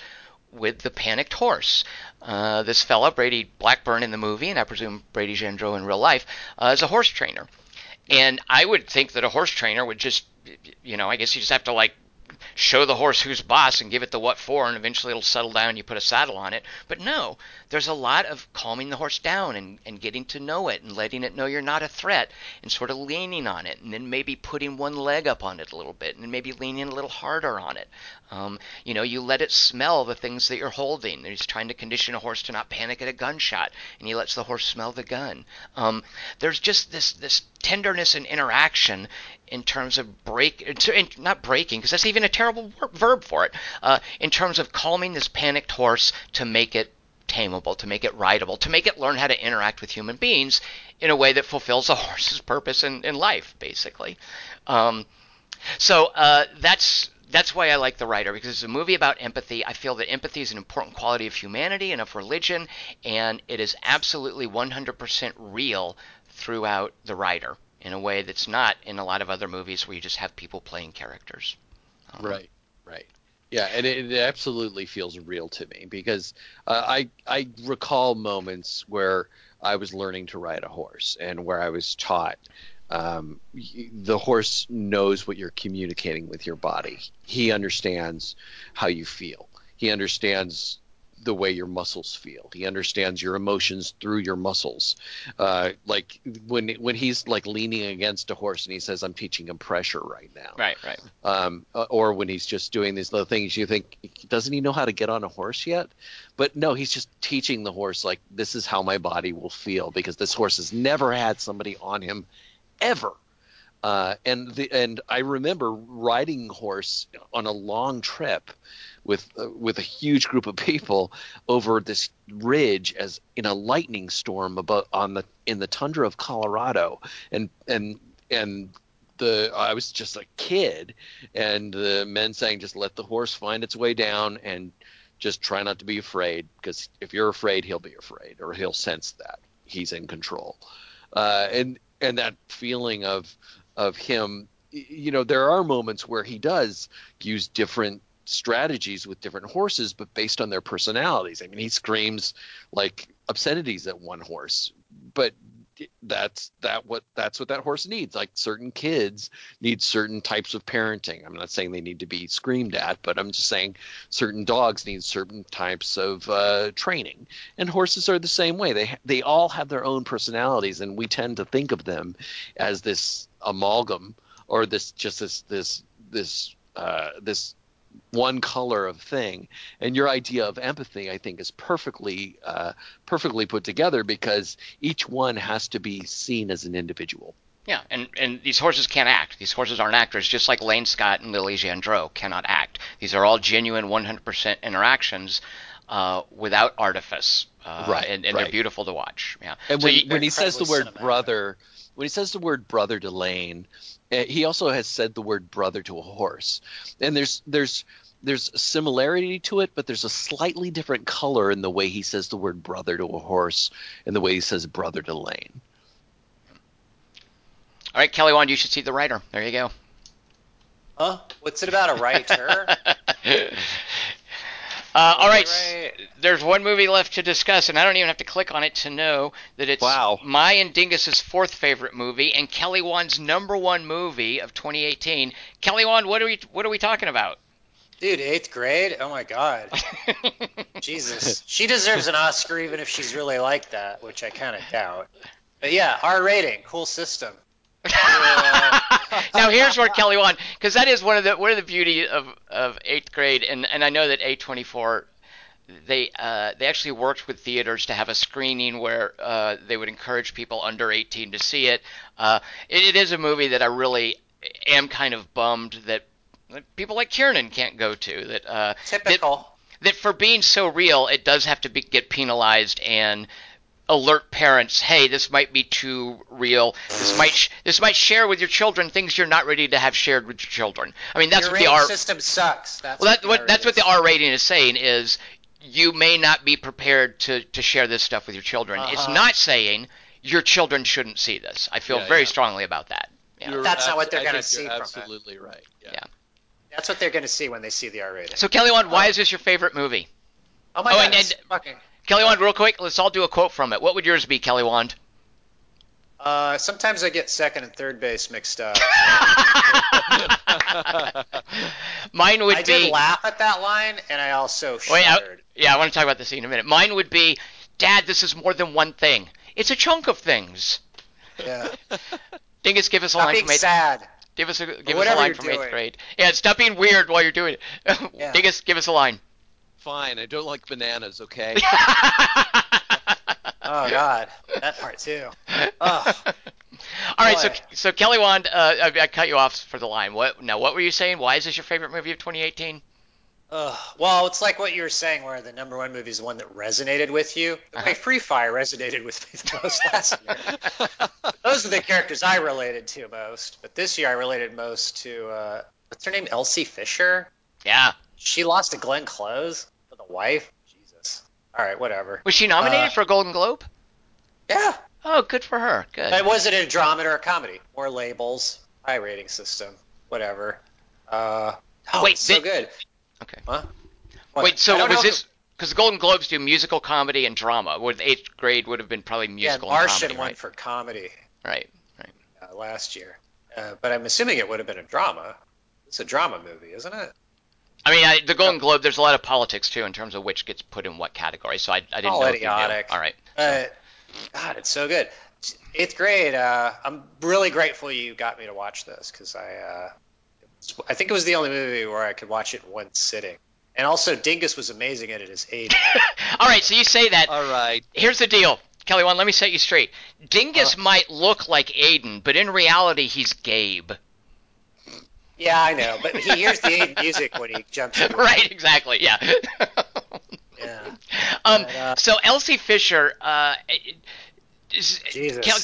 with the panicked horse. Uh, this fella, Brady Blackburn in the movie, and I presume Brady Jandreau in real life, uh, is a horse trainer. And I would think that a horse trainer would just, you know, I guess you just have to like show the horse who's boss and give it the what for, and eventually it'll settle down and you put a saddle on it. But no, there's a lot of calming the horse down and, and getting to know it and letting it know you're not a threat and sort of leaning on it and then maybe putting one leg up on it a little bit and maybe leaning a little harder on it. Um, you know, you let it smell the things that you're holding. He's trying to condition a horse to not panic at a gunshot, and he lets the horse smell the gun. Um, there's just this this tenderness and interaction in terms of break, not breaking, because that's even a terrible verb for it. Uh, in terms of calming this panicked horse to make it tameable, to make it rideable, to make it learn how to interact with human beings in a way that fulfills a horse's purpose in, in life, basically. Um, so uh, that's that's why I like The Rider because it's a movie about empathy. I feel that empathy is an important quality of humanity and of religion, and it is absolutely 100% real throughout The Rider in a way that's not in a lot of other movies where you just have people playing characters. Um, right, right. Yeah, and it, it, absolutely feels real to me because uh, I I recall moments where I was learning to ride a horse and where I was taught um, the horse knows what you're communicating with your body. He understands how you feel. He understands the way your muscles feel. He understands your emotions through your muscles. Uh, like when when he's like leaning against a horse and he says, "I'm teaching him pressure right now." Right, right. Um, uh, or when he's just doing these little things, you think, doesn't he know how to get on a horse yet? But no, he's just teaching the horse like this is how my body will feel because this horse has never had somebody on him ever. Uh, and the and I remember riding horse on a long trip with uh, with a huge group of people over this ridge as in a lightning storm about on the in the tundra of Colorado. And and and the I was just a kid and the men saying just let the horse find its way down and just try not to be afraid because if you're afraid he'll be afraid or he'll sense that he's in control. Uh, and and that feeling of of him you know there are moments where he does use different strategies with different horses but based on their personalities. I mean he screams like obscenities at one horse but that's that what that's what that horse needs. Like certain kids need certain types of parenting. I'm not saying they need to be screamed at but i'm just saying certain dogs need certain types of uh, training. And horses are the same way. They they all have their own personalities and we tend to think of them as this amalgam or this just this this this uh, this one color of thing. And your idea of empathy, I think, is perfectly uh, perfectly put together because each one has to be seen as an individual. Yeah, and, and these horses can't act. These horses aren't actors, just like Lane Scott and Lily Jandreau cannot act. These are all genuine 100% interactions uh, without artifice. Uh, right, and, and right. they're beautiful to watch. Yeah. And so when, you, when he says the word cinematic. brother, when he says the word brother to Lane, Uh, he also has said the word brother to a horse, and there's there's there's similarity to it, but there's a slightly different color in the way he says the word brother to a horse and the way he says brother to Lane. All right, Kelly Wand, you should see the Rider. There you go. Huh? What's it about? A writer? Uh, all right, Right. there's one movie left to discuss, and I don't even have to click on it to know that it's Wow. my and Dingus's fourth favorite movie and Kelly Wand's number one movie of 2018. Kelly Wand, what are we what are we talking about? Dude, eighth grade? Oh my god. Jesus. She deserves an Oscar even if she's really like that, which I kind of doubt. But yeah, R rating, cool system. now here's where Kelly won because that is one of the one of the beauty of, of eighth grade and, and I know that A24 they uh, they actually worked with theaters to have a screening where uh, they would encourage people under 18 to see it. Uh, it. It is a movie that I really am kind of bummed that people like Kiernan can't go to. That uh, Typical. that for being so real, it does have to be, get penalized and alert parents, hey, this might be too real. This might sh- this might share with your children things you're not ready to have shared with your children. I mean, that's Your what the R. system sucks. That's Well, that, the what, R that's what the rating R rating is saying is you may not be prepared to, to share this stuff with your children. It's Uh-huh. not saying your children shouldn't see this. I feel Yeah, very yeah. strongly about that. Yeah. You're That's not what they're gonna see you're from it. Absolutely right. Yeah. Yeah. That's what they're going to see when they see the R rating. So Kelly Wand, why is this your favorite movie? Oh my Oh, god. and- it's and- fucking. Kelly Wand, real quick, let's all do a quote from it. What would yours be, Kelly Wand? Uh, sometimes I get second and third base mixed up. Mine would I be. did laugh at that line, and I also Wait, I, yeah, I want to talk about this in a minute. Mine would be, Dad, this is more than one thing. It's a chunk of things. Yeah. Dingus, give us a Stop line being from eighth. sad. Give us a give us a line from eighth grade. Yeah, stop being weird while you're doing it. Yeah. Dingus, give us a line. Fine. I don't like bananas. Okay. Oh god, that part too. Ugh. All right, so Boy. so Kelly Wand, uh, I, I cut you off for the line. What now? What were you saying? Why is this your favorite movie of 2018? Ugh. Well, it's like what you were saying, where the number one movie is the one that resonated with you. The Uh-huh. way Free Fire resonated with me the most last year. Those are the characters I related to most. But this year, I related most to uh, what's her name, Elsie Fisher. Yeah, She lost to Glenn Close for the wife. Jesus. All right, whatever. was she nominated Uh, for a Golden Globe? Yeah. Oh, good for her. Good. But was it a drama or a comedy? More labels, high rating system, whatever. Uh, oh, Wait, it's so good. Okay. Huh? What? Wait, so was this because the Golden Globes do musical comedy and drama? With eighth grade would have been probably Yeah, musical Martian and comedy, won right? for comedy Right, right. uh, last year, uh, but I'm assuming it would have been a drama. It's a drama movie, isn't it? I mean, I, the Golden Globe. There's a lot of politics too in terms of which gets put in what category. So I, I didn't All know if you knew. idiotic. All right. But God, it's so good. Eighth grade. Uh, I'm really grateful you got me to watch this because I, uh, I think it was the only movie where I could watch it in one sitting. And also, Dingus was amazing at it as Aiden. All right. So you say that. All right. Here's the deal, Kelly. One. Let me set you straight. Dingus Uh. might look like Aiden, but in reality, he's Gabe. Yeah, I know, but he hears the music when he jumps. It. right. Exactly. Yeah. Yeah. um. But, uh, so Elsie Fisher. Uh.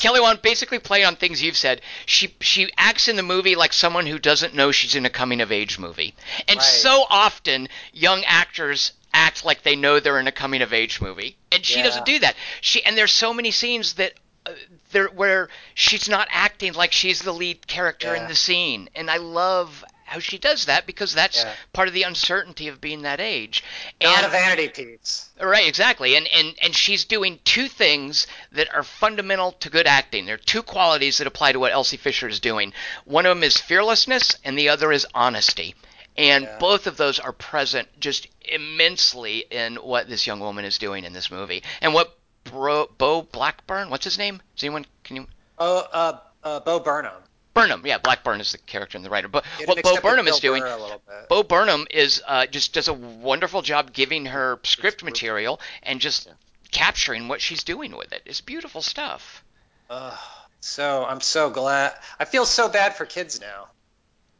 Kelly Wand basically playing on things you've said. She she acts in the movie like someone who doesn't know she's in a coming of age movie, and Right. so often young actors act like they know they're in a coming of age movie, and she Yeah. doesn't do that. She and there's so many scenes that. Uh, there where she's not acting like she's the lead character in the scene and i love how she does that because that's Yeah. part of the uncertainty of being that age Not and a vanity piece. Right, exactly. And, and and she's doing two things that are fundamental to good acting. There are two qualities that apply to what Elsie Fisher is doing. One of them is fearlessness and the other is honesty. And Yeah. both of those are present just immensely in what this young woman is doing in this movie. And what Bro, Bo Blackburn, what's his name? Does anyone can you Oh, uh, uh, Bo Burnham. Burnham, yeah, Blackburn is the character and the writer. But Get what Bo mixed up with Burnham is doing Burr a little bit. Bo Burnham is uh, just does a wonderful job giving her script material and just capturing what she's doing with it. It's beautiful stuff. Ugh, so I'm so glad. I feel so bad for kids now.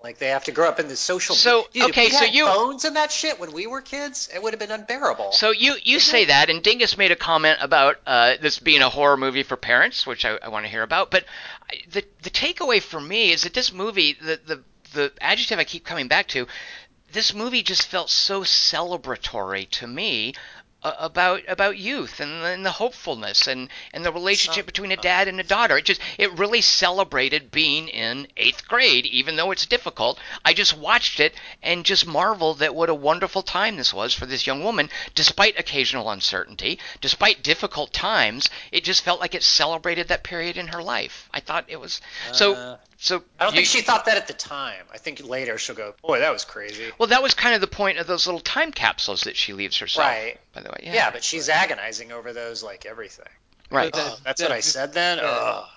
Like they have to grow up in the social. So, Dude, okay, so you- phones and that shit when we were kids, it would have been unbearable. So you you say that, and Dingus made a comment about uh, this being a horror movie for parents, which I, I want to hear about. But the the takeaway for me is that this movie, the the the adjective I keep coming back to, this movie just felt so celebratory to me about about youth and, and the hopefulness and, and the relationship between a dad and a daughter. It just it really celebrated being in eighth grade, even though it's difficult. I just watched it and just marveled at what a wonderful time this was for this young woman, despite occasional uncertainty, despite difficult times. It just felt like it celebrated that period in her life. I thought it was so. Uh, So I don't you- think she thought that at the time. I think later she'll go, "Boy, that was crazy." Well, that was kind of the point of those little time capsules that she leaves herself. Right. By the way, Yeah, yeah. but she's agonizing over those like everything. right. But that- Ugh, that's that- what I said then. yeah. Ugh.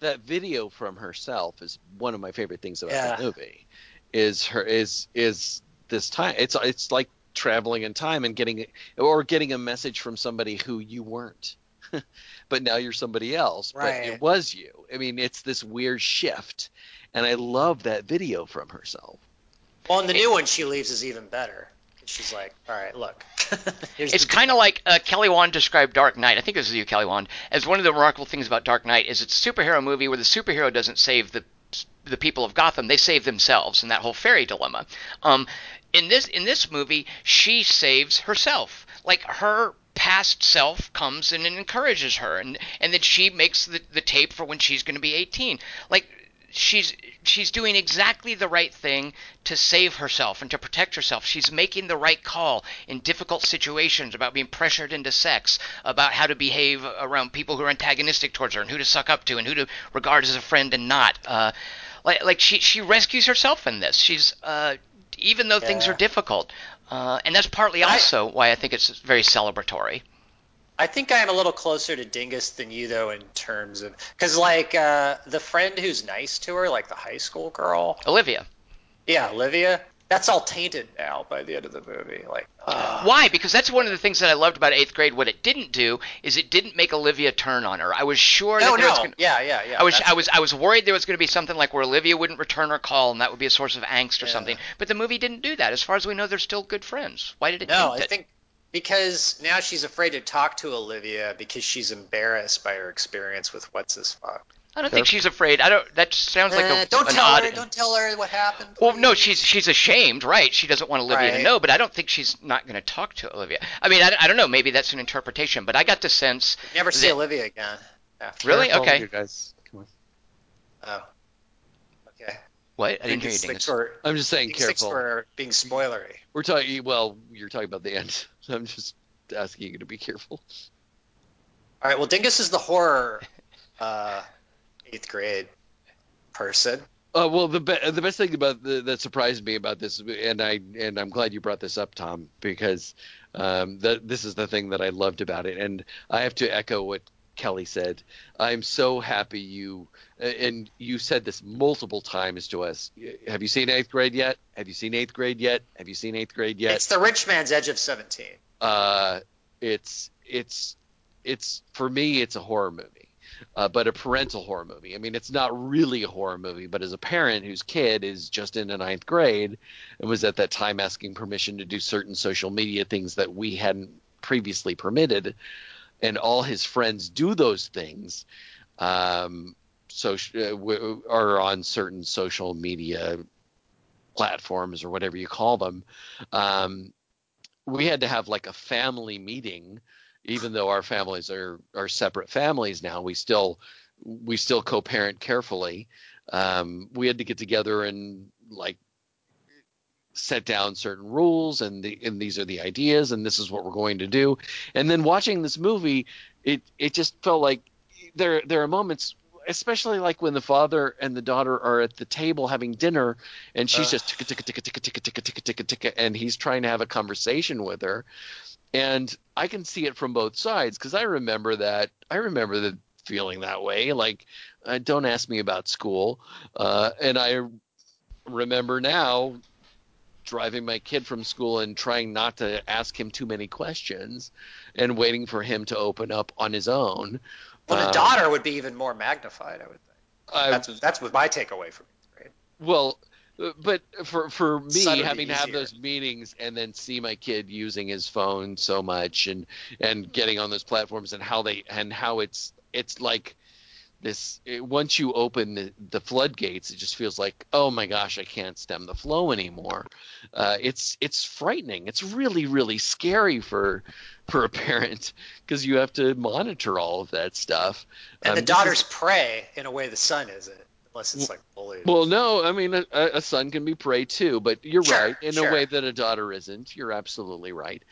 that video from herself is one of my favorite things about Yeah. the movie. Is her is is this time? It's it's like traveling in time and getting or getting a message from somebody who you weren't, but now you're somebody else. Right. But it was you. I mean, it's this weird shift, and I love that video from herself. Well, and the new one she leaves is even better. She's like, "All right, look." It's kind of like uh, Kelly Wand described Dark Knight. I think this is you, Kelly Wand, as one of the remarkable things about Dark Knight is it's a superhero movie where the superhero doesn't save the the people of Gotham; they save themselves, and that whole ferry dilemma. Um, in this in this movie, she saves herself. Like her past self comes in and encourages her, and and then she makes the the tape for when she's going to be 18. Like she's she's doing exactly the right thing to save herself and to protect herself. She's making the right call in difficult situations about being pressured into sex, about how to behave around people who are antagonistic towards her, and who to suck up to, and who to regard as a friend and not. Uh, like like she she rescues herself in this. She's uh, even though things are difficult, uh, and that's partly I- also why I think it's very celebratory. I think I am a little closer to Dingus than you though in terms of because like uh, the friend who's nice to her, like the high school girl, Olivia. yeah, Olivia. That's all tainted now by the end of the movie. Like, ugh. Why? Because that's one of the things that I loved about eighth grade. What it didn't do is it didn't make Olivia turn on her. I was sure no, that no, was gonna, yeah, yeah, yeah. I was I was I was worried there was going to be something like where Olivia wouldn't return her call and that would be a source of angst or Yeah. something. But the movie didn't do that. As far as we know, they're still good friends. Why did it? No, I it? think because now she's afraid to talk to Olivia because she's embarrassed by her experience with what's his fuck. I don't think she's afraid. I don't. That sounds like a don't an tell odd. her. Don't tell her what happened. well, no, she's she's ashamed, right? She doesn't want Olivia to know, but I don't think she's not going to talk to Olivia. I mean, I, I don't know. Maybe that's an interpretation, but I got the sense. never see that- Olivia again. After. Really? Careful, Okay. you guys. Come on. Oh. Okay. What? I didn't hear you. Dingus Dingus. thinks we're, I'm just saying, Dingus thinks careful. we're being spoilery. We're talking. Well, you're talking about the end. I'm just asking you to be careful. All right. Well, Dingus is the horror uh, eighth grade person. Uh, well, the be- the best thing about the, that surprised me about this, and I and I'm glad you brought this up, Tom, because um, that this is the thing that I loved about it, and I have to echo what Kelly said. I'm so happy you and you said this multiple times to us. Have you seen Eighth Grade yet? Have you seen Eighth Grade yet? Have you seen Eighth Grade yet? It's the rich man's edge of seventeen. uh, it's it's it's for me it's a horror movie uh, but a parental horror movie. I mean it's not really a horror movie but as a parent whose kid is just in the ninth grade and was at that time asking permission to do certain social media things that we hadn't previously permitted and all his friends do those things um, so uh, are on certain social media platforms or whatever you call them um, we had to have like a family meeting even though our families are are separate families now we still we still co-parent carefully. Um, we had to get together and like set down certain rules and the and these are the ideas and this is what we're going to do. And then watching this movie it it just felt like there there are moments especially like when the father and the daughter are at the table having dinner and she's just ticka ticka ticka ticka ticka ticka ticka ticka ticka and he's trying to have a conversation with her and I can see it from both sides because I remember that I remember the feeling that way like uh, don't ask me about school uh, and I remember now driving my kid from school and trying not to ask him too many questions and waiting for him to open up on his own Well, the Um, daughter would be even more magnified. I would think. I, That's that's what my takeaway from it. grade. well but for for me be having to have those meetings and then see my kid using his phone so much and and getting on those platforms and how they and how it's it's like this it, once you open the, the floodgates it just feels like oh my gosh i can't stem the flow anymore. Uh, it's it's frightening. It's really really scary for for a parent because you have to monitor all of that stuff. And Um, the is- daughter's prey in a way the son isn't, unless it's like bullied. Well, no, I mean a, a son can be prey too, but you're Sure, right in sure. a way that a daughter isn't. You're absolutely right.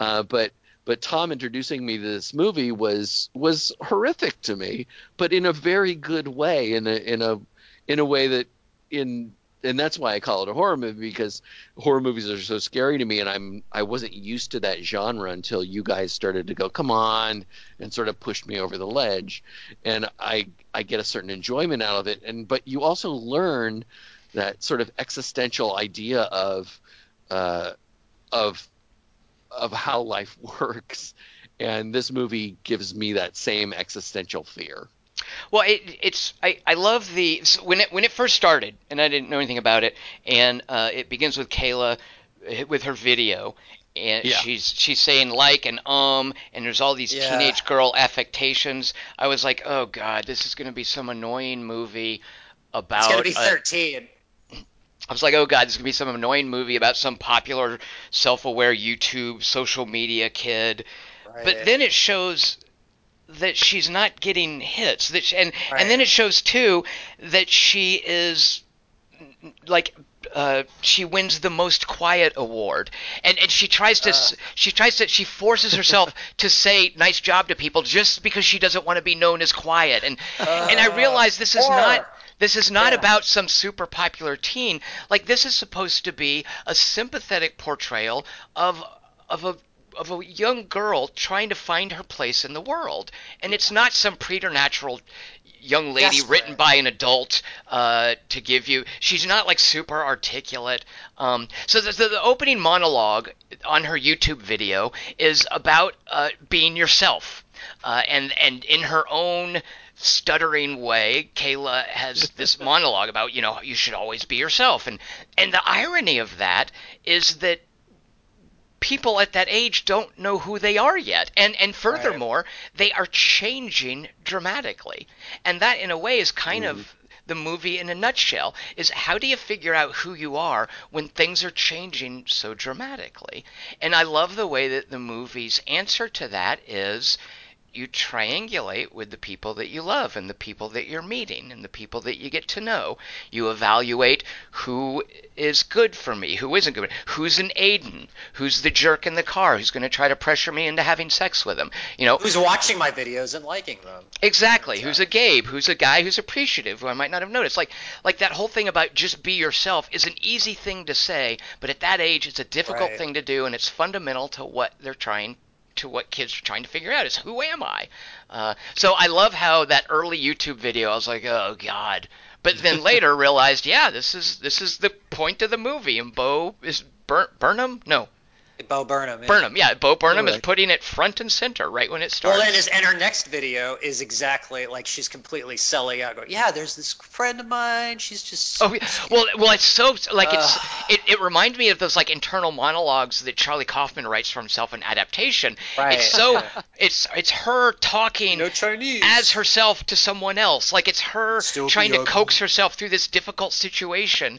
Uh, but but Tom introducing me to this movie was was horrific to me, but in a very good way, in a in a in a way that in and that's why I call it a horror movie because horror movies are so scary to me, and I'm I wasn't used to that genre until you guys started to go, come on, and sort of pushed me over the ledge, and I I get a certain enjoyment out of it, and but you also learn that sort of existential idea of uh, of of how life works, and this movie gives me that same existential fear. Well, it, it's I, I love the when it when it first started, and I didn't know anything about it, and uh, it begins with Kayla with her video, and Yeah. she's she's saying like and um, and there's all these Yeah. teenage girl affectations. I was like, oh god, this is gonna be some annoying movie about. it's gonna be uh, 13. I was like, oh god, this is gonna be some annoying movie about some popular, self-aware YouTube social media kid. Right. But then it shows that she's not getting hits. That she, and Right. and then it shows too that she is like uh, she wins the most quiet award, and and she tries to s she tries to she forces herself to say nice job to people just because she doesn't want to be known as quiet, and and I realize this is horror. not. This is not Yeah. about some super popular teen. Like this is supposed to be a sympathetic portrayal of of a of a young girl trying to find her place in the world, and it's not some preternatural young lady Desperate. written by an adult uh, to give you. She's not like super articulate. Um, so the, the, the opening monologue on her YouTube video is about uh, being yourself, uh, and and in her own stuttering way, Kayla has this monologue about you know you should always be yourself, and and the irony of that is that people at that age don't know who they are yet. And and furthermore they are changing dramatically. And that in a way is kind of mm-hmm. the movie in a nutshell is how do you figure out who you are when things are changing so dramatically? And i love the way that the movie's answer to that is you triangulate with the people that you love and the people that you're meeting and the people that you get to know. You evaluate who is good for me, who isn't good, who's an Aiden, who's the jerk in the car, who's going to try to pressure me into having sex with him. You know, Who's watching my videos and liking them? Exactly. Who's a Gabe? Who's a guy who's appreciative who I might not have noticed? Like like that whole thing about just be yourself is an easy thing to say, but at that age it's a difficult Right. thing to do and it's fundamental to what they're trying to what kids are trying to figure out is who am I? Uh, so I love how that early YouTube video I was like, oh god. But then later realized, yeah, this is this is the point of the movie and Bo is Bur- Burnham? No. Bo Burnham. yeah. Burnham. Yeah, Bo Burnham is putting it front and center right when it starts. Well, and, his, and her next video is exactly like she's completely selling out. Going, yeah, there's this friend of mine. She's just. Oh, yeah. well, well, it's so like it's Ugh. it, it reminds me of those like internal monologues that Charlie Kaufman writes for himself in adaptation. Right. It's so it's it's her talking No Chinese. as herself to someone else. Like it's her Still trying to ugly. coax herself through this difficult situation.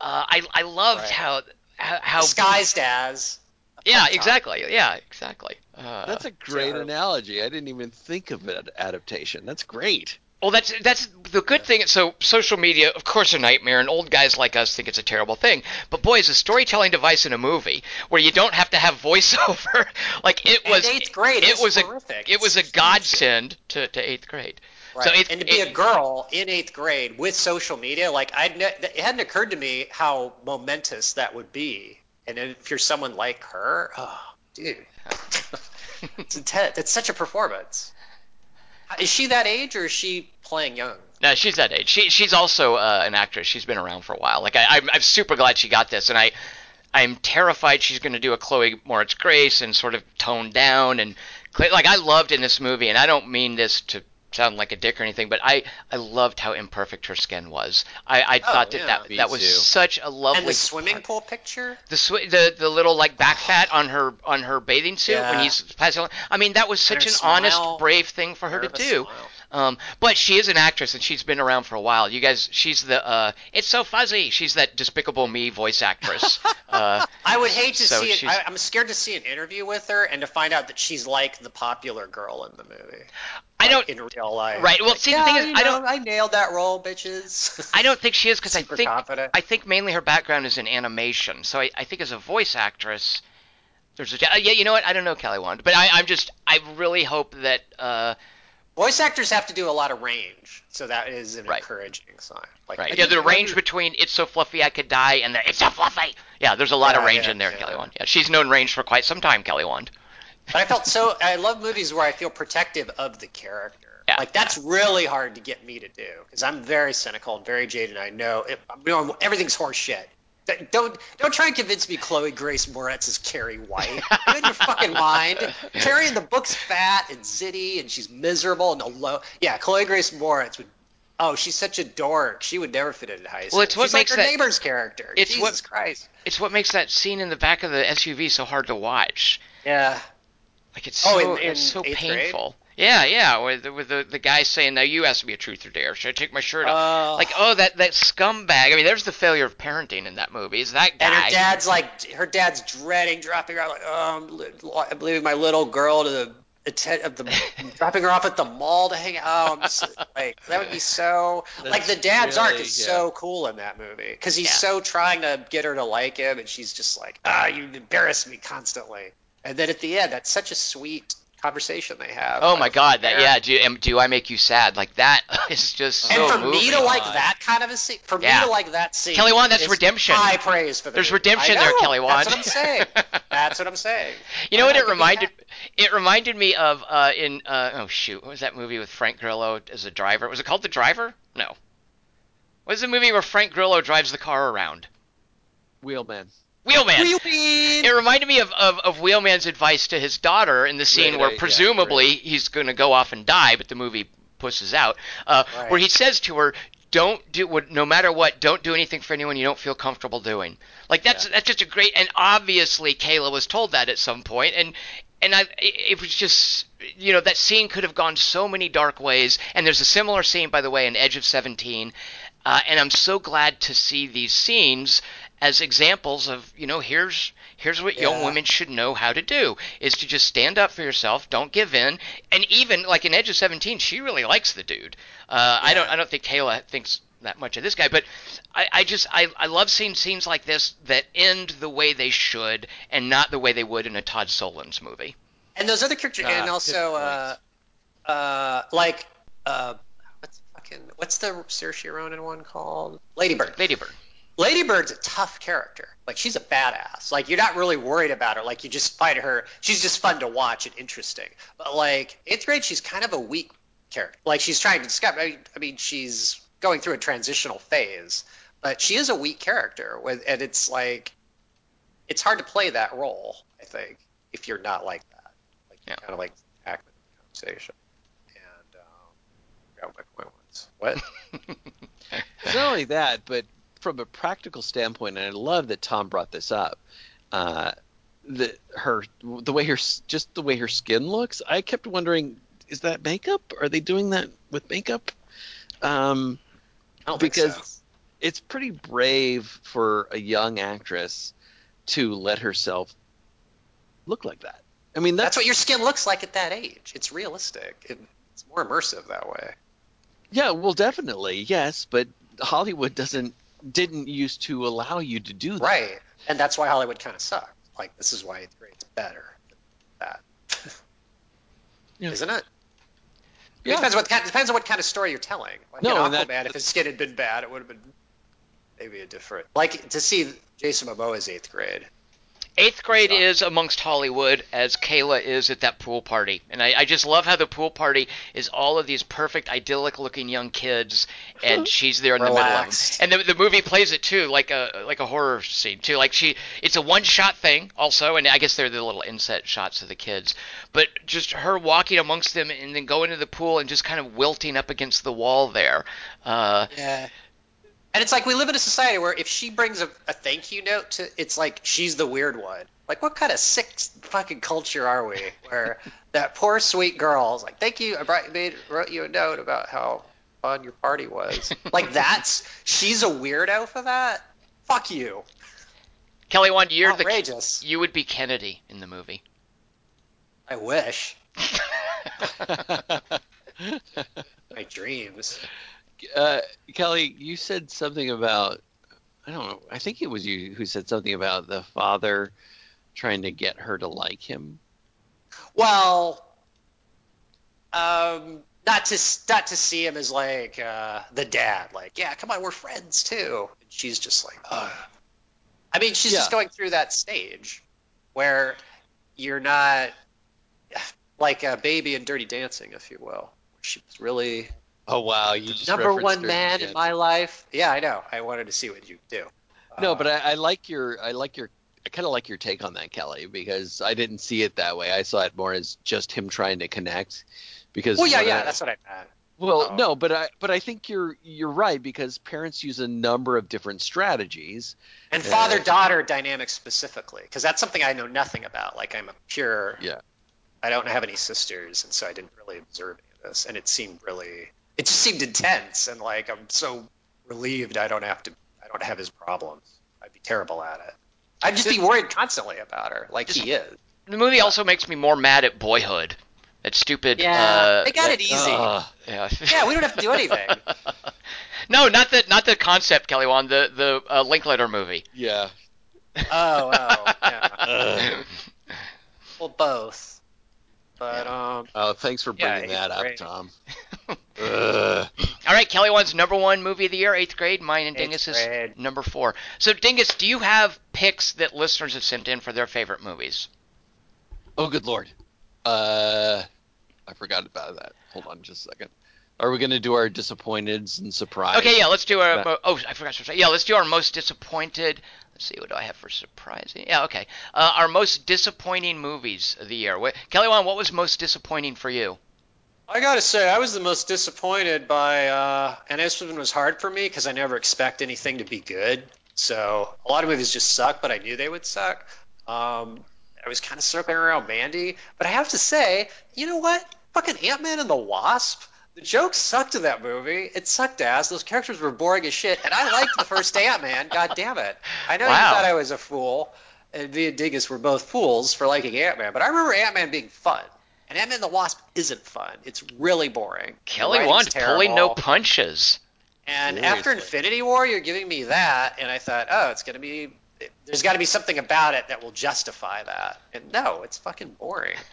Uh, I I loved Right. how how, how disguised as. Yeah exactly yeah exactly. Uh, That's a great so- analogy. I didn't even think of it adaptation. That's great. Well, that's that's the good thing. So social media, of course, a nightmare, and old guys like us think it's a terrible thing. But boy, it's a storytelling device in a movie where you don't have to have voiceover. like it And was eighth grade It is was horrific. a it was a godsend to, to eighth grade. Right. So eighth, and to be a girl in eighth grade with social media, like I'd ne- it hadn't occurred to me how momentous that would be. And if you're someone like her, oh, dude, it's intense. It's such a performance. Is she that age or is she playing young? No, she's that age. She she's also uh, an actress. She's been around for a while. Like I, I'm, I'm super glad she got this, and I, I'm terrified she's going to do a Chloe Moretz Grace and sort of tone down and like I loved in this movie, and I don't mean this to sound like a dick or anything, but I I loved how imperfect her skin was. I I Oh, thought that yeah. that, Me that was too. such a lovely And the swimming part. pool picture. The, sw- the the little like back oh. fat on her on her bathing suit when he's passing. I mean, that was such her an smile. honest, brave thing for her to do. smile. Um, but she is an actress and she's been around for a while. You guys, she's the uh, it's so fuzzy. She's that Despicable Me voice actress. uh, I would hate to So see it. I, I'm scared to see an interview with her and to find out that she's like the popular girl in the movie. I don't. in real life. Right. Well, see, yeah, the thing is, you I don't. I nailed that role, bitches. I don't think she is because I think confident. I think mainly her background is in animation. So I, I think as a voice actress, there's a uh, yeah. You know what? I don't know Kelly Wand, but I, I'm just I really hope that uh, Voice actors have to do a lot of range, so that is an Right. encouraging sign. Like, right yeah the range between it's so fluffy I could die and the it's so fluffy. Yeah, there's a lot of range yeah, in there, yeah. Kelly Wand. Yeah, she's known range for quite some time, Kelly Wand. But I felt so. I love movies where I feel protective of the character. Yeah. Like that's really hard to get me to do because I'm very cynical and very jaded. And I know, it, you know everything's horseshit. Don't don't try and convince me Chloe Grace Moretz is Carrie White. You in your fucking mind? Carrie in the book's fat and zitty and she's miserable and alone. Yeah, Chloe Grace Moretz would. Oh, she's such a dork. She would never fit into high school. Well, it's what she's makes like her that- neighbor's character. it's Jesus what- Christ. It's what makes that scene in the back of the SUV so hard to watch. Yeah. Like it's Oh, so in- in it's so eighth grade? Painful. Yeah, yeah. With the, with the the guy saying, "Now you asked me a truth or dare. Should I take my shirt off?" Oh. like, oh, that that scumbag. I mean, there's the failure of parenting in that movie. Is that guy? And her dad's like, her dad's dreading dropping her. off, Like, oh, I'm, leaving my little girl to the, atten- of the dropping her off at the mall to hang out. Oh, I'm so, like that would be so like the dad's arc is yeah. so cool in that movie because he's Yeah. so trying to get her to like him, and she's just like, ah, you embarrass me constantly. And then at the end, that's such a sweet conversation they have. Oh my God! That yeah. Do am- do I make you sad? Like that is just And so for moving. me to like God. that kind of a scene, for Yeah. me to like that scene, Kelly Wand, that's redemption. High praise for the There's movie. redemption I there, Kelly Wand. That's what I'm saying. That's what I'm saying. You know I'm what it reminded? It reminded me of uh, in uh, oh shoot, what was that movie with Frank Grillo as a driver? Was it called The Driver? No. What is the movie where Frank Grillo drives the car around? Wheelman. Wheelman. Wheelman! It reminded me of, of, of Wheelman's advice to his daughter in the scene Right, where right, yeah, presumably right. he's going to go off and die, but the movie pusses out. Uh, Right. Where he says to her, "Don't do what, no matter what, don't do anything for anyone you don't feel comfortable doing." Like that's that's just a great. And obviously, Kayla was told that at some point, and and I, it, it was just you know that scene could have gone so many dark ways. And there's a similar scene, by the way, in Edge of Seventeen. Uh, and I'm so glad to see these scenes as examples of you know here's here's what young women should know how to do is to just stand up for yourself don't give in and even like in edge of 17 she really likes the dude. Uh, i don't i don't think kayla thinks that much of this guy but i, I just I, I love seeing scenes like this that end the way they should and not the way they would in a todd solondz movie. And those other characters, Ah, and also, uh, uh, like, uh, what's fucking, what's the Saoirse Ronan one called? Ladybird. ladybird Ladybird's a tough character. Like she's a badass. Like you're not really worried about her. Like you just find her. She's just fun to watch and interesting. But like eighth grade, she's kind of a weak character. Like she's trying to discover. I mean, I mean, she's going through a transitional phase, but she is a weak character. With and it's like, it's hard to play that role. I think if you're not like that, like Yeah. kind of like Ackman conversation. And um, I forgot what my point was. What? It's not only that, but from a practical standpoint, and I love that Tom brought this up. Uh, the her the way her just the way her skin looks. I kept wondering, is that makeup? Are they doing that with makeup? Um, I don't think because so. it's pretty brave for a young actress to let herself look like that. I mean, That's that's, what your skin looks like at that age. It's realistic. It, it's more immersive that way. yeah, well, definitely yes, but Hollywood doesn't didn't used to allow you to do that. Right. And that's why Hollywood kind of sucked. Like, this is why eighth grade's better that. Yeah. Isn't it? Yeah. It depends, what, kind- depends on what kind of story you're telling. Like No, in Aquaman, that- if his skin had been bad, it would have been maybe a different. Like, to see Jason Momoa's eighth grade. Eighth grade is amongst Hollywood as Kayla is at that pool party, and I, I, just love how the pool party is all of these perfect, idyllic-looking young kids, and she's there in Relaxed. the middle. And the, the movie plays it too, like a like a horror scene too. Like she, it's a one-shot thing also, and I guess they're the little inset shots of the kids, but just her walking amongst them and then going to the pool and just kind of wilting up against the wall there. Uh, Yeah. And it's like we live in a society where if she brings a, a thank you note to, it's like she's the weird one. Like, what kind of sick fucking culture are we? Where that poor sweet girl is like, "Thank you, I brought, made wrote you a note about how fun your party was." like that's she's a weirdo for that. Fuck you. Kelly Wand, you're the Outrageous. you would be Kennedy in the movie. I wish. My dreams. Uh, Kelly, you said something about I don't know. I think it was you who said something about the father trying to get her to like him. Well, um, not to not to see him as like uh, the dad, like yeah, come on, we're friends too. And she's just like, Ugh. I mean, she's just going through that stage where you're not like a baby in Dirty Dancing, if you will. She was really Oh wow, you just number one man in my life. Yeah, I know. I wanted to see what you do. No, Uh, but I, I like your I like your I kind of like your take on that, Kelly, because I didn't see it that way. I saw it more as just him trying to connect. Because well, yeah, yeah, I- that's what I meant. Well, Oh. no, but I but I think you're you're right because parents use a number of different strategies. And father-daughter dynamics specifically, because that's something I know nothing about. Like I'm a pure. Yeah. I don't have any sisters, and so I didn't really observe any of this, and it seemed really. It just seemed intense, and like I'm so relieved I don't have to. I don't have his problems. I'd be terrible at it. I'd just be worried constantly about her, like he is. The movie also makes me more mad at Boyhood. That stupid. Yeah, uh, they got that- it easy. Ugh. Yeah. yeah, we don't have to do anything. no, not the not the concept, Kelly Wand. The the uh, Linklater movie. yeah. Oh, oh, yeah. Well, both. But um, Oh, thanks for bringing he's that up, great. Tom. Ugh. All right, Kelly Wand's number one movie of the year, eighth grade. Mine and Eighth Dingus is grade. number four. So, Dingus, do you have picks that listeners have sent in for their favorite movies? Oh, good lord. Uh, I forgot about that. Hold on just a second. Are we going to do our disappointeds and surprise? Okay, yeah, let's do our. Yeah. oh, I forgot to. Yeah, let's do our most disappointed. Let's see, what do I have for surprising? Yeah, okay. Uh, our most disappointing movies of the year. What, Kelly Wan, what was most disappointing for you? I gotta say, I was the most disappointed by, uh, and this one was hard for me because I never expect anything to be good. So a lot of movies just suck, but I knew they would suck. Um, I was kind of circling around Mandy, but I have to say, you know what? Fucking Ant Man and the Wasp. The jokes sucked in that movie. It sucked ass. Those characters were boring as shit, and I liked the first Ant Man. God damn it! I know Wow. you thought I was a fool, and me and Dingus were both fools for liking Ant Man, but I remember Ant Man being fun. And Ant Man and the Wasp isn't fun. It's really boring. The Kelly writing's Wan pulling no punches. And Seriously. after Infinity War, you're giving me that, and I thought, oh, it's gonna be. There's got to be something about it that will justify that. And no, it's fucking boring.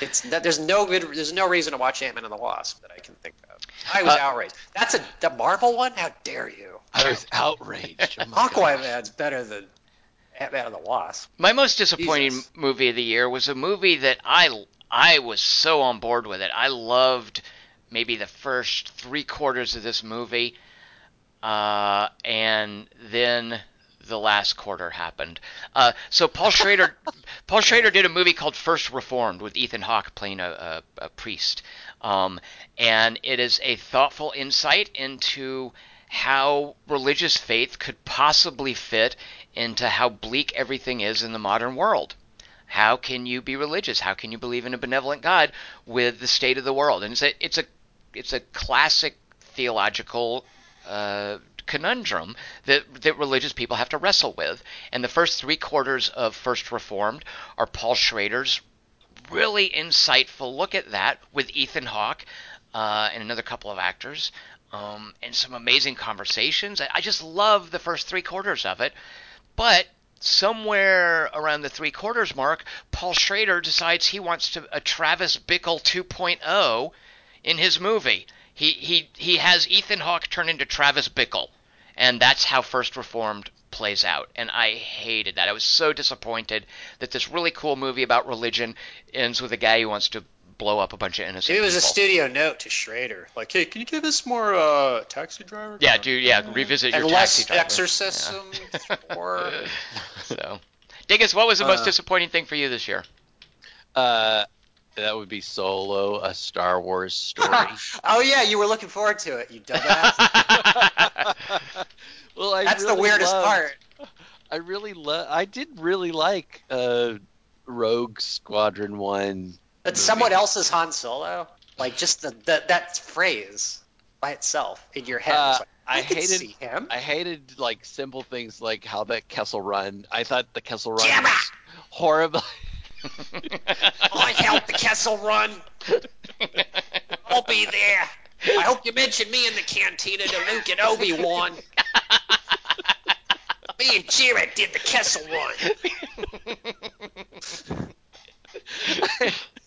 It's that there's no good. There's no reason to watch Ant Man and the Wasp that I can think of. I was Uh, outraged. That's a the Marvel one. How dare you? I was outraged. Oh gosh. Aquaman's better than Ant Man and the Wasp. My most disappointing Jesus. movie of the year was a movie that I I was so on board with it. I loved maybe the first three quarters of this movie, uh, and then the last quarter happened. Uh, so Paul Schrader, Paul Schrader did a movie called First Reformed with Ethan Hawke playing a, a, a priest, um, and it is a thoughtful insight into how religious faith could possibly fit into how bleak everything is in the modern world. How can you be religious? How can you believe in a benevolent God with the state of the world? And it's a it's a it's a classic theological uh, conundrum that that religious people have to wrestle with. And the first three quarters of First Reformed are Paul Schrader's really insightful look at that with Ethan Hawke uh, and another couple of actors, um, and some amazing conversations. I, I just love the first three quarters of it, but somewhere around the three quarters mark, Paul Schrader decides he wants to a Travis Bickle 2.0 in his movie. He he he has Ethan Hawke turn into Travis Bickle, and that's how First Reformed plays out. And I hated that. I was so disappointed that this really cool movie about religion ends with a guy who wants to blow up a bunch of innocent Maybe it was a studio note to Schrader, like, "Hey, can you give us more uh, Taxi Driver?" Yeah, dude. Yeah, revisit and your less taxi driver. Exorcism. Or So, Dingus, what was the most Uh, disappointing thing for you this year? Uh, that would be Solo, a Star Wars story. oh yeah, you were looking forward to it, you dumbass. well, I That's the weirdest love- part. I really love. I did really like uh, Rogue Squadron One. But movie. someone else's Han Solo, like just the, the that phrase by itself in your head. Uh, like, I, I hated- him. I hated like simple things like how that Kessel Run. I thought the Kessel Run it! was horrible. I helped the Kessel run. I'll be there. I hope you mention me in the cantina to Luke and Obi Wan. me and Jared did the Kessel run.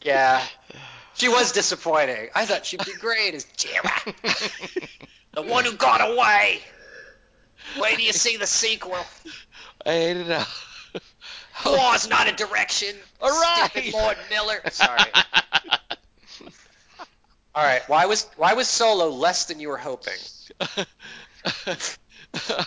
Yeah, she was disappointing. I thought she'd be great as Jared, the one who got away. Wait till you see the sequel. I hated how. Law's not a direction. All right. Stupid Lord Miller. Sorry. All right. Why was why was Solo less than you were hoping?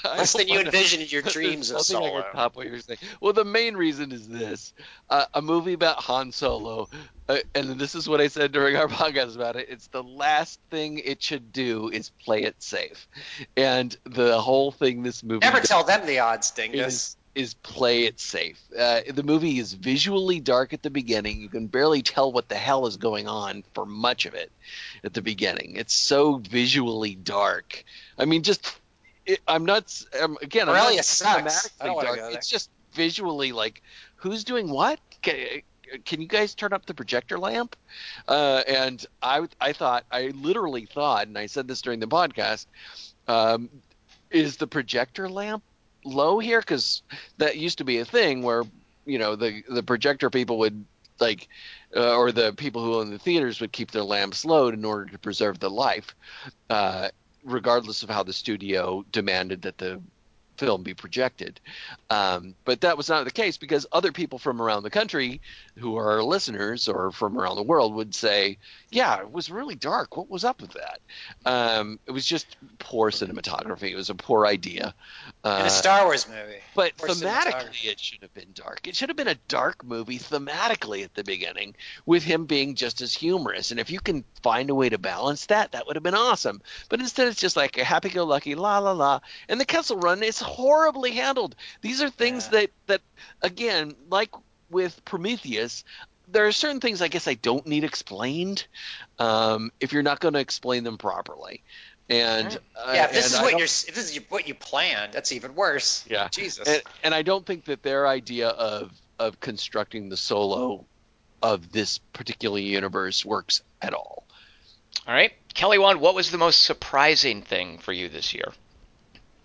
Less than you envisioned in your dreams of There's nothing I Solo. top what you're saying. Well, the main reason is this: uh, a movie about Han Solo, uh, and this is what I said during our podcast about it. It's the last thing it should do is play it safe, and the whole thing this movie Never tell them the odds, Dingus. is is play it safe. Uh, the movie is visually dark at the beginning. You can barely tell what the hell is going on for much of it at the beginning. It's so visually dark. I mean, just it, I'm not. Um, again, I'm Aurelia not sucks. Dark. It's just visually like who's doing what. Can, you guys turn up the projector lamp? Uh, and I, I thought, I literally thought, and I said this during the podcast, um, is the projector lamp low here? Because that used to be a thing where you know the the projector people would like, uh, or the people who own the theaters would keep their lamps low in order to preserve the life, uh, regardless of how the studio demanded that the film be projected. Um, but that was not the case because other people from around the country who are listeners or from around the world would say, yeah, it was really dark. What was up with that? Um, it was just poor cinematography. It was a poor idea. In Uh, a Star Wars movie. but thematically, it should have been dark. It should have been a dark movie thematically at the beginning, with him being just as humorous. And if you can find a way to balance that, that would have been awesome. But instead, it's just like a happy-go-lucky la la la. And the Kessel Run is horribly handled. These are things Yeah. that that again, like with Prometheus. There are certain things I guess I don't need explained um, if you're not going to explain them properly. And uh, yeah, if this and is I what you're if this is what you planned, that's even worse. Yeah. Jesus. and, and I don't think that their idea of of constructing the solo of this particular universe works at all. All right, Kelly Wand, what was the most surprising thing for you this year?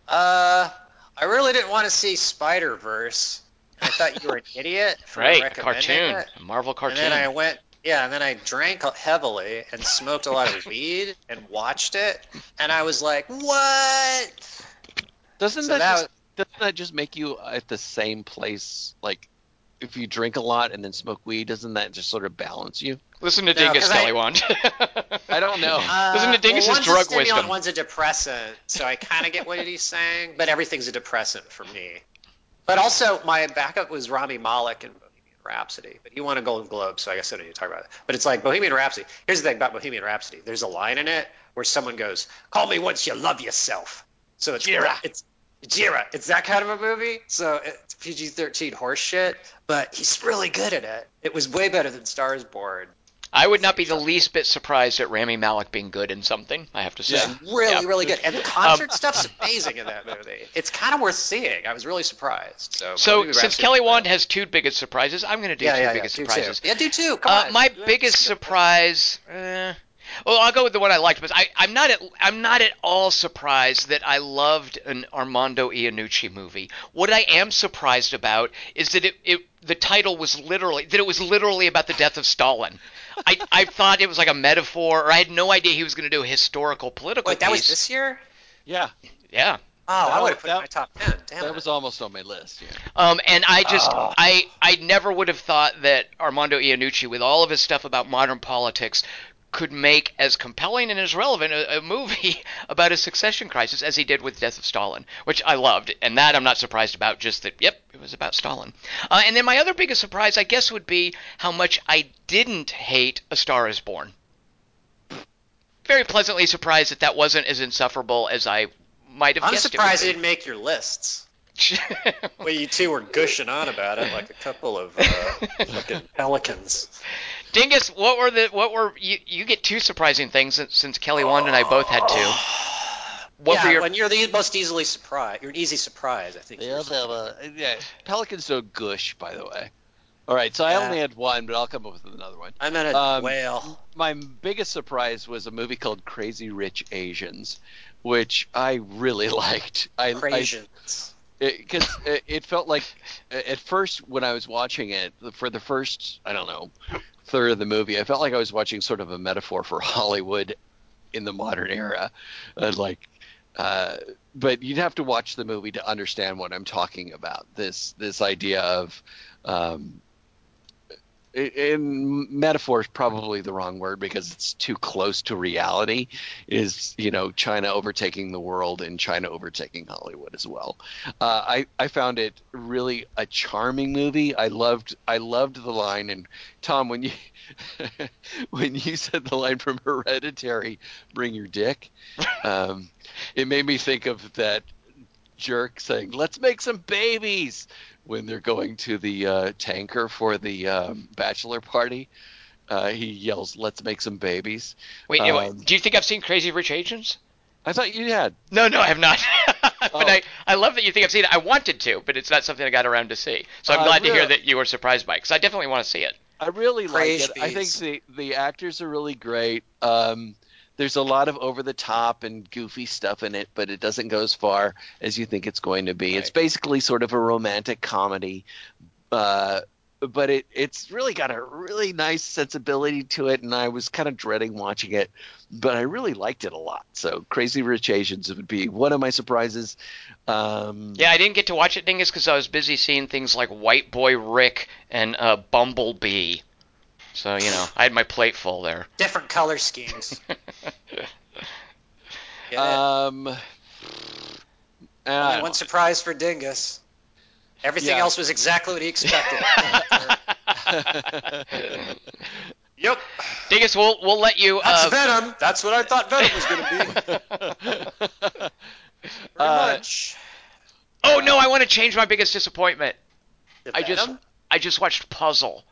Uh, I really didn't want to see Spider Verse. I thought you were an idiot for Right, a recommending cartoon, it. Marvel cartoon. And then I went, yeah, and then I drank heavily and smoked a lot of weed and watched it, and I was like, what? Doesn't So that, that just, doesn't that just make you at the same place? Like, if you drink a lot and then smoke weed, doesn't that just sort of balance you? Listen to No, Dingus, 'cause I- I don't know. Uh, Listen to Dingus's well, drug a stimulant, wisdom. One's a depressant, so I kind of get what he's saying, but everything's a depressant for me. But also, my backup was Rami Malek in Bohemian Rhapsody, but he won a Golden Globe, so I guess I don't need to talk about it. But it's like Bohemian Rhapsody. Here's the thing about Bohemian Rhapsody: there's a line in it where someone goes, "Call me once you love yourself." So it's Jira. it's Jira. It's that kind of a movie. So it's PG-13 horse shit, but he's really good at it. It was way better than Stars Born. I would not be the least bit surprised at Rami Malek being good in something. I have to say. Yeah. really, Yeah. really good. And the concert stuff's amazing in that movie. It's kind of worth seeing. I was really surprised. So, So since Kelly Wand has two biggest surprises, I'm going to do yeah, two yeah, biggest yeah, surprises. Too. Yeah, do too. Come Uh, on. my That's biggest surprise. Uh, well, I'll go with the one I liked, but I, I'm not at I'm not at all surprised that I loved an Armando Iannucci movie. What I am surprised about is that it, it the title was literally that it was literally about the death of Stalin. I, I thought it was like a metaphor, or I had no idea he was going to do a historical political Wait, that was this year? yeah. Yeah, Oh, I would have put it in that- my top ten. Damn that it. was almost on my list. Yeah. Um, and I just, Ah. I, I never would have thought that Armando Iannucci, with all of his stuff about modern politics, could make as compelling and as relevant a, a movie about a succession crisis as he did with Death of Stalin, which I loved, and that I'm not surprised about. Just that, yep, it was about Stalin. Uh, and then my other biggest surprise, I guess, would be how much I didn't hate A Star Is Born. Very pleasantly surprised that that wasn't as insufferable as I might have I'm guessed it would surprised it didn't make your lists. Well, you two were gushing on about it like a couple of uh, fucking pelicans. Dingus, what were the what were you? You get two surprising things since, since Kelly Wand and I both had two. What yeah, were your? when you're the most easily surprised, you're an easy surprise. I think. Yeah, you're- yeah, Pelicans don't gush, by the way. All right, so I only had one, but I'll come up with another one. I meant a Um, whale. My biggest surprise was a movie called Crazy Rich Asians, which I really liked. I, I Crasians. because it, it felt like at first when I was watching it for the first I don't know third of the movie, I felt like I was watching sort of a metaphor for Hollywood in the modern era, uh, like. Uh, but you'd have to watch the movie to understand what I'm talking about. This this idea of um, metaphor is probably the wrong word because it's too close to reality is you know china overtaking the world and china overtaking hollywood as well. Uh, i i found it really a charming movie. I loved i loved the line and tom when you when you said the line from hereditary bring your dick um, it made me think of that jerk saying let's make some babies when they're going to the uh, tanker for the um, bachelor party. Uh, he yells, "Let's make some babies." Wait, wait, wait, um, do you think I've seen Crazy Rich Asians? I thought you had. No, no, I have not. but Oh. I, I love that you think I've seen it. I wanted to, but it's not something I got around to see. So I'm Uh, glad to hear that you were surprised by it, because I definitely want to see it. I really like Praise it. I think the the actors are really great. Um, there's a lot of over the top and goofy stuff in it, but it doesn't go as far as you think it's going to be. It's basically sort of a romantic comedy, uh, but it it's really got a really nice sensibility to it, and I was kind of dreading watching it, but I really liked it a lot. So Crazy Rich Asians would be one of my surprises. Um, Yeah, I didn't get to watch it, Dingus, because I was busy seeing things like White Boy Rick and uh, Bumblebee. So, you know, I had my plate full there. Different color schemes. Get it? Um, Only I one surprise for Dingus. Everything Yeah. else was exactly what he expected. yep. Dingus, we'll we'll let you. That's Uh, Venom. That's what I thought Venom was going to be. Very Uh, much. oh no, I want to change my biggest disappointment. I just I just watched Puzzle.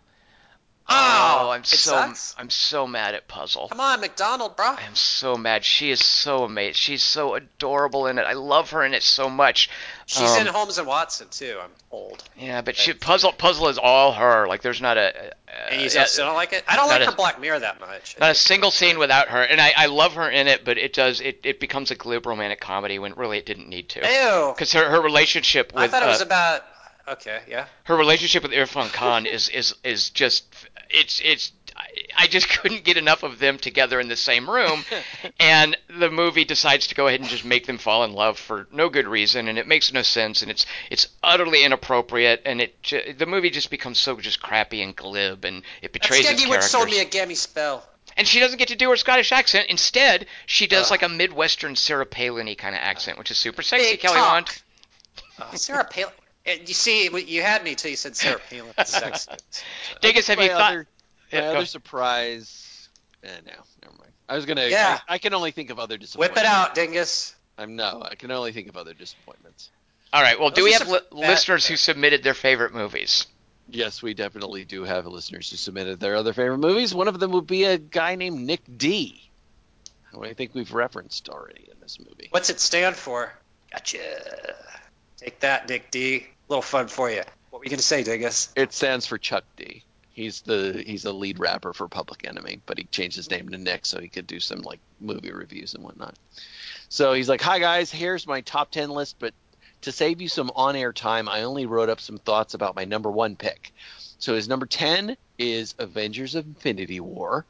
Oh, I'm so sucks. I'm so mad at Puzzle. Come on, Macdonald, bro. I am so mad. She is so amazing. She's so adorable in it. I love her in it so much. She's Um, in Holmes and Watson too. I'm old. Yeah, but she puzzle puzzle is all her. Like there's not a, a And you still don't like it? I don't like a- her Black Mirror that much. not a single scene without her. And I, I love her in it, but it does it, it becomes a glib romantic comedy when really it didn't need to. Ew. Because her, her relationship with I thought it was uh, about. Okay, yeah. her relationship with Irrfan Khan is is is just it's it's I- I just couldn't get enough of them together in the same room, and the movie decides to go ahead and just make them fall in love for no good reason, and it makes no sense, and it's it's utterly inappropriate, and it ju- the movie just becomes so just crappy and glib, and it That's betrays its Geggy Wood characters. sold me a gammy spell. and she doesn't get to do her Scottish accent. Instead, she does Ugh. like a Midwestern Sarah Palin kind of accent, which is super sexy. Big Kelly talk. Wand. Oh, Sarah Palin. You see, you had me till you said Sarah Palin. Sexy. Dingus, have my you thought? other, Yeah, my go. other surprise? Eh, no, never mind. I was gonna. Yeah. I, I can only think of other disappointments. Whip it out, Dingus. I'm no. I can only think of other disappointments. All right. Well, do we have li- that- listeners who submitted their favorite movies? Yes, we definitely do have listeners who submitted their other favorite movies. One of them would be a guy named Nick D. Who I think we've referenced already in this movie. What's it stand for? Gotcha. Take that, Nick D. Little fun for you. What were you gonna say, Dingus? It stands for Chuck D. He's the he's the lead rapper for Public Enemy, but he changed his name to Nick so he could do some like movie reviews and whatnot. So he's like, "Hi guys, here's my top ten list, but to save you some on-air time, I only wrote up some thoughts about my number one pick. So his number ten is Avengers of Infinity War.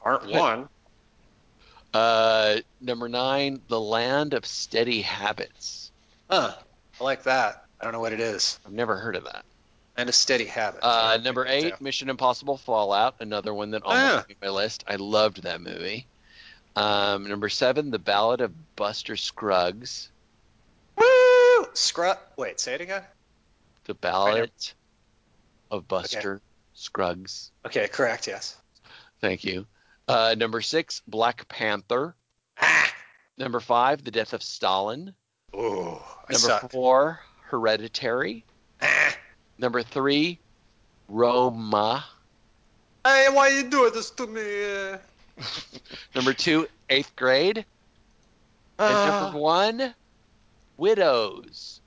Part one. Uh, number nine, The Land of Steady Habits. Huh. I like that. I don't know what it is. I've never heard of that. And a steady habit. Uh, number eight, Mission Impossible Fallout, another one that almost Ah. made my list. I loved that movie. Um, number seven, The Ballad of Buster Scruggs. Woo! Scrub. Wait, say it again. The Ballad of Buster Scruggs. Okay, correct. Yes. Thank you. Uh, number six, Black Panther. Ah. Number five, The Death of Stalin. Ooh. Number four, Hereditary. Ah. Number three, Roma. Hey, why you doing this to me? Number two, Eighth Grade. And Uh, number one, Widows.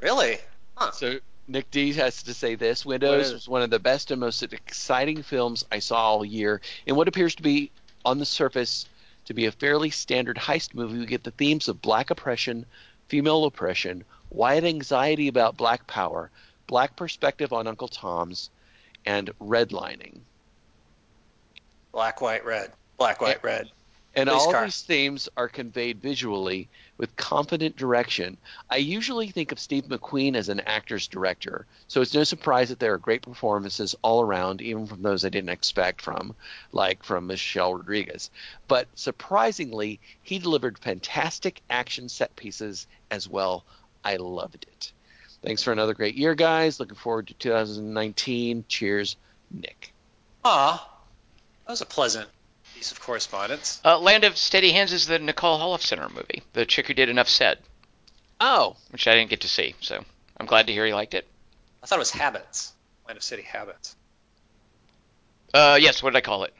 really? Huh. So Nick D has to say this: Widows. was one of the best and most exciting films I saw all year. In what appears to be, on the surface, to be a fairly standard heist movie, we get the themes of black oppression, female oppression, white anxiety about black power, black perspective on Uncle Tom's, and redlining. Black, white, red. Black, white, red. And Police all car. these themes are conveyed visually with confident direction. I usually think of Steve McQueen as an actor's director, so it's no surprise that there are great performances all around, even from those I didn't expect from, like from Michelle Rodriguez. But surprisingly, he delivered fantastic action set pieces as well. I loved it. Thanks for another great year, guys. Looking forward to 2019. Cheers, Nick. Aw. That was a pleasant piece of correspondence. Uh, Land of Steady Hands is the Nicole Holofcener movie, the chick who did Enough Said, Oh, which I didn't get to see. So I'm glad to hear you liked it. I thought it was Habits. Land of Steady Habits. Uh, yes, what did I call it?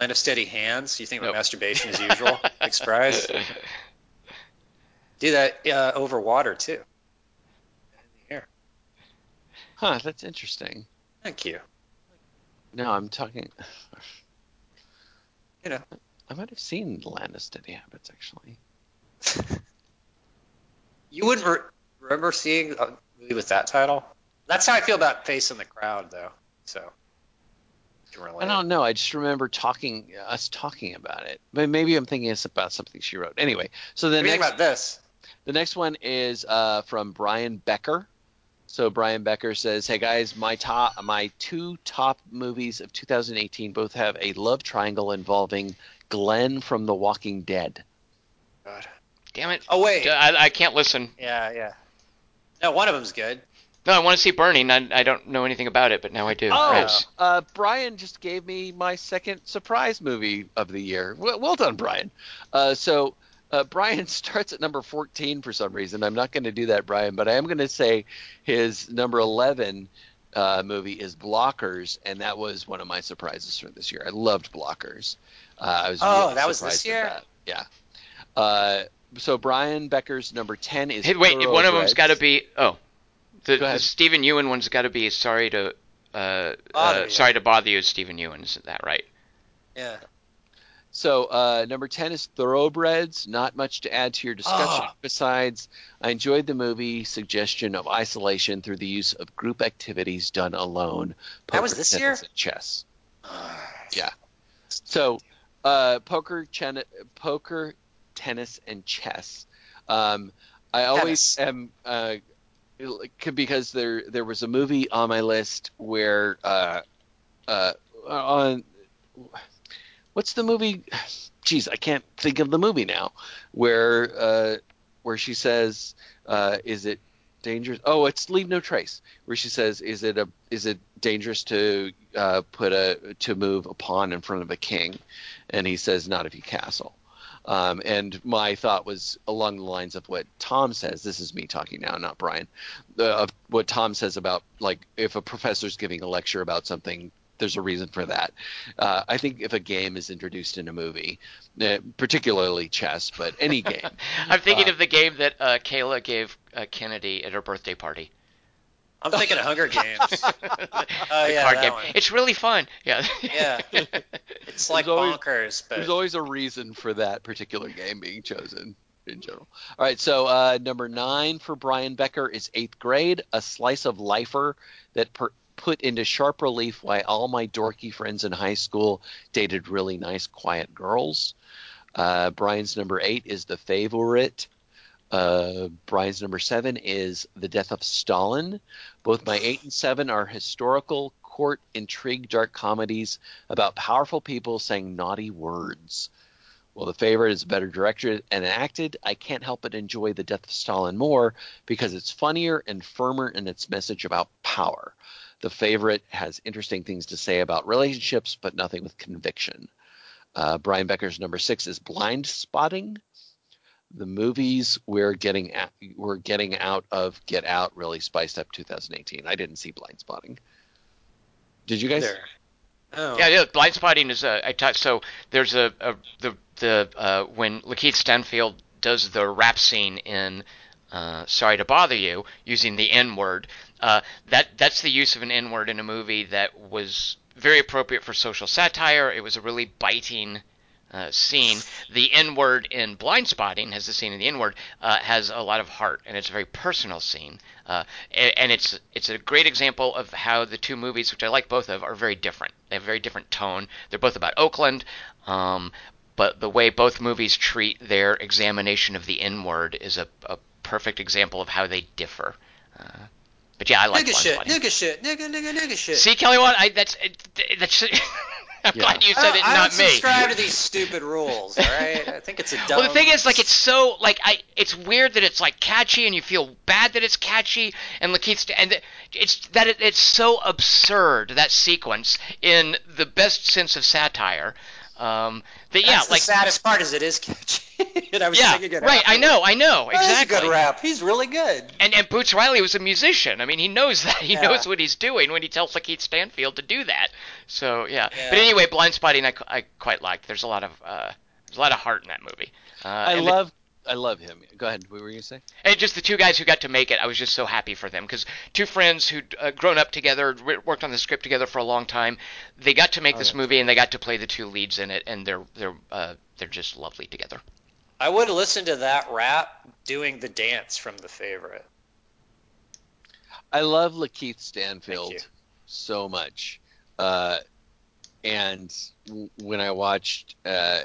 Land of Steady Hands. You think about Nope. masturbation as usual? like surprise. Do that uh, over water too. In the air. huh, that's interesting. Thank you. No, I'm talking. You know. I might have seen Land of Steady Habits actually. You wouldn't re- remember seeing a movie with that title? That's how I feel about Face in the Crowd, though. So. I don't know. I just remember talking us talking about it, but maybe I'm thinking it's about something she wrote. Anyway, so the What do you think next about this? the next one is uh, from Brian Becker. So Brian Becker says, "Hey guys, my top my two top movies of 2018 both have a love triangle involving Glenn from The Walking Dead." God. Damn it! Oh wait. I, I can't listen. Yeah, yeah. No, one of them's good. No, I want to see Burning. I, I don't know anything about it, but now I do. Oh, uh, Brian just gave me my second surprise movie of the year. Well, well done, Brian. Uh, so uh, Brian starts at number 14 for some reason. I'm not going to do that, Brian, but I am going to say his number 11 uh, movie is Blockers, and that was one of my surprises for this year. I loved Blockers. Uh, I was Oh, really that was this year? that. Yeah. Uh, so Brian Becker's number 10 is Hey, wait, one of them's got to be. Oh, the, Go the. Steven Yeun one's got to be. Sorry to. Uh, Bother uh, you. sorry to bother you, Steven Yeun. Isn't that right? Yeah. So uh, number ten is Thoroughbreds. Not much to add to your discussion. Oh. Besides, I enjoyed the movie suggestion of isolation through the use of group activities done alone. That was this year? chess. Yeah. So uh, poker, chen- poker, tennis, and chess. Um, I always Tennis. am uh, because there there was a movie on my list where uh, uh, on what's the movie? Jeez, I can't think of the movie now. Where uh, where she says, uh, "Is it dangerous?" Oh, it's Leave No Trace. Where she says, "Is it a is it dangerous to uh, put a to move a pawn in front of a king?" And he says, "Not if you castle." Um, and my thought was along the lines of what Tom says. This is me talking now, not Brian. Uh, of what Tom says about like if a professor's giving a lecture about something, there's a reason for that. Uh, I think if a game is introduced in a movie, uh, particularly chess, but any game, I'm thinking Uh, of the game that uh, Kayla gave uh, Kennedy at her birthday party. I'm thinking of Hunger Games. the yeah, card game. one. It's really fun. Yeah. Yeah. It's like always- bonkers, but there's always a reason for that particular game being chosen in general. All right, so uh, number nine for Brian Becker is eighth grade, a slice of lifer that per- put into sharp relief why all my dorky friends in high school dated really nice, quiet girls. Uh, Brian's number eight is The Favorite. Uh, Brian's number seven is The Death of Stalin. Both my eight and seven are historical court intrigue dark comedies about powerful people saying naughty words. Well, The Favorite is better directed and acted. I can't help but enjoy The Death of Stalin more because it's funnier and firmer in its message about power. The Favorite has interesting things to say about relationships, but nothing with conviction. Uh, Brian Becker's number six is Blind Spotting. The movies we're getting at, we're getting out of Get Out really spiced up 2018. I didn't see Blind Spotting. Did you guys? There. Oh. Yeah, yeah. Blind spotting is a. I touched. So there's a, a the the uh, when Lakeith Stanfield does the rap scene in uh, "Sorry to Bother You" using the N word. Uh, that that's the use of an N word in a movie that was very appropriate for social satire. It was a really biting uh, scene. The N word in Blind Spotting, has the scene in the N word, uh, has a lot of heart, and it's a very personal scene. Uh, and, it's it's a great example of how the two movies, which I like both of, are very different. They have a very different tone. They're both about Oakland, um, but the way both movies treat their examination of the N word is a, a perfect example of how they differ. But yeah, I like nigga Blind shit, Spotting. nigga shit, nigga, nigga, nigga shit. See, Kelly, what I that's that's. I'm Yeah. glad you said don't, it, I not don't me. subscribe to these stupid rules. All right, I think it's a dumb. Well, the thing is, like, it's so like I. It's weird that it's like catchy, and you feel bad that it's catchy, and Lakeith, St- and it's that it, it's so absurd that sequence in the best sense of satire. Um, that yeah, That's the like saddest part is it is catchy. and I was yeah, singing it. right. I know, I know, Oh, that's exactly. a good rap. He's really good. And and Boots Riley was a musician. I mean, he knows that. He Yeah. knows what he's doing when he tells Lakeith Stanfield to do that. So yeah. Yeah. But anyway, Blind Spotting, I, I quite liked. There's a lot of uh, there's a lot of heart in that movie. Uh, I and the- love I love him. Go ahead. What were you gonna say? and just the two guys who got to make it, I was just so happy for them because two friends who'd uh, grown up together, worked on the script together for a long time, they got to make Oh, this yeah. movie and they got to play the two leads in it, and they're they're uh, they're just lovely together. I would listen to that rap doing the dance from the favorite. I love Lakeith Stanfield so much. Uh, and w- when I watched uh,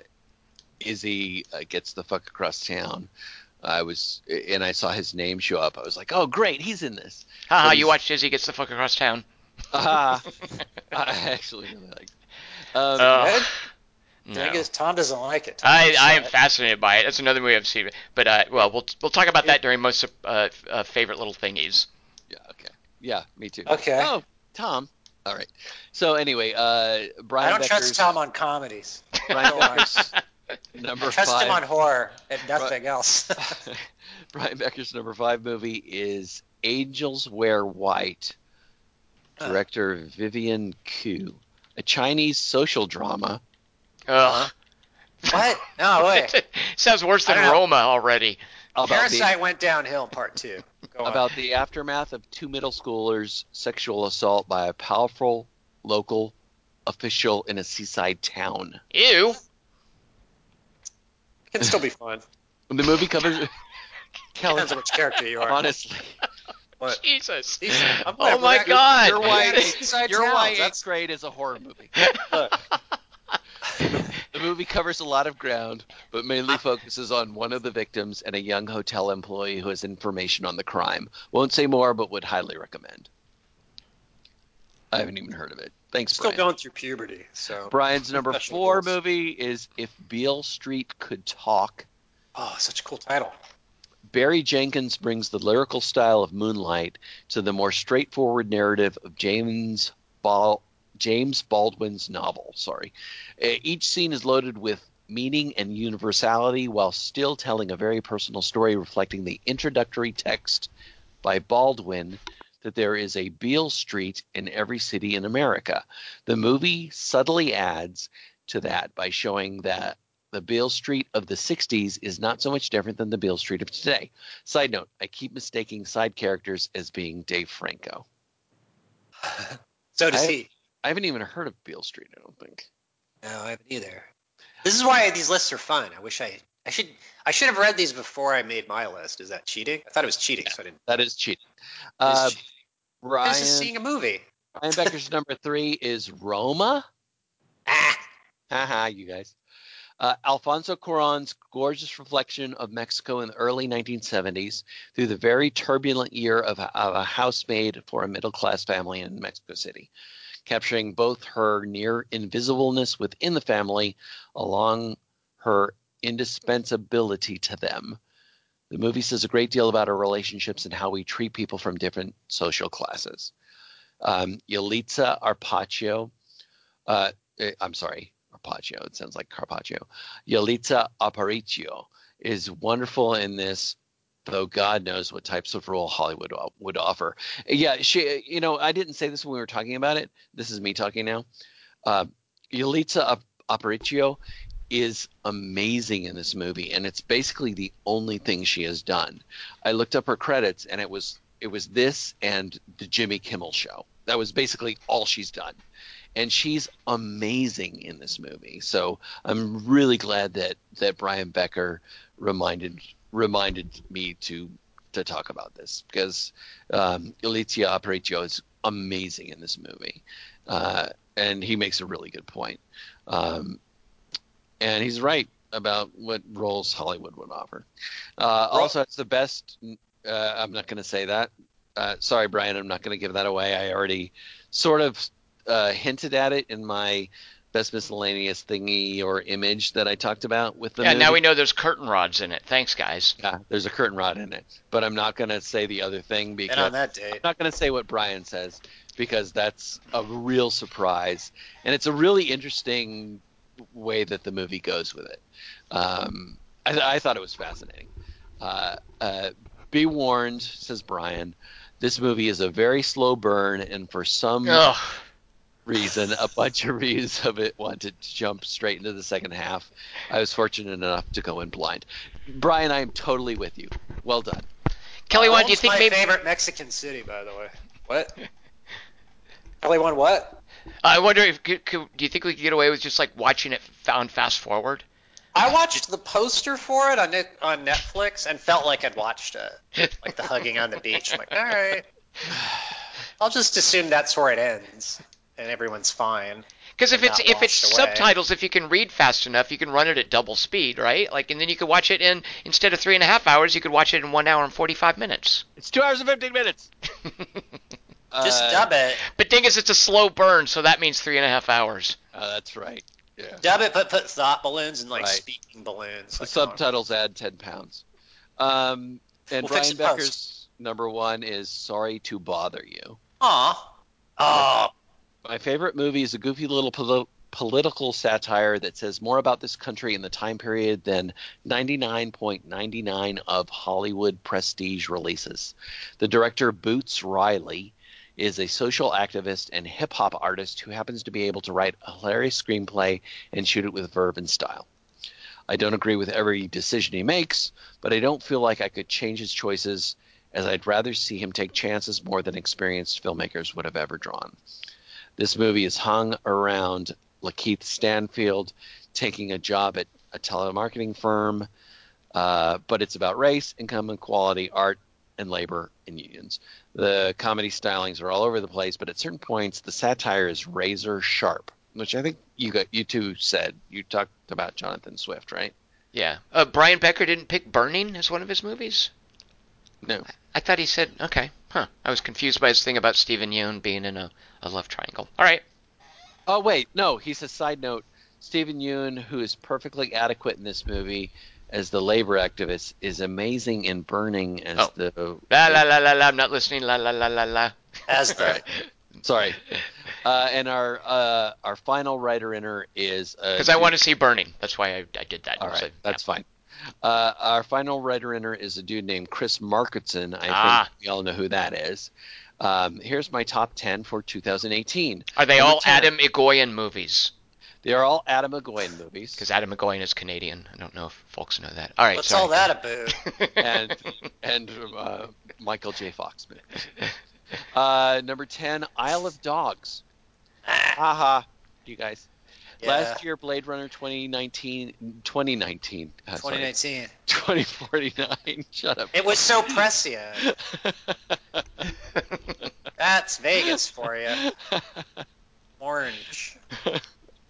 Izzy uh, gets the fuck across town, I was and I saw his name show up. I was like, "Oh, great, he's in this." Haha, But you he's- watched Izzy gets the fuck across town. Ah, I actually really like. It. Um, Ugh. I no. Tom doesn't like it. Tom I, I am it. fascinated by it. That's another movie I've seen. But uh, well, we'll we'll talk about that during most uh, uh, favorite little thingies. yeah. Okay. Yeah. Me too. Okay. Oh, Tom. All right. So anyway, uh, Brian I don't Becker's, trust Tom on comedies. Brian Becker's number Trust five. him on horror and nothing else. Brian Becker's number five movie is Angels Wear White. Huh. Director Vivian Qu. A Chinese social drama. Ugh. what? No way. Sounds worse than don't know. Roma already. About Parasite the, went downhill part two. Go on. about the aftermath of two middle schoolers' sexual assault by a powerful local official in a seaside town. Ew. It can still be fun. The movie covers. Depends on which character you are. honestly, What? Jesus. These- I'm Oh my we're- God. your we're white, your Towns. white That's- eighth grade is a horror movie. Look, The movie covers a lot of ground, but mainly focuses on one of the victims and a young hotel employee who has information on the crime. Won't say more, but would highly recommend. I haven't even heard of it. Thanks, still Brian. going through puberty, so. Brian's number four goals. movie is If Beale Street Could Talk. Oh, such a cool title. Barry Jenkins brings the lyrical style of Moonlight to the more straightforward narrative of James Bal- James Baldwin's novel. Sorry, each scene is loaded with meaning and universality, while still telling a very personal story, reflecting the introductory text by Baldwin that there is a Beale Street in every city in America. The movie subtly adds to that by showing that the Beale Street of the 60s is not so much different than the Beale Street of today. Side note, I keep mistaking side characters as being Dave Franco. So does I- he. I haven't even heard of Beale Street, I don't think. No, I haven't either. This is why these lists are fun. I wish I. I should. I should have read these before I made my list. Is that cheating? I thought it was cheating, so I didn't. That is cheating. Uh, cheating. Brian, This is seeing a movie. Brian Becker's number three is Roma. Ah, Haha, you guys. Uh, Alfonso Cuarón's gorgeous reflection of Mexico in the early 1970s through the very turbulent year of of a housemaid for a middle class family in Mexico City, capturing both her near invisibleness within the family along her indispensability to them. The movie says a great deal about our relationships and how we treat people from different social classes. Um, Yalitza Arpaio, uh, eh, I'm sorry, Carpaccio. It sounds like Carpaccio. Yalitza Aparicio is wonderful in this, though God knows what types of role Hollywood would offer. Yeah, she. You know, I didn't say this when we were talking about it. This is me talking now. Uh, Yalitza Aparicio is amazing in this movie, and it's basically the only thing she has done. I looked up her credits, and it was it was this and the Jimmy Kimmel Show. That was basically all she's done and she's amazing in this movie. So I'm really glad that that Brian Becker reminded reminded me to to talk about this because um, Aparicio is amazing in this movie, uh, and he makes a really good point. Um, and he's right about what roles Hollywood would offer. Uh, also, it's the best. Uh, I'm not going to say that. Uh, sorry, Brian. I'm not going to give that away. I already sort of uh, hinted at it in my best miscellaneous thingy or image that I talked about with the yeah, movie. now we know there's curtain rods in it. Thanks, guys. Yeah, there's a curtain rod in it, but I'm not going to say the other thing because and on that I'm not going to say what Brian says because that's a real surprise, and it's a really interesting way that the movie goes with it. Um, I, th- I thought it was fascinating. Uh, uh, be warned, says Brian. This movie is a very slow burn, and for some Ugh. reason, a bunch of readers of it wanted to jump straight into the second half. I was fortunate enough to go in blind. Brian, I am totally with you. Well done. Kelly, One, do you Rome's think my maybe? favorite Mexican city, by the way. What? Kelly one, what? Uh, I wonder if could, could, do you think we could get away with just like watching it found fast forward? I watched the poster for it on net, on Netflix and felt like I'd watched it, like the hugging on the beach. I'm like, all right, I'll just assume that's where it ends and everyone's fine. Because if it's if it's away. subtitles, if you can read fast enough, you can run it at double speed, right? Like, and then you could watch it in instead of three and a half hours, you could watch it in one hour and forty five minutes. It's two hours and 15 minutes. Just Uh, dub it, But dingus, it's a slow burn, so that means three and a half hours. uh, that's right. Yeah. dub it, but put thought balloons and like Right. speaking balloons. The Like, come on. subtitles add 10 pounds. Um, and We'll fix Brian it post. Number one is Sorry to Bother You. Aw. Oh, My favorite movie is a goofy little poli- political satire that says more about this country in the time period than 99.99 of Hollywood prestige releases. The director Boots Riley is a social activist and hip hop artist who happens to be able to write a hilarious screenplay and shoot it with verve and style. I don't agree with every decision he makes, but I don't feel like I could change his choices as I'd rather see him take chances more than experienced filmmakers would have ever drawn. This movie is hung around Lakeith Stanfield taking a job at a telemarketing firm, uh, but it's about race, income inequality, art, and labor and unions. The comedy stylings are all over the place, but at certain points, the satire is razor sharp, which I think you got you two said. You talked about Jonathan Swift, right? Yeah. Uh, Brian Becker didn't pick Burning as one of his movies. No. I thought he said okay. Huh. I was confused by his thing about Steven Yeun being in a, a love triangle. All right. Oh wait, no. He says side note. Steven Yeun, who is perfectly adequate in this movie as the labor activist, is amazing in Burning as Oh. the. La la la la la. I'm not listening. La la la la la. as the Right. Sorry. Uh, and our uh, our final writer inner is Because I want to see Burning. That's why I, I did that. All Was right, it- that's fine. Uh, our final writer inner is a dude named Chris Markinson. I Ah. think we all know who that is. Um, here's my top 10 for 2018. Are they Number all 10. Atom Egoyan movies? They are all Adam McGowan movies. Because Atom Egoyan is Canadian. I don't know if folks know that. All right. what's sorry. all that about? and and uh, Michael J. Fox. Uh, number 10, Isle of Dogs. Haha, you guys. Yeah. Last year, Blade Runner 2019, 2019, uh, sorry, 2019. 2049. Shut up. It was so prescient. Ah, That's Vegas for you. Orange.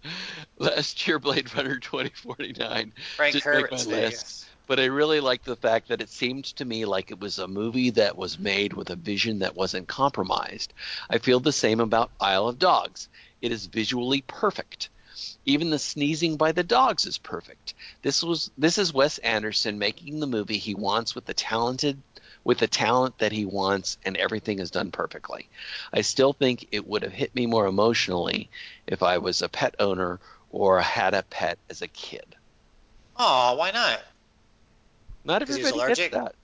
Last year, Blade Runner 2049. Frank make Herbert's my list. Vegas. But I really like the fact that it seemed to me like it was a movie that was made with a vision that wasn't compromised. I feel the same about Isle of Dogs. It is visually perfect. Even the sneezing by the dogs is perfect. This was this is Wes Anderson making the movie he wants with the talented with the talent that he wants and everything is done perfectly. I still think it would have hit me more emotionally if I was a pet owner or had a pet as a kid. Oh, why not? Not everybody gets allergic? that.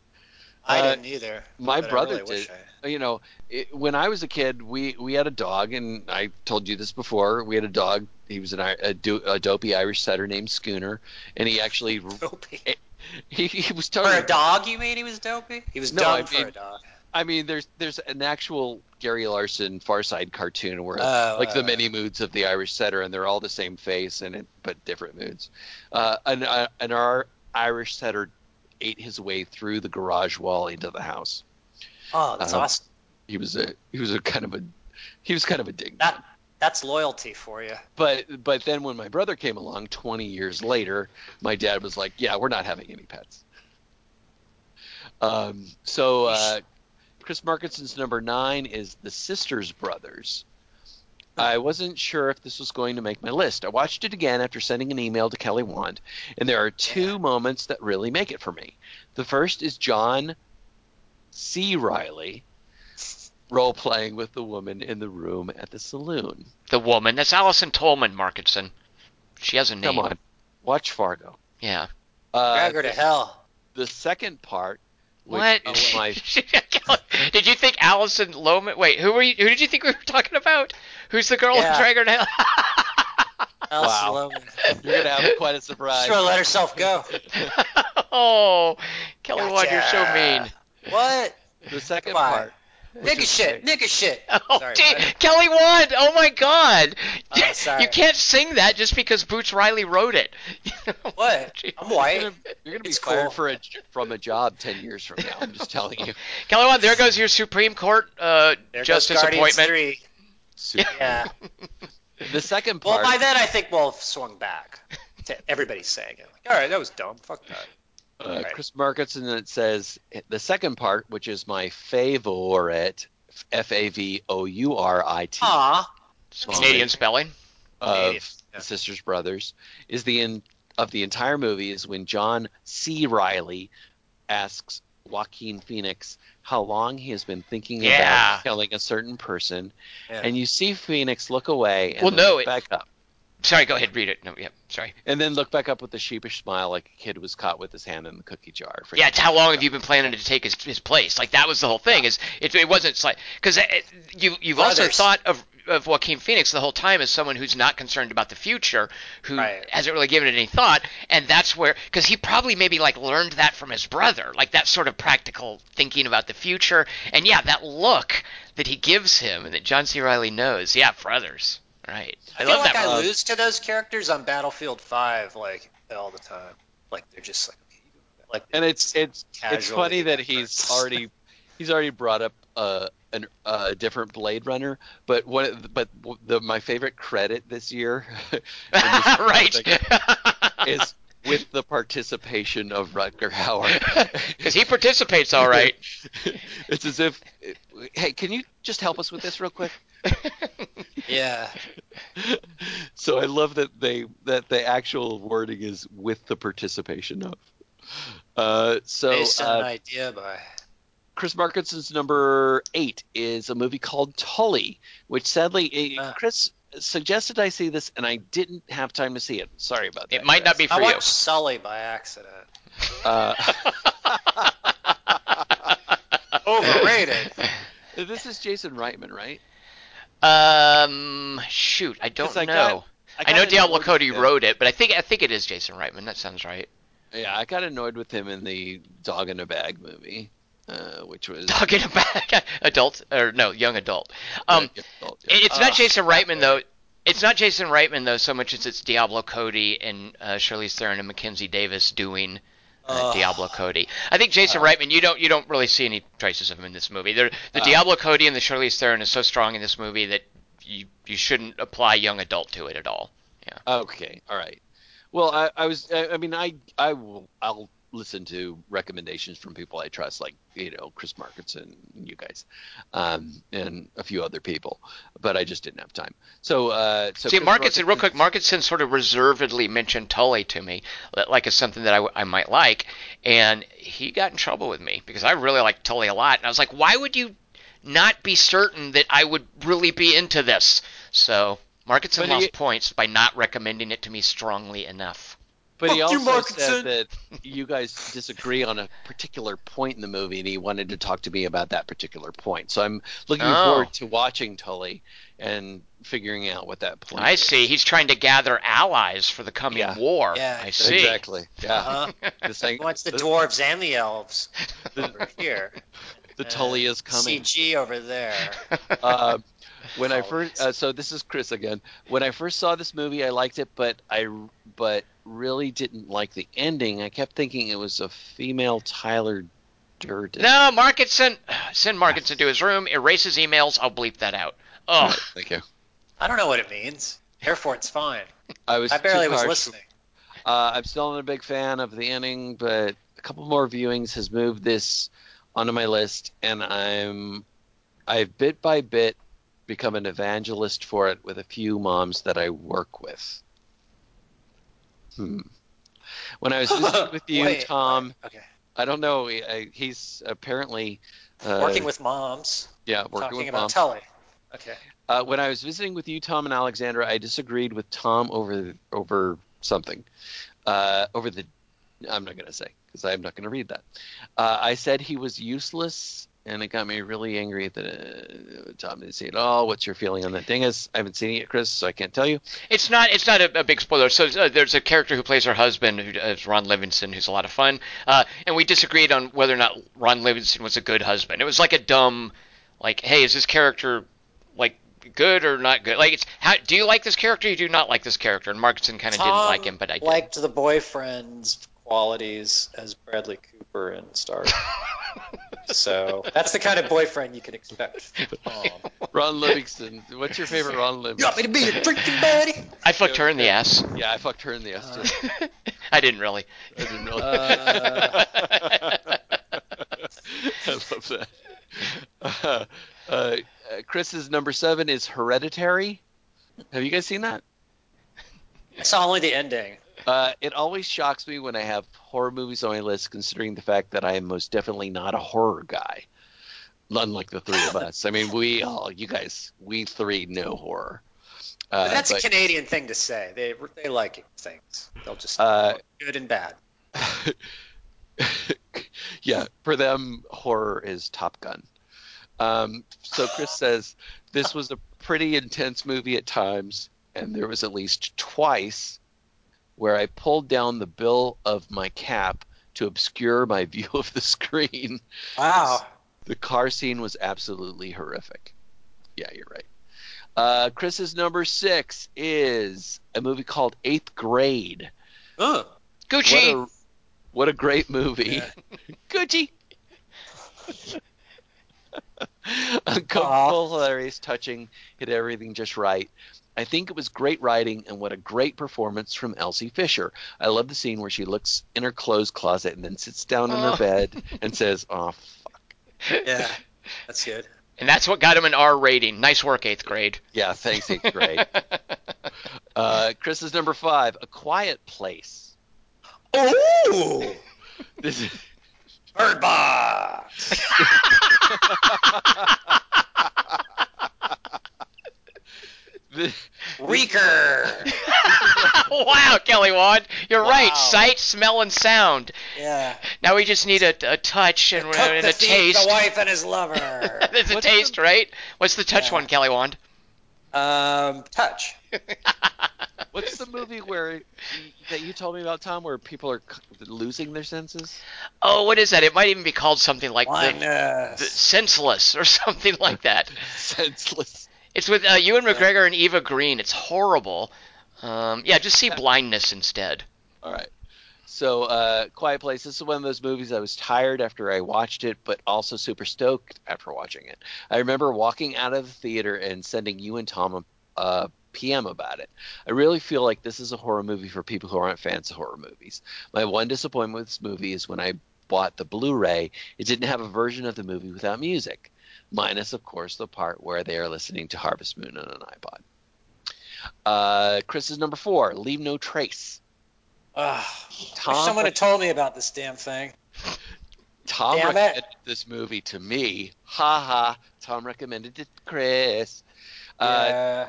I Uh, didn't either. my brother really did. I- You know, it, when I was a kid, we we had a dog, and I told you this before. We had a dog. He was an a, do, a dopey Irish setter named Schooner, and he actually Dopey. he, he was For a dog, you mean he was dopey? He was No, dumb I for mean- a dog. I mean, there's there's an actual Gary Larson Far Side cartoon where Oh, like the uh, many moods of the Irish setter, and they're all the same face and it, but different moods. Uh, and uh, and our Irish setter ate his way through the garage wall into the house. Oh, that's um, awesome. He was a he was a kind of a he was kind of a dig. That that's loyalty for you. But but then when my brother came along 20 years later, my dad was like, "Yeah, we're not having any pets." Um, so uh, Chris Markinson's number nine is The Sisters Brothers. I wasn't sure if this was going to make my list. I watched it again after sending an email to Kelly Wand, and there are two Yeah. moments that really make it for me. The first is John C. Reilly role playing with the woman in the room at the saloon. The woman. That's Allison Tolman, Markinson. She has a name. Come on, watch Fargo. Yeah. Uh, Drag her to hell. the second part, which What? is my did you think Alison Lohman? Wait, who were you? Who did you think we were talking about? Who's the girl Yeah. who dragged her down? Allison Wow. Loman. you're gonna have quite a surprise. She's gonna let herself go. oh, Kelly Wand, you're so mean. What? The second part, which Nigga shit. my- Nigga shit. Oh, Sorry, gee. Kelly Wand! Oh my God! Oh, sorry. You can't sing that just because Boots Riley wrote it. What? I'm You're white. gonna, you're gonna be It's fired for a, from a job ten years from now. I'm just telling you. Kelly Wand, there goes your Supreme Court uh, There goes justice appointment. 3. Yeah. The second Well, part, by then I think we'll have swung back. To everybody's saying it. Like, all right, that was dumb. Fuck that. Uh, right. Chris Markinson, it says the second part, which is my favorite, F A V O U R I T Aw. Canadian spelling. of Canadian, yeah. Sisters Brothers is the in, of the entire movie is when John C. Reilly asks Joaquin Phoenix how long he has been thinking Yeah. about killing a certain person, Yeah. and you see Phoenix look away and Well, then no, look it- back up, Sorry, go ahead, read it. No, yeah, sorry. and then look back up with a sheepish smile, like a kid was caught with his hand in the cookie jar. Yeah, it's how long have you been planning to take his, his place? Like that was the whole thing. Is it, it wasn't like because you you've also thought of of Joaquin Phoenix the whole time as someone who's not concerned about the future, who Right. hasn't really given it any thought, and that's where because he probably maybe like learned that from his brother, like that sort of practical thinking about the future, and yeah, that look that he gives him and that John C. Reilly knows. Yeah, brothers. Right. I, I feel love like that. I lose to those characters on Battlefield 5 like all the time. Like they're just like okay, you go with that. like and it's it's it's funny that he's already he's already brought up uh, an, uh, a different Blade Runner, but one but the my favorite credit this year this right. thing is with the participation of Rutger Hauer. Because he participates all right. it's as if, hey, can you just help us with this real quick? yeah. So I love that they that the actual wording is with the participation of. Uh, so Based on an uh, idea by Chris Markinson's number eight is a movie called Tully, which sadly, uh. Chris suggested I see this, and I didn't have time to see it. Sorry about that. It might not be I for you. watched Sully by accident. Uh, Overrated. this is Jason Reitman, right? Um, shoot, I don't 'Cause I know. got- I, know got Diablo annoyed Cody with him. wrote it, but I think I think it is Jason Reitman. That sounds right. Yeah, I got annoyed with him in the Dog in a Bag movie, uh, which was Dog in a bag, adult or no, young adult. Um, adult, yeah. it- it's not Jason Reitman though. It's not Jason Reitman though, so much as it's Diablo Cody and uh, Charlize Theron and Mackenzie Davis doing Uh, uh, Diablo Cody. I think Jason uh, Reitman. You don't you don't really see any traces of him in this movie. There, the uh, Diablo Cody and the Charlize Theron is so strong in this movie that you you shouldn't apply young adult to it at all. Yeah. Okay, all right. Well, I, I was. I, I mean, I I will. I'll listen to recommendations from people I trust, like you know Chris Markinson, and you guys, um, and a few other people. But I just didn't have time. So, uh, so See, Markinson, real quick, Markinson sort of reservedly mentioned Tully to me, like as something that I might like, and he got in trouble with me because I really like Tully a lot, and I was like, why would you not be certain that I would really be into this? So Markinson But he- lost points by not recommending it to me strongly enough. But he Fuck you, also Markinson. said that you guys disagree on a particular point in the movie, and he wanted to talk to me about that particular point. So I'm looking Oh. forward to watching Tully and figuring out what that point. I is. see. He's trying to gather allies for the coming Yeah. war. Yeah, I see. Exactly. Yeah. Uh-huh. This thing, He wants the the, dwarves and the elves over here. the Tully is coming. CG over there. uh, when I first, uh, so this is Chris again. When I first saw this movie, I liked it, but I, but really didn't like the ending. I kept thinking it was a female Tyler Durden. No, Markinson, send Markinson into his room, erases emails. I'll bleep that out. Oh, Thank you. I don't know what it means. Therefore, it's fine. I was. I barely was harsh. listening. Uh, I'm still not a big fan of the ending, but a couple more viewings has moved this onto my list, and I'm I've bit by bit become an evangelist for it with a few moms that I work with. Hmm. When I was visiting with you, Wait, Tom, Okay. I don't know. He's apparently uh, Working with moms. yeah working talking with about mom. Tully. Okay. Uh, when I was visiting with you, Tom and Alexandra, I disagreed with Tom over over something. Uh, over the, I'm not going to say because I'm not going to read that. Uh, I said he was useless, and it got me really angry that uh, Tom didn't see it all. What's your feeling on that? thing? Is I haven't seen it yet, Chris, so I can't tell you. It's not. It's not a, a big spoiler. So uh, there's a character who plays her husband, who is Ron Livingston, who's a lot of fun. Uh, and we disagreed on whether or not Ron Livingston was a good husband. It was like a dumb, like, hey, is this character like good or not good? Like, it's how do you like this character? You do you not like this character. And Markinson kind of didn't like him, but I did. liked the boyfriend's qualities as Bradley Cooper in Star. Wars. so that's the kind of boyfriend you can expect from Tom. Ron Livingston. What's your favorite Ron Livingston? You want me to be your drinking buddy? I fucked her in the ass. Yeah, I fucked her in the ass too. I didn't really. I didn't really. Uh, I love that. Uh, uh, Chris's number seven is Hereditary. Have you guys seen that? I saw only the ending. Uh, it always shocks me when I have horror movies on my list, considering the fact that I am most definitely not a horror guy. Unlike the three of us. I mean, we all, you guys, we three know horror. Uh, that's but- a Canadian thing to say. They they like things. They'll just Uh, good and bad. yeah, for them, horror is Top Gun. Um, so Chris says this was a pretty intense movie at times, and there was at least twice where I pulled down the bill of my cap to obscure my view of the screen. Wow. The car scene was absolutely horrific. Yeah, you're right. Uh, Chris's number six is a movie called Eighth Grade. Ugh. Gucci. What a, what a great movie. Yeah. Gucci. Uncomfortable, hilarious, touching, hit everything just right. I think it was great writing and what a great performance from Elsie Fisher. I love the scene where she looks in her clothes closet and then sits down on Oh. her bed and says, "Oh fuck." Yeah. That's good. And that's what got him an R rating. Nice work, eighth grade. Yeah, thanks, eighth grade. uh, Chris is number five, A Quiet Place. Ooh. This is, Bird box. this, Reeker. wow, Kelly Wand, you're right. Sight, smell, and sound. Yeah. Now we just need a, a touch and, Cook and the a thief, taste. the wife and his lover. There's a What's taste, right? What's the touch Yeah. one, Kelly Wand? um, touch. what's the movie where that you told me about, Tom, where people are losing their senses? oh, what is that? It might even be called something like the, the senseless or something like that. Senseless. It's with uh, Ewan McGregor and Eva Green. It's horrible. Um, yeah, just see blindness instead. All right. So, uh, Quiet Place. This is one of those movies I was tired after I watched it, but also super stoked after watching it. I remember walking out of the theater and sending you and Tom a, a PM about it. I really feel like this is a horror movie for people who aren't fans of horror movies. My one disappointment with this movie is when I bought the Blu-ray, it didn't have a version of the movie without music, minus, of course, the part where they are listening to Harvest Moon on an iPod. Uh, Chris's number four, Leave No Trace. Ugh. Someone had told me about this damn thing. Tom Damn it. recommended this movie to me. Ha ha. Tom recommended it to Chris. Uh, yeah.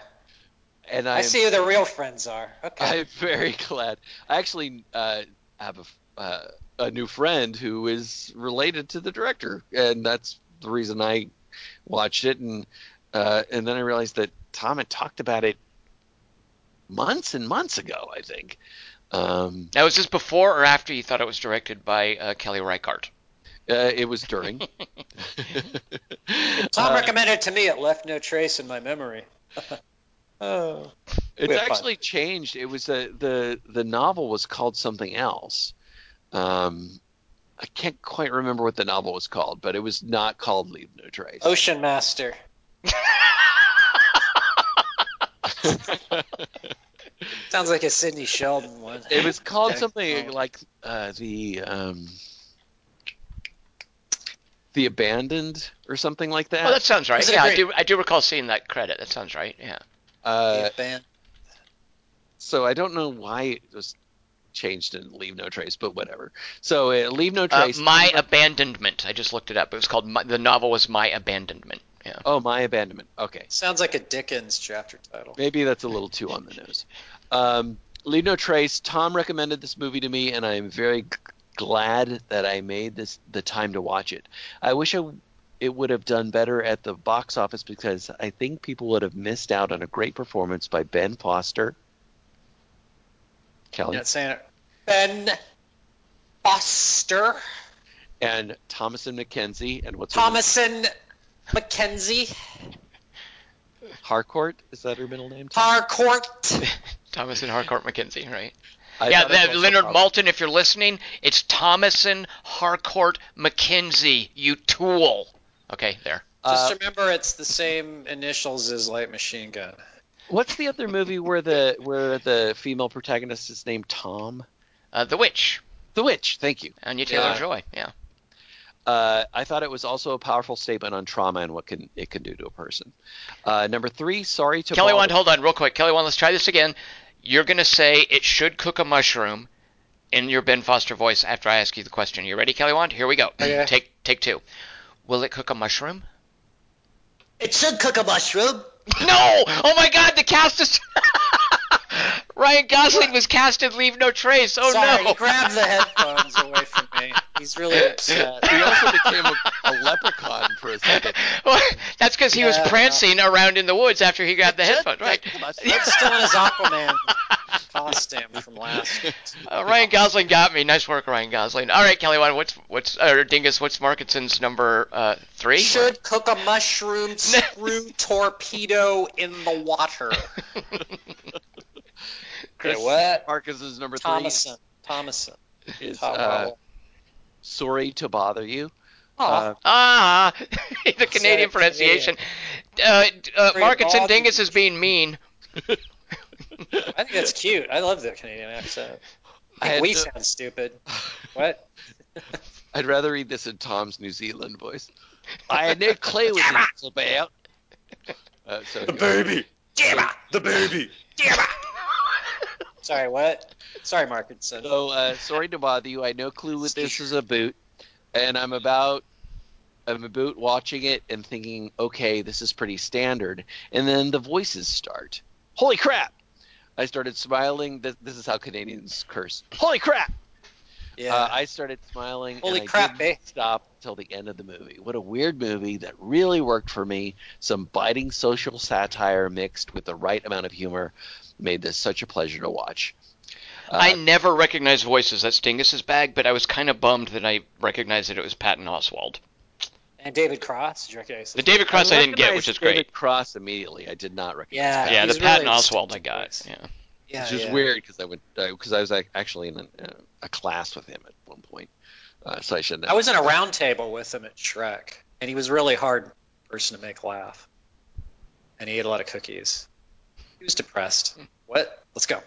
and I I'm, see who the real friends are. Okay. I'm very glad. I actually uh, have a, uh, a new friend who is related to the director, and that's the reason I watched it. And uh, and then I realized that Tom had talked about it months and months ago. I think. Um, Now, was this before or after you thought it was directed by uh, Kelly Reichardt? uh, it was during. Tom Uh, recommended it to me. It left no trace in my memory. oh. It's We had fun. actually changed. It was a, the the novel was called something else. Um, I can't quite remember what the novel was called, but it was not called Leave No Trace. Ocean Master. Sounds like a Sidney Sheldon one. it was called Okay. something like uh, the um, the Abandoned or something like that. Oh, that sounds right. Was it Yeah, I do. I do recall seeing that credit. That sounds right. Yeah. uh, The band. so I don't know why it was changed and Leave No Trace, but whatever. So uh, Leave No Uh, Trace. my abandonment. I just looked it up. It was called. My, the novel was My Abandonment. Yeah. oh, My Abandonment. Okay. Sounds like a Dickens chapter title. Maybe that's a little too on the nose. Um, Leave No Trace. Tom recommended this movie to me, and I'm very g- glad that I made this the time to watch it. I wish I, it would have done better at the box office because I think people would have missed out on a great performance by Ben Foster. Kelly Not saying it. Ben Foster. and Thomasin McKenzie and what's her? Thomasin McKenzie. Harcourt is that her middle name? Tom? Harcourt. Thomasin Harcourt McKenzie, right? I yeah, thought that, Leonard also- Maltin, if you're listening, it's Thomasin Harcourt McKenzie, you tool. Okay, there. Just Uh, remember, it's the same initials as Light Machine Gun. What's the other movie where the where the female protagonist is named Tom? Uh, the Witch, The Witch. Thank you. Anya Taylor Yeah. Joy. Yeah. Uh, I thought it was also a powerful statement on trauma and what can it can do to a person. Uh, number three, sorry to Kelly bother- Wand, hold on, real quick. Kelly Wand, let's try this again. You're gonna say it should cook a mushroom in your Ben Foster voice after I ask you the question. You ready, Kelly Wand? Here we go. Okay. Take take two. Will it cook a mushroom? It should cook a mushroom. No! Oh my God, the cast is. Ryan Gosling was cast in Leave No Trace. Oh Sorry, no! he grabbed the headphones away from me. He's really upset. He also became a, a leprechaun for a second. Well, That's because he was Yeah. prancing around in the woods after he got the headphones, right? I'm still in his Aquaman costume from last. Uh, Ryan Gosling got me. Nice work, Ryan Gosling. All right, Kelly, what's what's or Dingus? What's Markinson's number uh, three? Should cook a mushroom screw torpedo in the water. Chris Okay, what? Marcus is number Thomasin. Thomasin. three. Is Tom uh, sorry to bother you. Aw. Uh, Ah, the Canadian Sorry, pronunciation. Uh, uh, Markinson Dingus is being mean. I think that's cute. I love the Canadian accent. I I we to- sound stupid. What? I'd rather read this in Tom's New Zealand voice. I had no clue what it's about. Uh, so baby. The baby. Sorry, what? Sorry, Markinson. So uh, sorry to bother you. I had no clue what this is about, and I'm about I'm about watching it and thinking, okay, this is pretty standard, and then the voices start. Holy crap! I started smiling. This, this is how Canadians curse. Holy crap! Yeah. Uh, I started smiling. Holy and I crap, didn't eh? Stop till the end of the movie. What a weird movie that really worked for me. Some biting social satire mixed with the right amount of humor made this such a pleasure to watch. Uh, I never recognized voices. That's Dingus's bag, but I was kind of bummed that I recognized that it was Patton Oswalt. And David Cross. Did you recognize The David Cross I, didn't get, which recognized is great. David Cross immediately. I did not recognize. Yeah. Patton. Yeah, the he's Patton really Oswalt I distinct got. Yeah. Yeah, which is yeah. weird because I went because I was ac- actually in a, a class with him at one point. Uh, so I shouldn't. I was in a round table with him at Shrek, and he was a really hard person to make laugh. And he ate a lot of cookies. He was depressed. What? Let's go.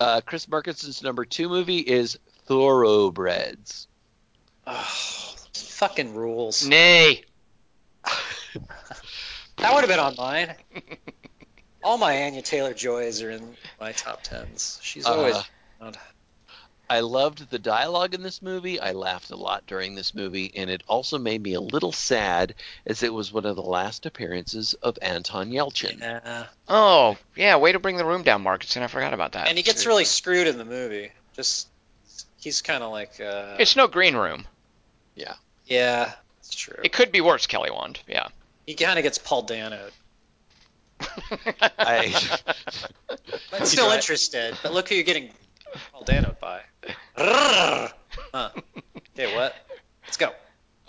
Uh, Chris Markinson's number two movie is Thoroughbreds. Oh, fucking rules. Nay. That would have been on mine. All my Anya Taylor Joys are in my top tens. She's always Uh, around. I loved the dialogue in this movie. I laughed a lot during this movie, and it also made me a little sad as it was one of the last appearances of Anton Yelchin. Yeah. Oh, yeah. Way to bring the room down, Markinson. I forgot about that. And he gets really screwed in the movie. Just he's kind of like uh, It's no green room. yeah, it's true. It could be worse, Kelly Wand. Yeah. He kind of gets Paul Danoed. I, I'm still right. interested, but look who you're getting Paul Danoed by. huh. Okay, what? Let's go.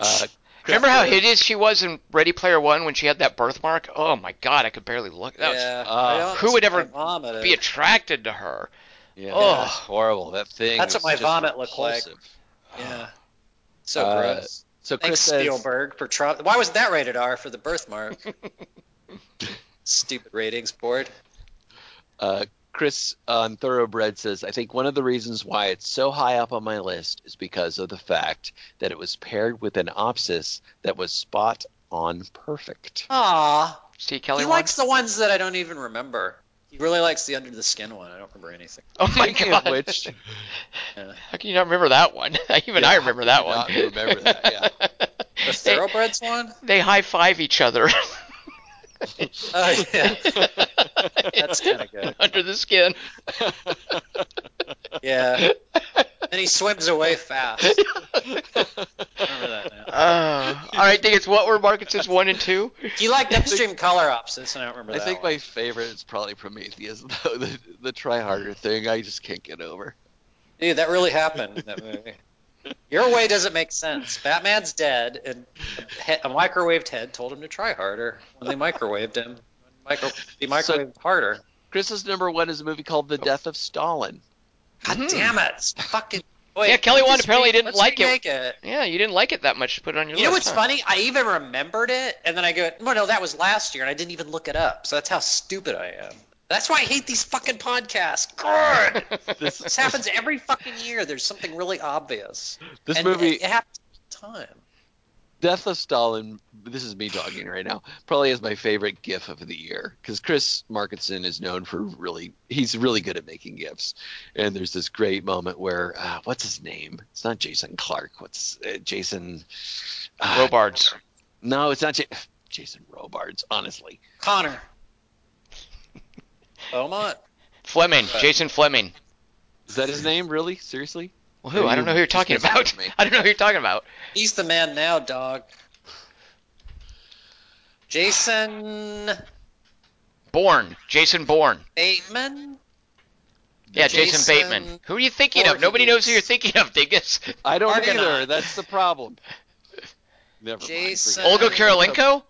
uh, Remember how hideous she was in Ready Player One when she had that birthmark? Oh my God, I could barely look. That yeah. uh, who would ever vomited. be attracted to her. Yeah, Oh. that's horrible. That thing. That's what my just vomit looked like. Yeah. So Uh, gross. So Chris Thanks, says, Spielberg, for try- Why wasn't that rated R for the birthmark? Stupid ratings board. uh, Chris on Thoroughbred says, I think one of the reasons why it's so high up on my list is because of the fact that it was paired with an opsis that was spot on perfect. Aw. See Kelly He Wand? likes the ones that I don't even remember. He really likes the under the skin one. I don't remember anything. Oh my Speaking of God. which, How can you not remember that one? Even Yeah, I remember that one. can not remember that, yeah. The they, thoroughbreds one? they high five each other. Oh yeah. That's kinda good. Under the skin. Yeah. And he swims away fast. remember that now. Uh, all right, I think it's what were Markinson's one and two. You liked upstream color opposites, and I don't remember I think one. my favorite is probably Prometheus, though. The, the try harder thing, I just can't get over. Dude, that really happened in that movie. Your way doesn't make sense. Batman's dead, and a, a microwaved head told him to try harder when they microwaved him. Micro, he microwaved harder. Chris's number one is a movie called The Death of Stalin. God Mhm. damn it! It's Fucking. Wait, Yeah, Kelly let's Wand apparently re- didn't like it. it. Yeah, you didn't like it that much to put it on your list. You know what's huh? funny? I even remembered it, and then I go, "No, no, that was last year," and I didn't even look it up. So that's how stupid I am. That's why I hate these fucking podcasts. God, This, this happens every fucking year. There's something really obvious. This and movie, it, it happens all the time. Death of Stalin, this is me talking right now, probably is my favorite GIF of the year because Chris Markinson is known for really, he's really good at making GIFs. And there's this great moment where, uh, what's his name? It's not Jason Clark. What's uh, Jason? Uh, Robards. No, it's not Ja- Jason Robards, honestly. Connor. Beaumont. Flemyng, Jason Flemyng. Is that his name, really? Seriously? Well, who? I don't know who you're talking about. me. I don't know who you're talking about. He's the man now, dog. Jason Bourne, Jason Bourne. Bateman. Yeah, Jason, Jason Bateman. Who are you thinking of? Nobody knows who you're thinking of, Dingus. I don't Argonaut. either. That's the problem. Never. Jason- forget it. Olga Kurylenko?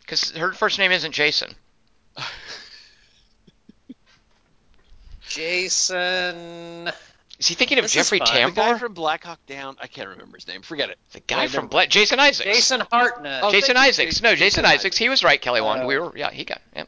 Because her first name isn't Jason. Jason. Is he thinking of This Jeffrey fine. The guy from Black Hawk Down. I can't remember his name. Forget it. The guy from Black Jason Isaacs. Jason Hartnett. Oh, Jason Isaacs. No, Jason Jason Isaacs. He was right, Kelly Wand. Oh. We were. Yeah, he got. Yeah.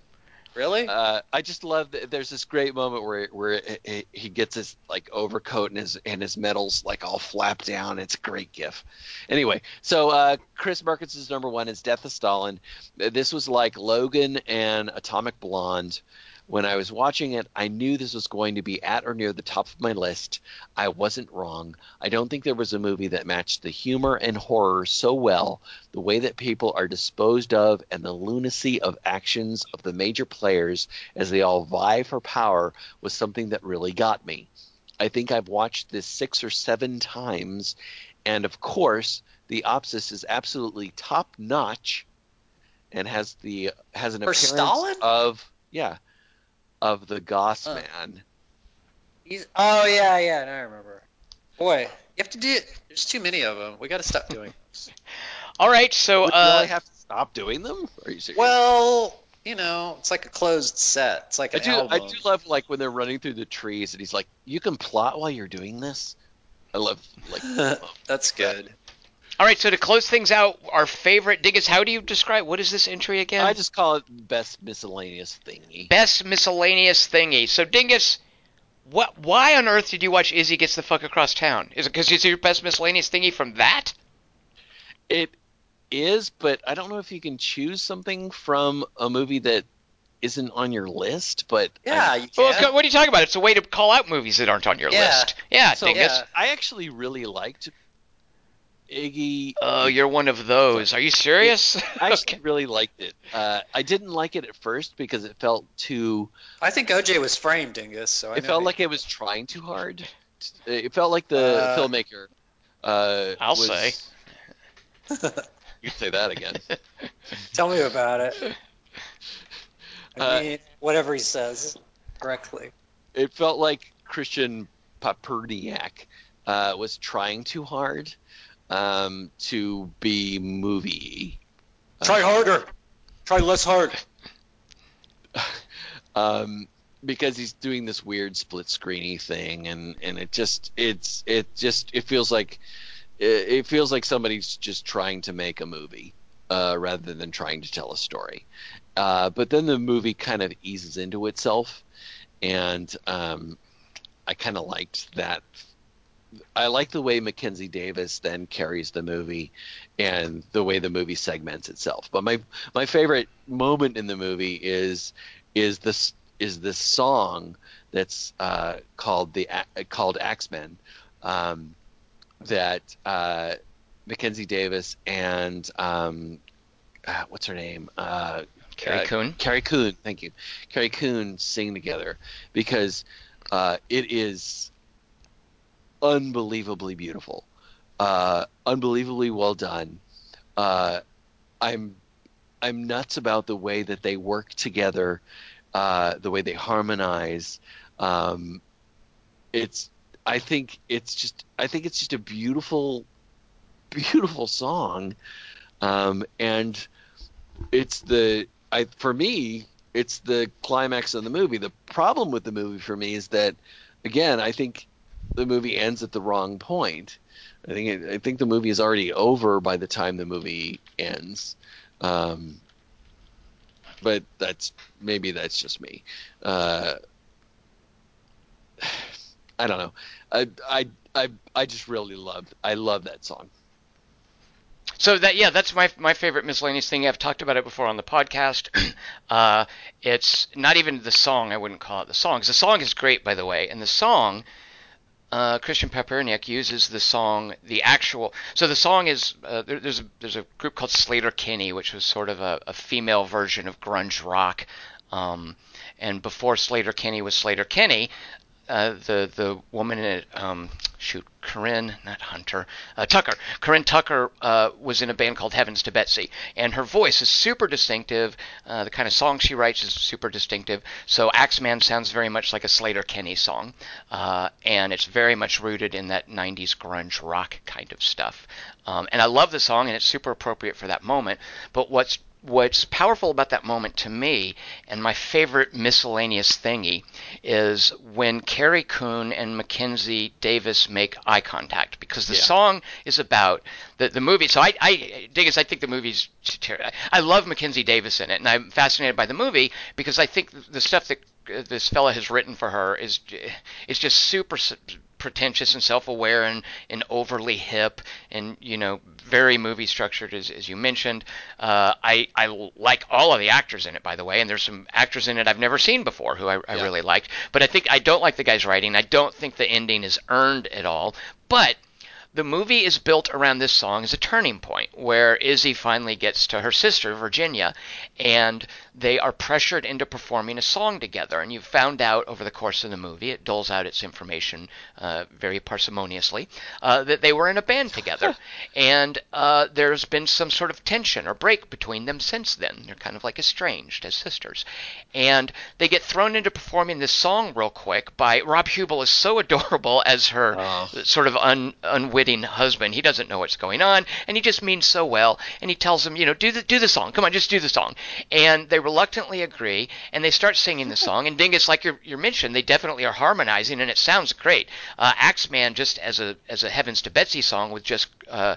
really? Uh, I just love that there's this great moment where where he- he gets his like overcoat and his and his medals like all flapped down. It's a great gif. Anyway, so uh, Chris Markinson's number one is Death of Stalin. Uh, This was like Logan and Atomic Blonde. When I was watching it, I knew this was going to be at or near the top of my list. I wasn't wrong. I don't think there was a movie that matched the humor and horror so well, the way that people are disposed of, and the lunacy of actions of the major players as they all vie for power was something that really got me. I think I've watched this six or seven times, and of course, the Opsis is absolutely top notch, and has the has an For appearance Stalin? of yeah of the Goss Huh. man. He's, oh yeah, yeah. Now I remember. Boy, you have to do. It. There's too many of them. We got to stop doing. this. All right. So, Will uh, I have to stop doing them? Are you serious? Well, you know, it's like a closed set. It's like I do. album. I do love like when they're running through the trees, and he's like, "You can plot while you're doing this." I love like. That's good. All right, so to close things out, our favorite Dingus. How do you describe what is this entry again? I just call it best miscellaneous thingy. Best miscellaneous thingy. So Dingus, what? Why on earth did you watch Izzy gets the fuck across town? Is it because it's your best miscellaneous thingy from that? It is, but I don't know if you can choose something from a movie that isn't on your list. But Yeah, I, you Well, what are you talking about? It's a way to call out movies that aren't on your Yeah. list. Yeah, so Dingus. yeah. I actually really liked Iggy. Oh, you're one of those. Are you serious? I actually really liked it. Uh, I didn't like it at first because it felt too. I think OJ was framed, Dingus. So I It felt he- like it was trying too hard. It felt like the Uh, filmmaker. Uh, I'll was- say. You say that again. Tell me about it. I Uh, mean, whatever he says, correctly. it felt like Christian Papierniak uh, was trying too hard um, to be movie. Try harder. Try less hard. um, because he's doing this weird split screeny thing, and and it just it's it just it feels like it, it feels like somebody's just trying to make a movie uh, rather than trying to tell a story. Uh, but then the movie kind of eases into itself, and um, I kind of liked that. I like the way Mackenzie Davis then carries the movie, and the way the movie segments itself. But my my favorite moment in the movie is is this is this song that's uh, called the A- called Axemen um, that uh, Mackenzie Davis and um, uh, what's her name uh, Carrie uh, Coon. Carrie Coon, thank you. Carrie Coon sing together because uh, it is unbelievably beautiful, uh, unbelievably well done. Uh, I'm I'm nuts about the way that they work together, uh, the way they harmonize. Um, it's I think it's just I think it's just a beautiful, beautiful song, um, and it's the I for me it's the climax of the movie. The problem with the movie for me is that again I think the movie ends at the wrong point. I think it, I think the movie is already over by the time the movie ends. Um, but that's maybe that's just me. Uh, I don't know. I I I I just really love I love that song. So that yeah, that's my my favorite miscellaneous thing. I've talked about it before on the podcast. uh, it's not even the song. I wouldn't call it the song. the song is great, by the way, and the song. Uh, Christian Papierniak uses the song, the actual. So the song is uh, there, there's a there's a group called Sleater-Kinney, which was sort of a, a female version of grunge rock. Um, and before Sleater-Kinney was Sleater-Kinney, uh, the the woman in it, um, shoot, Corin, not Hunter, uh, Tucker. Corin Tucker uh, was in a band called Heavens to Betsy, and her voice is super distinctive. Uh, the kind of song she writes is super distinctive. So Axeman sounds very much like a Sleater-Kinney song, uh, and it's very much rooted in that '90s grunge rock kind of stuff. Um, and I love the song, and it's super appropriate for that moment. But what's what's powerful about that moment to me, and my favorite miscellaneous thingy, is when Carrie Coon and Mackenzie Davis make eye contact because the Yeah. song is about the the movie. So I, I Dingus, I think the movie's. I love Mackenzie Davis in it, and I'm fascinated by the movie because I think the stuff that this fella has written for her is is just super pretentious and self-aware and, and overly hip and you know very movie structured as, as you mentioned. Uh, I, I like all of the actors in it by the way and there's some actors in it I've never seen before who I, I Yeah. really liked. But I think I don't like the guy's writing. I don't think the ending is earned at all. But the movie is built around this song as a turning point where Izzy finally gets to her sister, Virginia, and they are pressured into performing a song together. And you've found out over the course of the movie, it doles out its information uh, very parsimoniously, uh, that they were in a band together. and uh, there's been some sort of tension or break between them since then. They're kind of like estranged as sisters. And they get thrown into performing this song real quick by Rob Huebel is so adorable as her Oh. sort of un, unwitting unwitting husband. He doesn't know what's going on, and he just means so well. And he tells him, you know, do the do the song. Come on, just do the song. And they reluctantly agree, and they start singing the song. And Dingus, like you you mentioned, they definitely are harmonizing, and it sounds great. Uh, Axeman, just as a as a Heavens to Betsy song with just uh,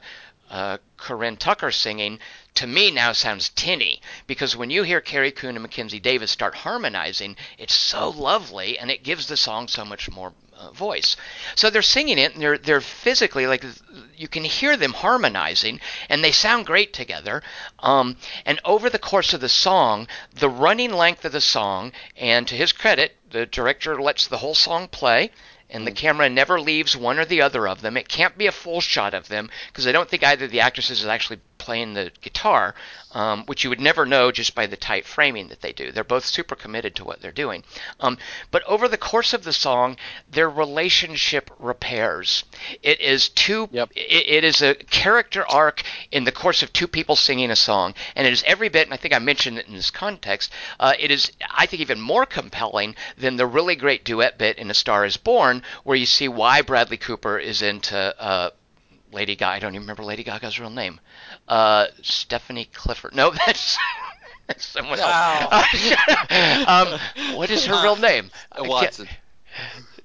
uh, Corin Tucker singing, to me now sounds tinny because when you hear Carrie Coon and Mackenzie Davis start harmonizing, it's so lovely and it gives the song so much more uh, voice. So they're singing it and they're they're physically like you can hear them harmonizing and they sound great together. Um, and over the course of the song, the running length of the song, and to his credit, the director lets the whole song play and the camera never leaves one or the other of them. It can't be a full shot of them because I don't think either of the actresses is actually playing the guitar, um, which you would never know just by the tight framing that they do. They're both super committed to what they're doing. Um, but over the course of the song, their relationship repairs. It is two. Yep. It, it is a character arc in the course of two people singing a song, and it is every bit. And I think I mentioned it in this context. Uh, it is, I think, even more compelling than the really great duet bit in A Star Is Born, where you see why Bradley Cooper is into. Uh, Lady Gaga. I don't even remember Lady Gaga's real name. Uh, Stephanie Clifford. No, that's, that's someone Wow. else. um, what is her real name? Watson.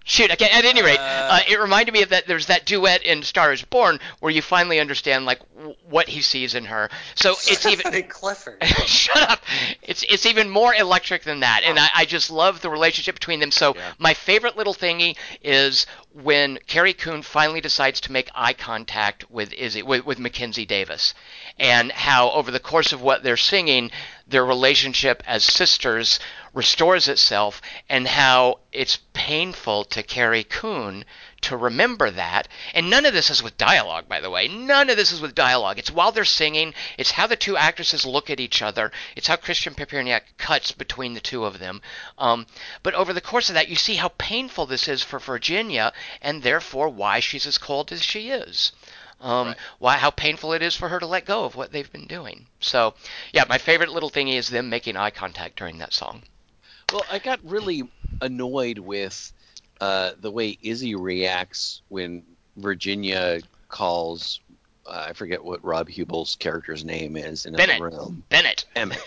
Shoot, okay, at any rate, uh, it reminded me of that. There's that duet in Star is Born where you finally understand like w- what he sees in her. So it's even Clifford. shut up. It's it's even more electric than that, and I, I just love the relationship between them. So Yeah. my favorite little thingy is when Carrie Coon finally decides to make eye contact with Izzy with, with Mackenzie Davis, and how over the course of what they're singing, their relationship as sisters restores itself, and how it's painful to Carrie Coon to remember that. And none of this is with dialogue, by the way. None of this is with dialogue. It's while they're singing. It's how the two actresses look at each other. It's how Christian Papierniak cuts between the two of them. Um, but over the course of that, you see how painful this is for Virginia, and therefore why she's as cold as she is. Um, Right. Why how painful it is for her to let go of what they've been doing. So, yeah, my favorite little thingy is them making eye contact during that song. Well, I got really annoyed with uh, the way Izzy reacts when Virginia calls. Uh, I forget what Rob Huebel's character's name is in Bennett. the room, Bennett. Emmett,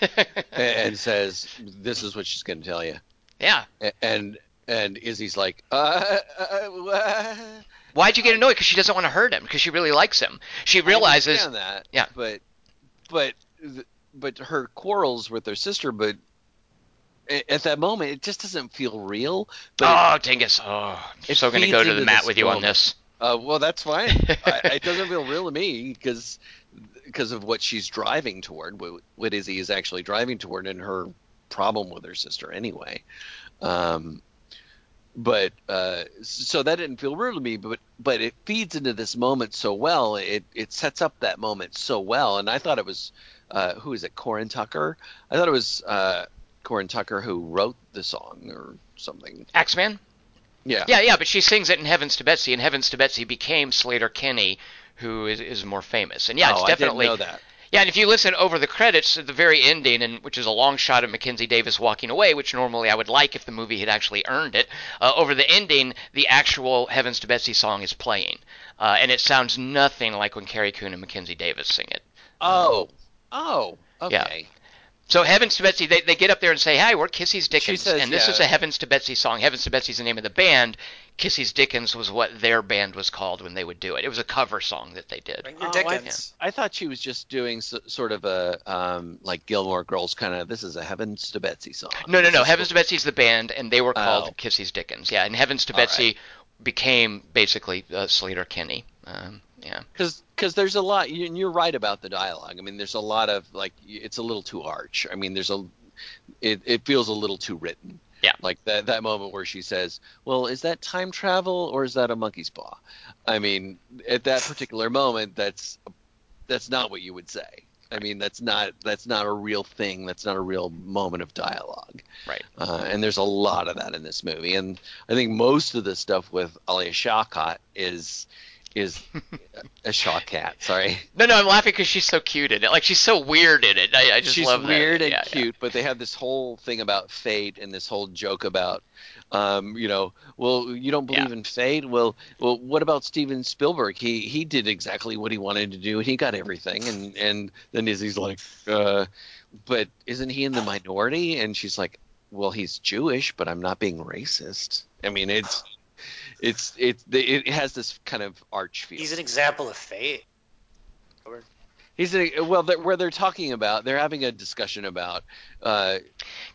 and says, "This is what she's going to tell you." yeah. And and Izzy's like, uh, uh, uh, Why'd you get annoyed? Because she doesn't want to hurt him. Because she really likes him. She realizes. that, Yeah. but but but her quarrels with her sister, but at that moment, it just doesn't feel real. But oh, dingus. Oh, I'm so going to go to the mat with you on this. Uh, well, that's fine. I, it doesn't feel real to me because because of what she's driving toward, what, what Izzy is actually driving toward, and her problem with her sister anyway. Um, but uh, so that didn't feel real to me. But but it feeds into this moment so well. It it sets up that moment so well, and I thought it was uh, who is it? Corin Tucker. I thought it was uh, Corin Tucker who wrote the song or something. Axeman? Yeah. Yeah, yeah, but she sings it in Heavens to Betsy, and Heavens to Betsy became Sleater-Kinney, who is, is more famous. And yeah, it's oh, definitely. I didn't know that. Yeah, and if you listen over the credits at the very ending, and which is a long shot of Mackenzie Davis walking away, which normally I would like if the movie had actually earned it, uh, over the ending, the actual Heavens to Betsy song is playing, uh, and it sounds nothing like when Carrie Coon and Mackenzie Davis sing it. Oh. Oh. Yeah. Okay. So Heavens to Betsy, they, they get up there and say, "Hi, we're Kissy's Dickens," says, and this yeah. is a Heavens to Betsy song. Heavens to Betsy's the name of the band. Kissy's Dickens was what their band was called when they would do it. It was a cover song that they did. Bring your Oh, I- Dickens. I thought she was just doing so, sort of a um, like Gilmore Girls kind of. This is a Heavens to Betsy song. No, no, no. is Heavens to Betsy's the band, and they were called Oh. Kissy's Dickens. Yeah, and Heavens to All Betsy became basically uh, Sleater-Kinney. Um, yeah. because because there's a lot. you- And you're right about the dialogue. I mean, there's a lot of like it's a little too arch. I mean, there's a it, it feels a little too written. Yeah. Like that that moment where she says, "Well, is that time travel or is that a monkey's paw?" I mean, at that particular moment, that's that's not what you would say. I mean, that's not that's not a real thing. That's not a real moment of dialogue. Right. Uh, and there's a lot of that in this movie. And I think most of the stuff with Alia Shawkat is is a Shaw cat. Sorry, No, no, I'm laughing because she's so cute in it. Like she's so weird in it. I, I just she's love that. weird and Yeah, yeah. cute, but they have this whole thing about fate and this whole joke about, um, you know, well, you don't believe Yeah. in fate. Well, well, what about Steven Spielberg? He he did exactly what he wanted to do, and he got everything. And and then Izzy's like, uh, but isn't he in the minority? And she's like, well, he's Jewish, but I'm not being racist. I mean, it's it's it's it has this kind of arch feel. He's an example of fate. He's a, well, they're, where they're talking about, they're having a discussion about. Uh,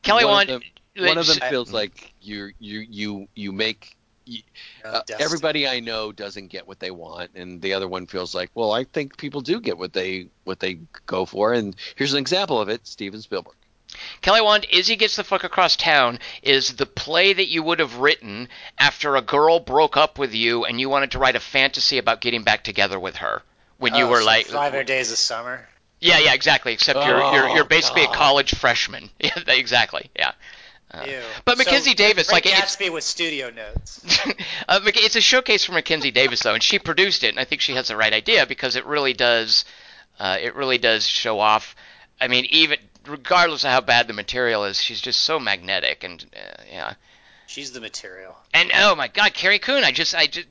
Kelly one Wand. Of them, one of them I- feels like you you you you make. You, uh, everybody I know doesn't get what they want, and the other one feels like, well, I think people do get what they what they go for, and here's an example of it: Steven Spielberg. Kelly Wand, Izzy Gets the Fuck Across Town is the play that you would have written after a girl broke up with you and you wanted to write a fantasy about getting back together with her. When you Oh, were so like, 500 Days of Summer. yeah, yeah, exactly. Except you're you're, Oh, you're basically God. a college freshman. Yeah, exactly. Yeah. Uh, but Mackenzie Davis, Great like, it's- Gatsby with studio notes. uh, it's a showcase for Mackenzie Davis though, and she produced it, and I think she has the right idea because it really does, uh, it really does show off. I mean, even regardless of how bad the material is, she's just so magnetic, and uh, yeah. She's the material. And oh my God, Carrie Coon! I just, I just,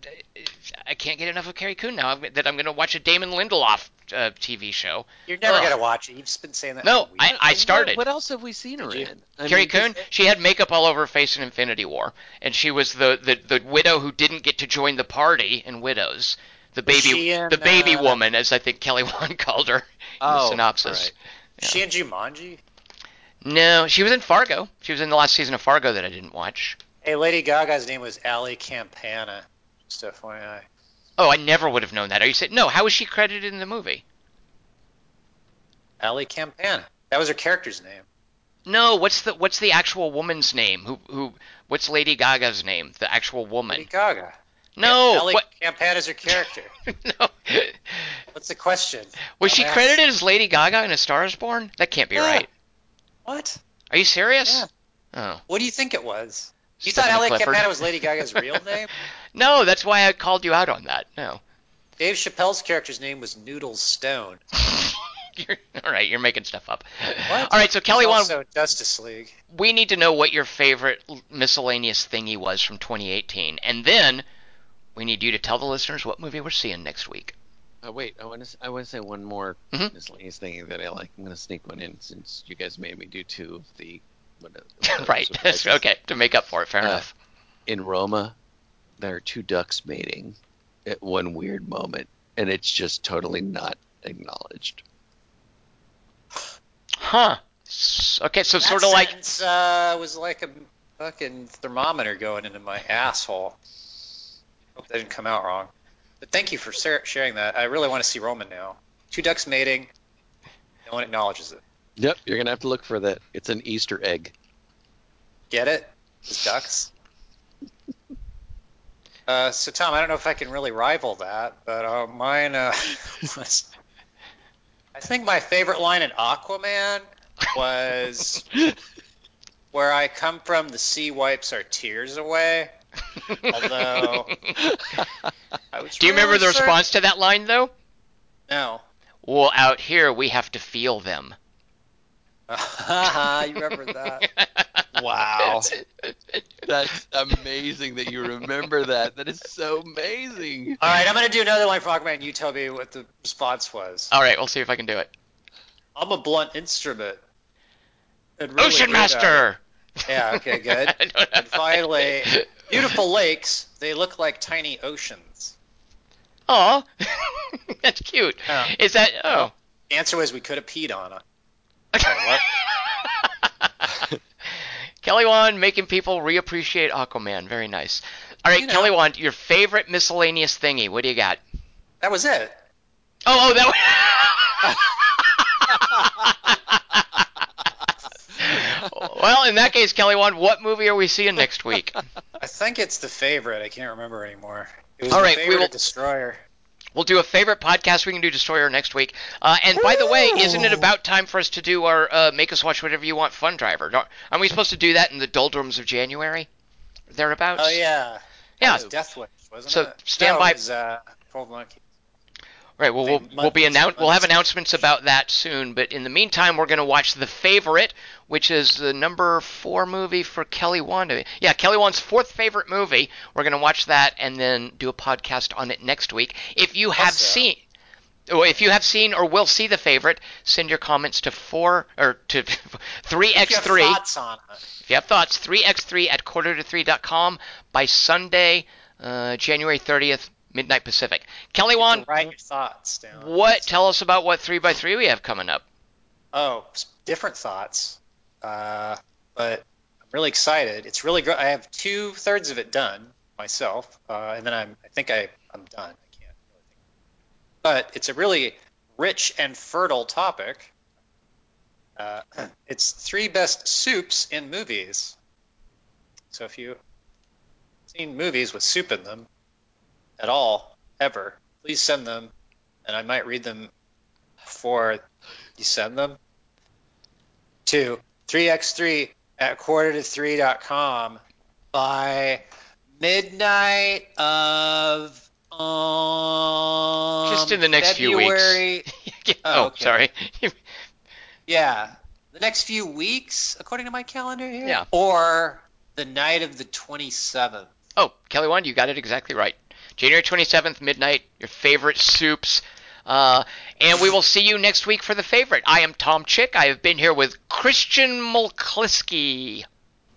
I can't get enough of Carrie Coon now that I'm going to watch a Damon Lindelof uh, TV show. You're never Ugh. gonna watch it. You've been saying that. No, for I, weeks. I started. What, what else have we seen her in? I Carrie mean, 'cause- Coon, she had makeup all over her face in Infinity War, and she was the, the, the widow who didn't get to join the party in Widows. The baby, in, the baby uh, woman, as I think Kelly Wand called her in the Oh, synopsis. right. Is She in Jumanji. No, she was in Fargo. She was in the last season of Fargo that I didn't watch. Hey, Lady Gaga's name was Ali Campana. Just FYI. Oh, I never would have known that. Are you saying no? How was she credited in the movie? Ali Campana. That was her character's name. No, what's the what's the actual woman's name? Who who? What's Lady Gaga's name? The actual woman? Lady Gaga. No, Ali what? Campana's her character. no. What's the question? Was she credited as Lady Gaga in A Star Is Born? That can't be Yeah. right. What? Are you serious? Oh. What do you think it was? You Stephanie thought Ali Clifford? Campana was Lady Gaga's real name? No, that's why I called you out on that. No. Dave Chappelle's character's name was Noodle Stone. You're, all right, you're making stuff up. What? All right, so Kelly, Wand, also Justice League. we need to know what your favorite miscellaneous thingy was from 2018, and then we need you to tell the listeners what movie we're seeing next week. Oh, wait, I want to I want to say one more Mhm. miscellaneous thing that I like. I'm going to sneak one in since you guys made me do two of the. What, what right. surprises. okay. To make up for it, fair Uh, enough. In Roma, there are two ducks mating at one weird moment, and it's just totally not acknowledged. Huh. Okay, so That sort of like sentence, uh, was like a fucking thermometer going into my asshole. Hope that didn't come out wrong. But thank you for sharing that. I really want to see Roman now. Two ducks mating. No one acknowledges it. Yep, you're going to have to look for that. It's an Easter egg. Get it? It's ducks. Uh, so Tom, I don't know if I can really rival that, but uh, mine uh, was. I think my favorite line in Aquaman was, "Where I come from, the sea wipes our tears away." Although, I was Do you remember the certain- response to that line though? No. Well, out here we have to feel them. you remember that? Wow. That's amazing that you remember that. That is so amazing. All right, I'm gonna do another line for Aquaman. and You tell me what the response was. All right, we'll see if I can do it. I'm a blunt instrument. Really Ocean good at. Uh, Master. Yeah, okay, good. I don't have And finally, that. Beautiful lakes, they look like tiny oceans. Aw, that's cute. Oh. Is that? Oh. The answer was we could have peed on it. Okay. Kelly Wand making people reappreciate Aquaman. Very nice. All right, You know. Kelly Wand, your favorite miscellaneous thingy. What do you got? That was it. Oh, oh, that. well, in that case, Kelly Wand, what movie are we seeing next week? I think it's the favorite. I can't remember anymore. It was All right, we favorite will- Destroyer. We'll do a favorite podcast. We can do Destroyer next week. Uh, and by the way, isn't it about time for us to do our uh, Make Us Watch Whatever You Want Fun Driver? Don't- Aren't we supposed to do that in the doldrums of January? Thereabouts? Oh yeah. Yeah. That was Death Wish, wasn't So, it? stand no, by- It was, uh, Monkeys. Right. Well, we'll, we'll be annou- we'll have announcements about that soon. But in the meantime, we're going to watch The Favorite, which is the number four movie for Kelly Wand. Yeah, Kelly Wand's fourth favorite movie. We're going to watch that and then do a podcast on it next week. If you have Also- seen. Or if you have seen or will see the favorite, send your comments to four or to three If you x have three. thoughts on it. If you have thoughts, 3x3 at quarter to 3.com by Sunday, uh, January 30th, midnight Pacific. Kelly Wand, write your thoughts down. what? Tell us about what 3x3 we have coming up. Oh, different thoughts. Uh, but I'm really excited. It's really good. I have two thirds of it done myself, uh, and then I'm. I think I I'm done. I can't really think. But it's a really rich and fertile topic. Uh, it's three best soups in movies. So if you've seen movies with soup in them at all, ever, please send them, and I might read them before you send them to 3x3 at quarter to 3.com by midnight of um, Just in the next few weeks. Oh, Oh, okay. sorry. Yeah, the next few weeks, according to my calendar here. Yeah. Or the night of the 27th. oh, Kelly Wand, you got it exactly right. January 27th, midnight, your favorite soups. Uh, and we will see you next week for the favorite. I am Tom Chick. I have been here with Christian Mulklisky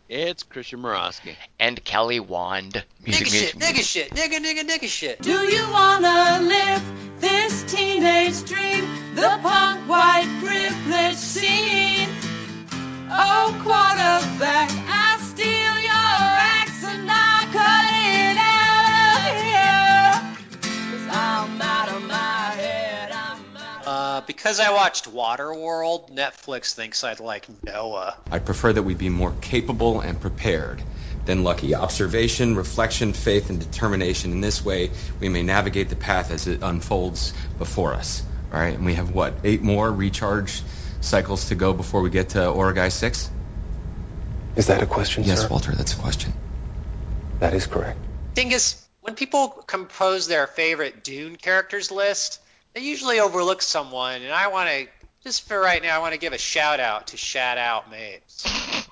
It's Christian Morosky. and Kelly Wand. Nigga shit, nigga shit, nigga, nigga, nigga shit. Do you wanna live this teenage dream? The punk white privilege scene. Oh, quarterback, I Uh, because I watched Waterworld, Netflix thinks I'd like Noah. I prefer that we be more capable and prepared than lucky. Observation, reflection, faith, and determination. In this way, we may navigate the path as it unfolds before us. All right, and we have what? Eight more recharge cycles to go before we get to Oragai 6? Is that a question, Yes, sir? Walter, that's a question. That is correct. Thing is, when people compose their favorite Dune characters list, they usually overlook someone, and I want to, just for right now, I want to give a shout out to Shadout Mapes.